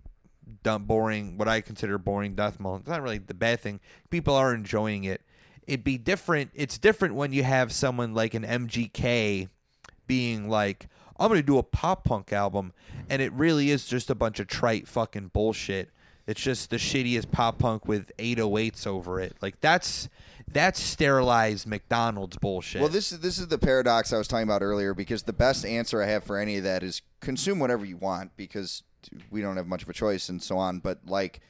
dumb boring what I consider boring death metal. It's not really the bad thing. People are enjoying it. It'd be different. It's different when you have someone like an MGK being like, I'm gonna do a pop punk album, and it really is just a bunch of trite fucking bullshit. It's just the shittiest pop punk with 808s over it. Like that's that's sterilized McDonald's bullshit. Well, this is this is the paradox I was talking about earlier because the best answer I have for any of that is consume whatever you want because we don't have much of a choice and so on. But like,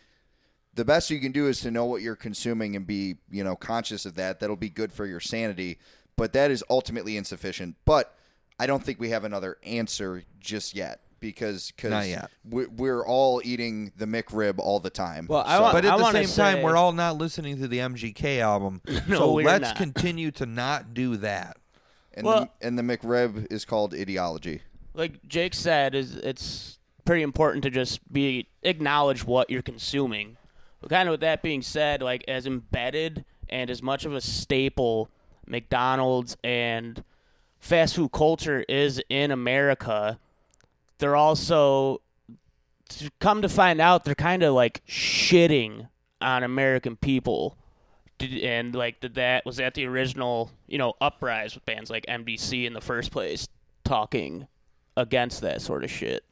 the best you can do is to know what you're consuming and be you know conscious of that. That'll be good for your sanity, but that is ultimately insufficient. But I don't think we have another answer just yet because Not because yet. we're, we're all eating the McRib all the time. Well, So- want- but at the wanna same time, we're all not listening to the MGK album, *laughs* No, so let's not. continue to not do that. and well- the, and the McRib is called ideology. like Jake said, is it's pretty important to just be acknowledge what you're consuming. But kind of with that being said, like as embedded and as much of a staple McDonald's and fast food culture is in America, they're also to come to find out they're kind of like shitting on American people. And like did that was that the original you know uprise with bands like MDC in the first place talking against that sort of shit.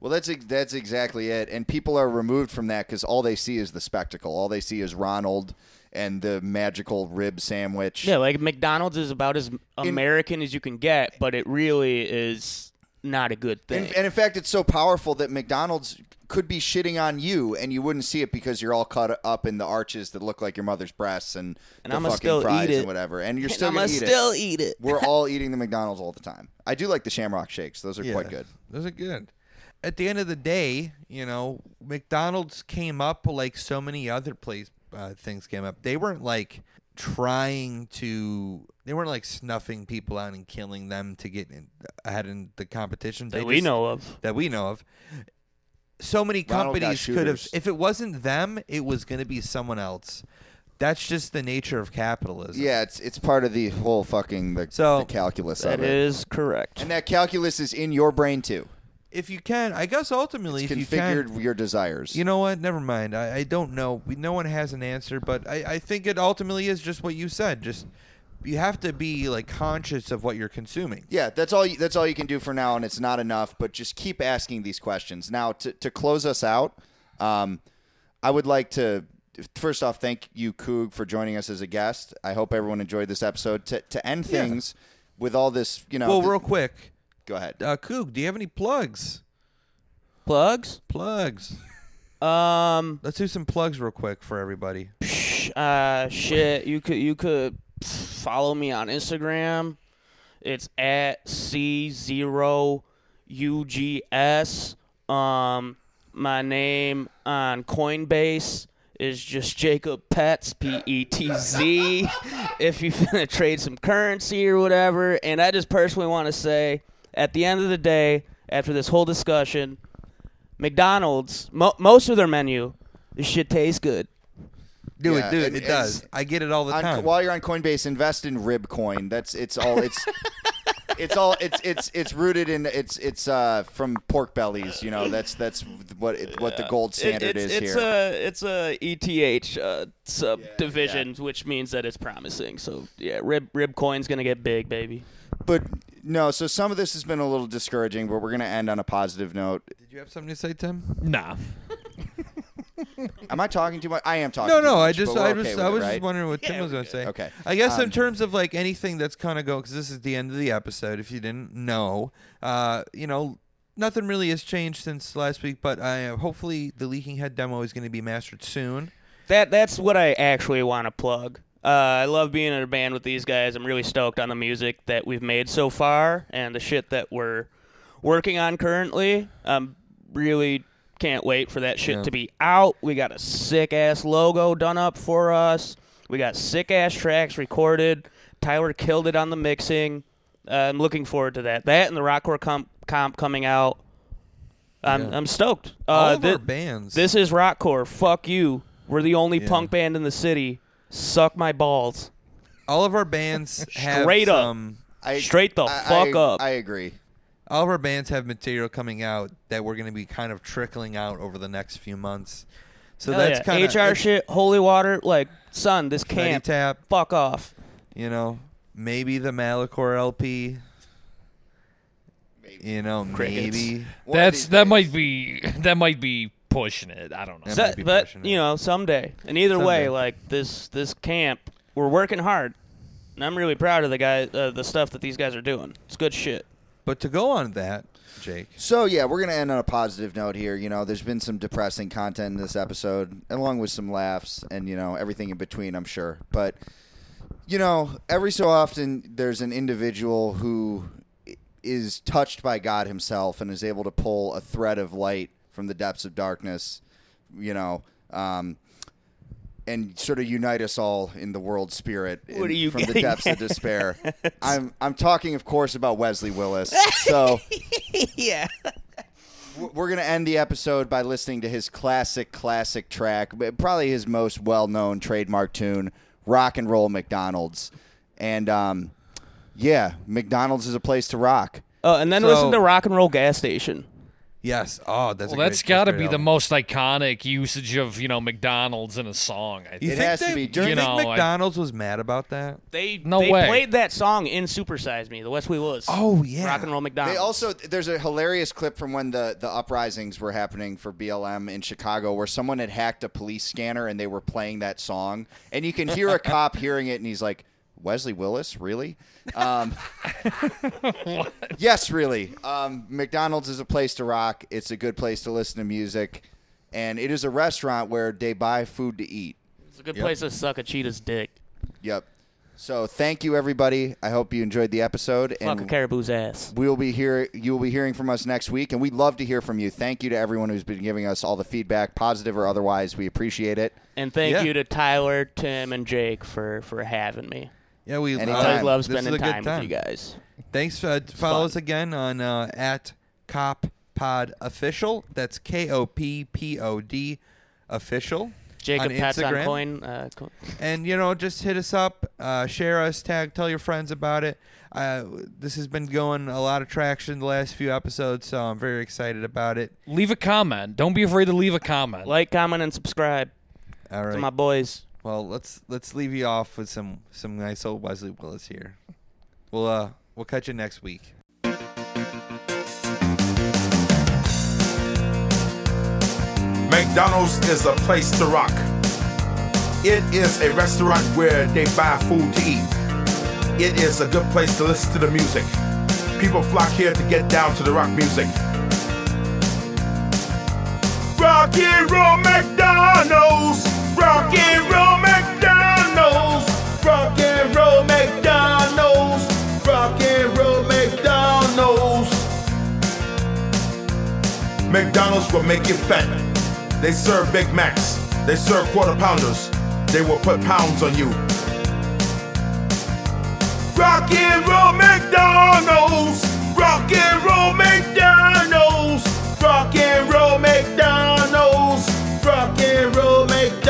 Well, that's that's exactly it. And people are removed from that because all they see is the spectacle. All they see is Ronald and the magical rib sandwich. Yeah, like McDonald's is about as American as you can get, but it really is not a good thing. And, and in fact, it's so powerful that McDonald's could be shitting on you, and you wouldn't see it because you're all caught up in the arches that look like your mother's breasts and, And the I'ma fucking still fries eat it. and whatever. And you're still I'ma gonna eat still it. eat it. We're all *laughs* eating the McDonald's all the time. I do like the Shamrock shakes; those are Yeah, quite good. Those are good. At the end of the day, you know, McDonald's came up like so many other place uh, things came up. They weren't like trying to. They weren't like snuffing people out and killing them to get in, ahead in the competition. that They we just- know of. that we know of. So many companies could have. If it wasn't them, it was going to be someone else. That's just the nature of capitalism. Yeah, it's it's part of the whole fucking the, So- the calculus That of it. is correct. and that calculus is in your brain too. If you can, I guess ultimately, It's if you can, configured your desires. You know what? Never mind. I, I don't know. We, no one has an answer, but I, I think it ultimately is just what you said. Just you have to be like conscious of what you're consuming. Yeah, that's all. You, that's all you can do for now, and it's not enough. But just keep asking these questions. Now, to to close us out, um, I would like to first off thank you, Coog, for joining us as a guest. I hope everyone enjoyed this episode. To to end Yeah. things with all this, you know. Well, th- real quick, go ahead. uh, Coog, do you have any plugs? Plugs? Plugs. Um, Let's do some plugs real quick for everybody. sh- uh, shit. You could you could follow me on Instagram. It's at c zero ugs. Um, my name on Coinbase is just Jacob Petz, P E T Z. *laughs* if you finna trade some currency or whatever, and I just personally want to say, at the end of the day, after this whole discussion, McDonald's mo- most of their menu, this shit tastes good. Do Yeah, it, dude. and- It does. s- I get it all the On- time. while you're on Coinbase, invest in Ribcoin. That's it's all it's. *laughs* It's all it's it's it's rooted in it's it's uh from pork bellies, you know. That's that's what it, what the gold standard it's, is it's here. a it's a ETH uh, subdivision, which means that it's promising. So yeah, rib rib coin's gonna get big, baby. But no, so some of this has been a little discouraging, but we're going to end on a positive note. Did you have something to say, Tim? Nah. *laughs* Am I talking too much? I am talking. No, too no. I just, but we're I okay was, I it, was right? just wondering what Tim was going to say. Okay. I guess Um, in terms of like anything that's kind of go because this is the end of the episode. If you didn't know, uh, you know, nothing really has changed since last week. But I uh, hopefully the leaking head demo is going to be mastered soon. That that's what I actually want to plug. Uh, I love being in a band with these guys. I'm really stoked on the music that we've made so far and the shit that we're working on currently. I'm really can't wait for that shit Yeah. to be out. We got a sick ass logo done up for us. We got sick ass tracks recorded. Tyler killed it on the mixing. Uh, I'm looking forward to that. That and the Rockcore comp, comp coming out. I'm Yeah. I'm stoked. Uh, All of thi- our bands. this is Rockcore. Fuck you. We're the only Yeah. punk band in the city. Suck my balls. all of our bands *laughs* have Straight up. some- I, Straight the I- fuck I- up. I agree. all of our bands have material coming out that we're going to be kind of trickling out over the next few months. So Hell that's yeah. kind of HR shit, holy water. Like, son, this can't tap. Fuck off. You know, maybe the Malachor LP. You know, Crickets. maybe. One of That's these that days. might be that might be pushing it. I don't know. So- might be but pushing it. you know, someday. And either Someday. way, like this, this camp, we're working hard. And I'm really proud of the guy, uh, the stuff that these guys are doing. It's good shit. But to go on that, Jake, So yeah, we're gonna end on a positive note here. You know, there's been some depressing content in this episode, along with some laughs and you know everything in between. I'm sure, but you know, every so often there's an individual who is touched by God Himself and is able to pull a thread of light from the depths of darkness. You know. Um, and sort of unite us all in the world spirit in- What are you from the getting depths of despair. *laughs* I'm I'm talking, of course, about Wesley Willis. *laughs* So yeah. we're gonna end the episode by listening to his classic, classic track, probably his most well-known trademark tune, "Rock and Roll McDonald's." And um, yeah, McDonald's is a place to rock. Oh, and then So- listen to Rock and Roll Gas Station. Yes. Oh, that's Well, a that's great, got to great be the most iconic usage of you know McDonald's in a song. I You think. It think has to be. Do you You think know, I- McDonald's was mad about that? They No they way. played that song in Super Size Me, the West We Was. Oh, yeah. Rock and Roll McDonald's. They also there's a hilarious clip from when the the uprisings were happening for BLM in Chicago where someone had hacked a police scanner and they were playing that song and you can hear a cop *laughs* hearing it and he's like Wesley Willis really *laughs* um, yes really um, McDonald's is a place to rock it's a good place to listen to music and it is a restaurant where they buy food to eat it's a good place to suck a cheetah's dick. yep so thank you everybody I hope you enjoyed the episode Fuck a and caribou's ass. we will be here. You will be hearing from us next week, and we'd love to hear from you. Thank you to everyone who's been giving us all the feedback, positive or otherwise. We appreciate it. And thank Yeah. you to Tyler, Tim, and Jake for for having me. Yeah, we. Anytime. I Time. always love this is spending a good time, with you guys. Thanks. Uh, follow fun. us again on uh, at Cop Pod Official. That's K O P P O D Official. Jacob on Pats on coin. Uh, co- And you know, just hit us up, uh, share us, tag, tell your friends about it. Uh, this has been going a lot of traction the last few episodes, so I'm very excited about it. Leave a comment. Don't be afraid to leave a comment. like, comment, and subscribe All right, to my boys. Well, let's let's leave you off with some some nice old Wesley Willis here. We'll uh we'll catch you next week. McDonald's is a place to rock. It is a restaurant where they buy food to eat. It is a good place to listen to the music. People flock here to get down to the rock music. Rock and roll McDonald's. Rock and roll McDonald's. Rock and roll McDonald's. Rock and roll McDonald's. McDonald's will make you fat. They serve Big Macs. They serve quarter pounders. They will put pounds on you. Rock and roll McDonald's. Rock and roll McDonald's. rock and roll make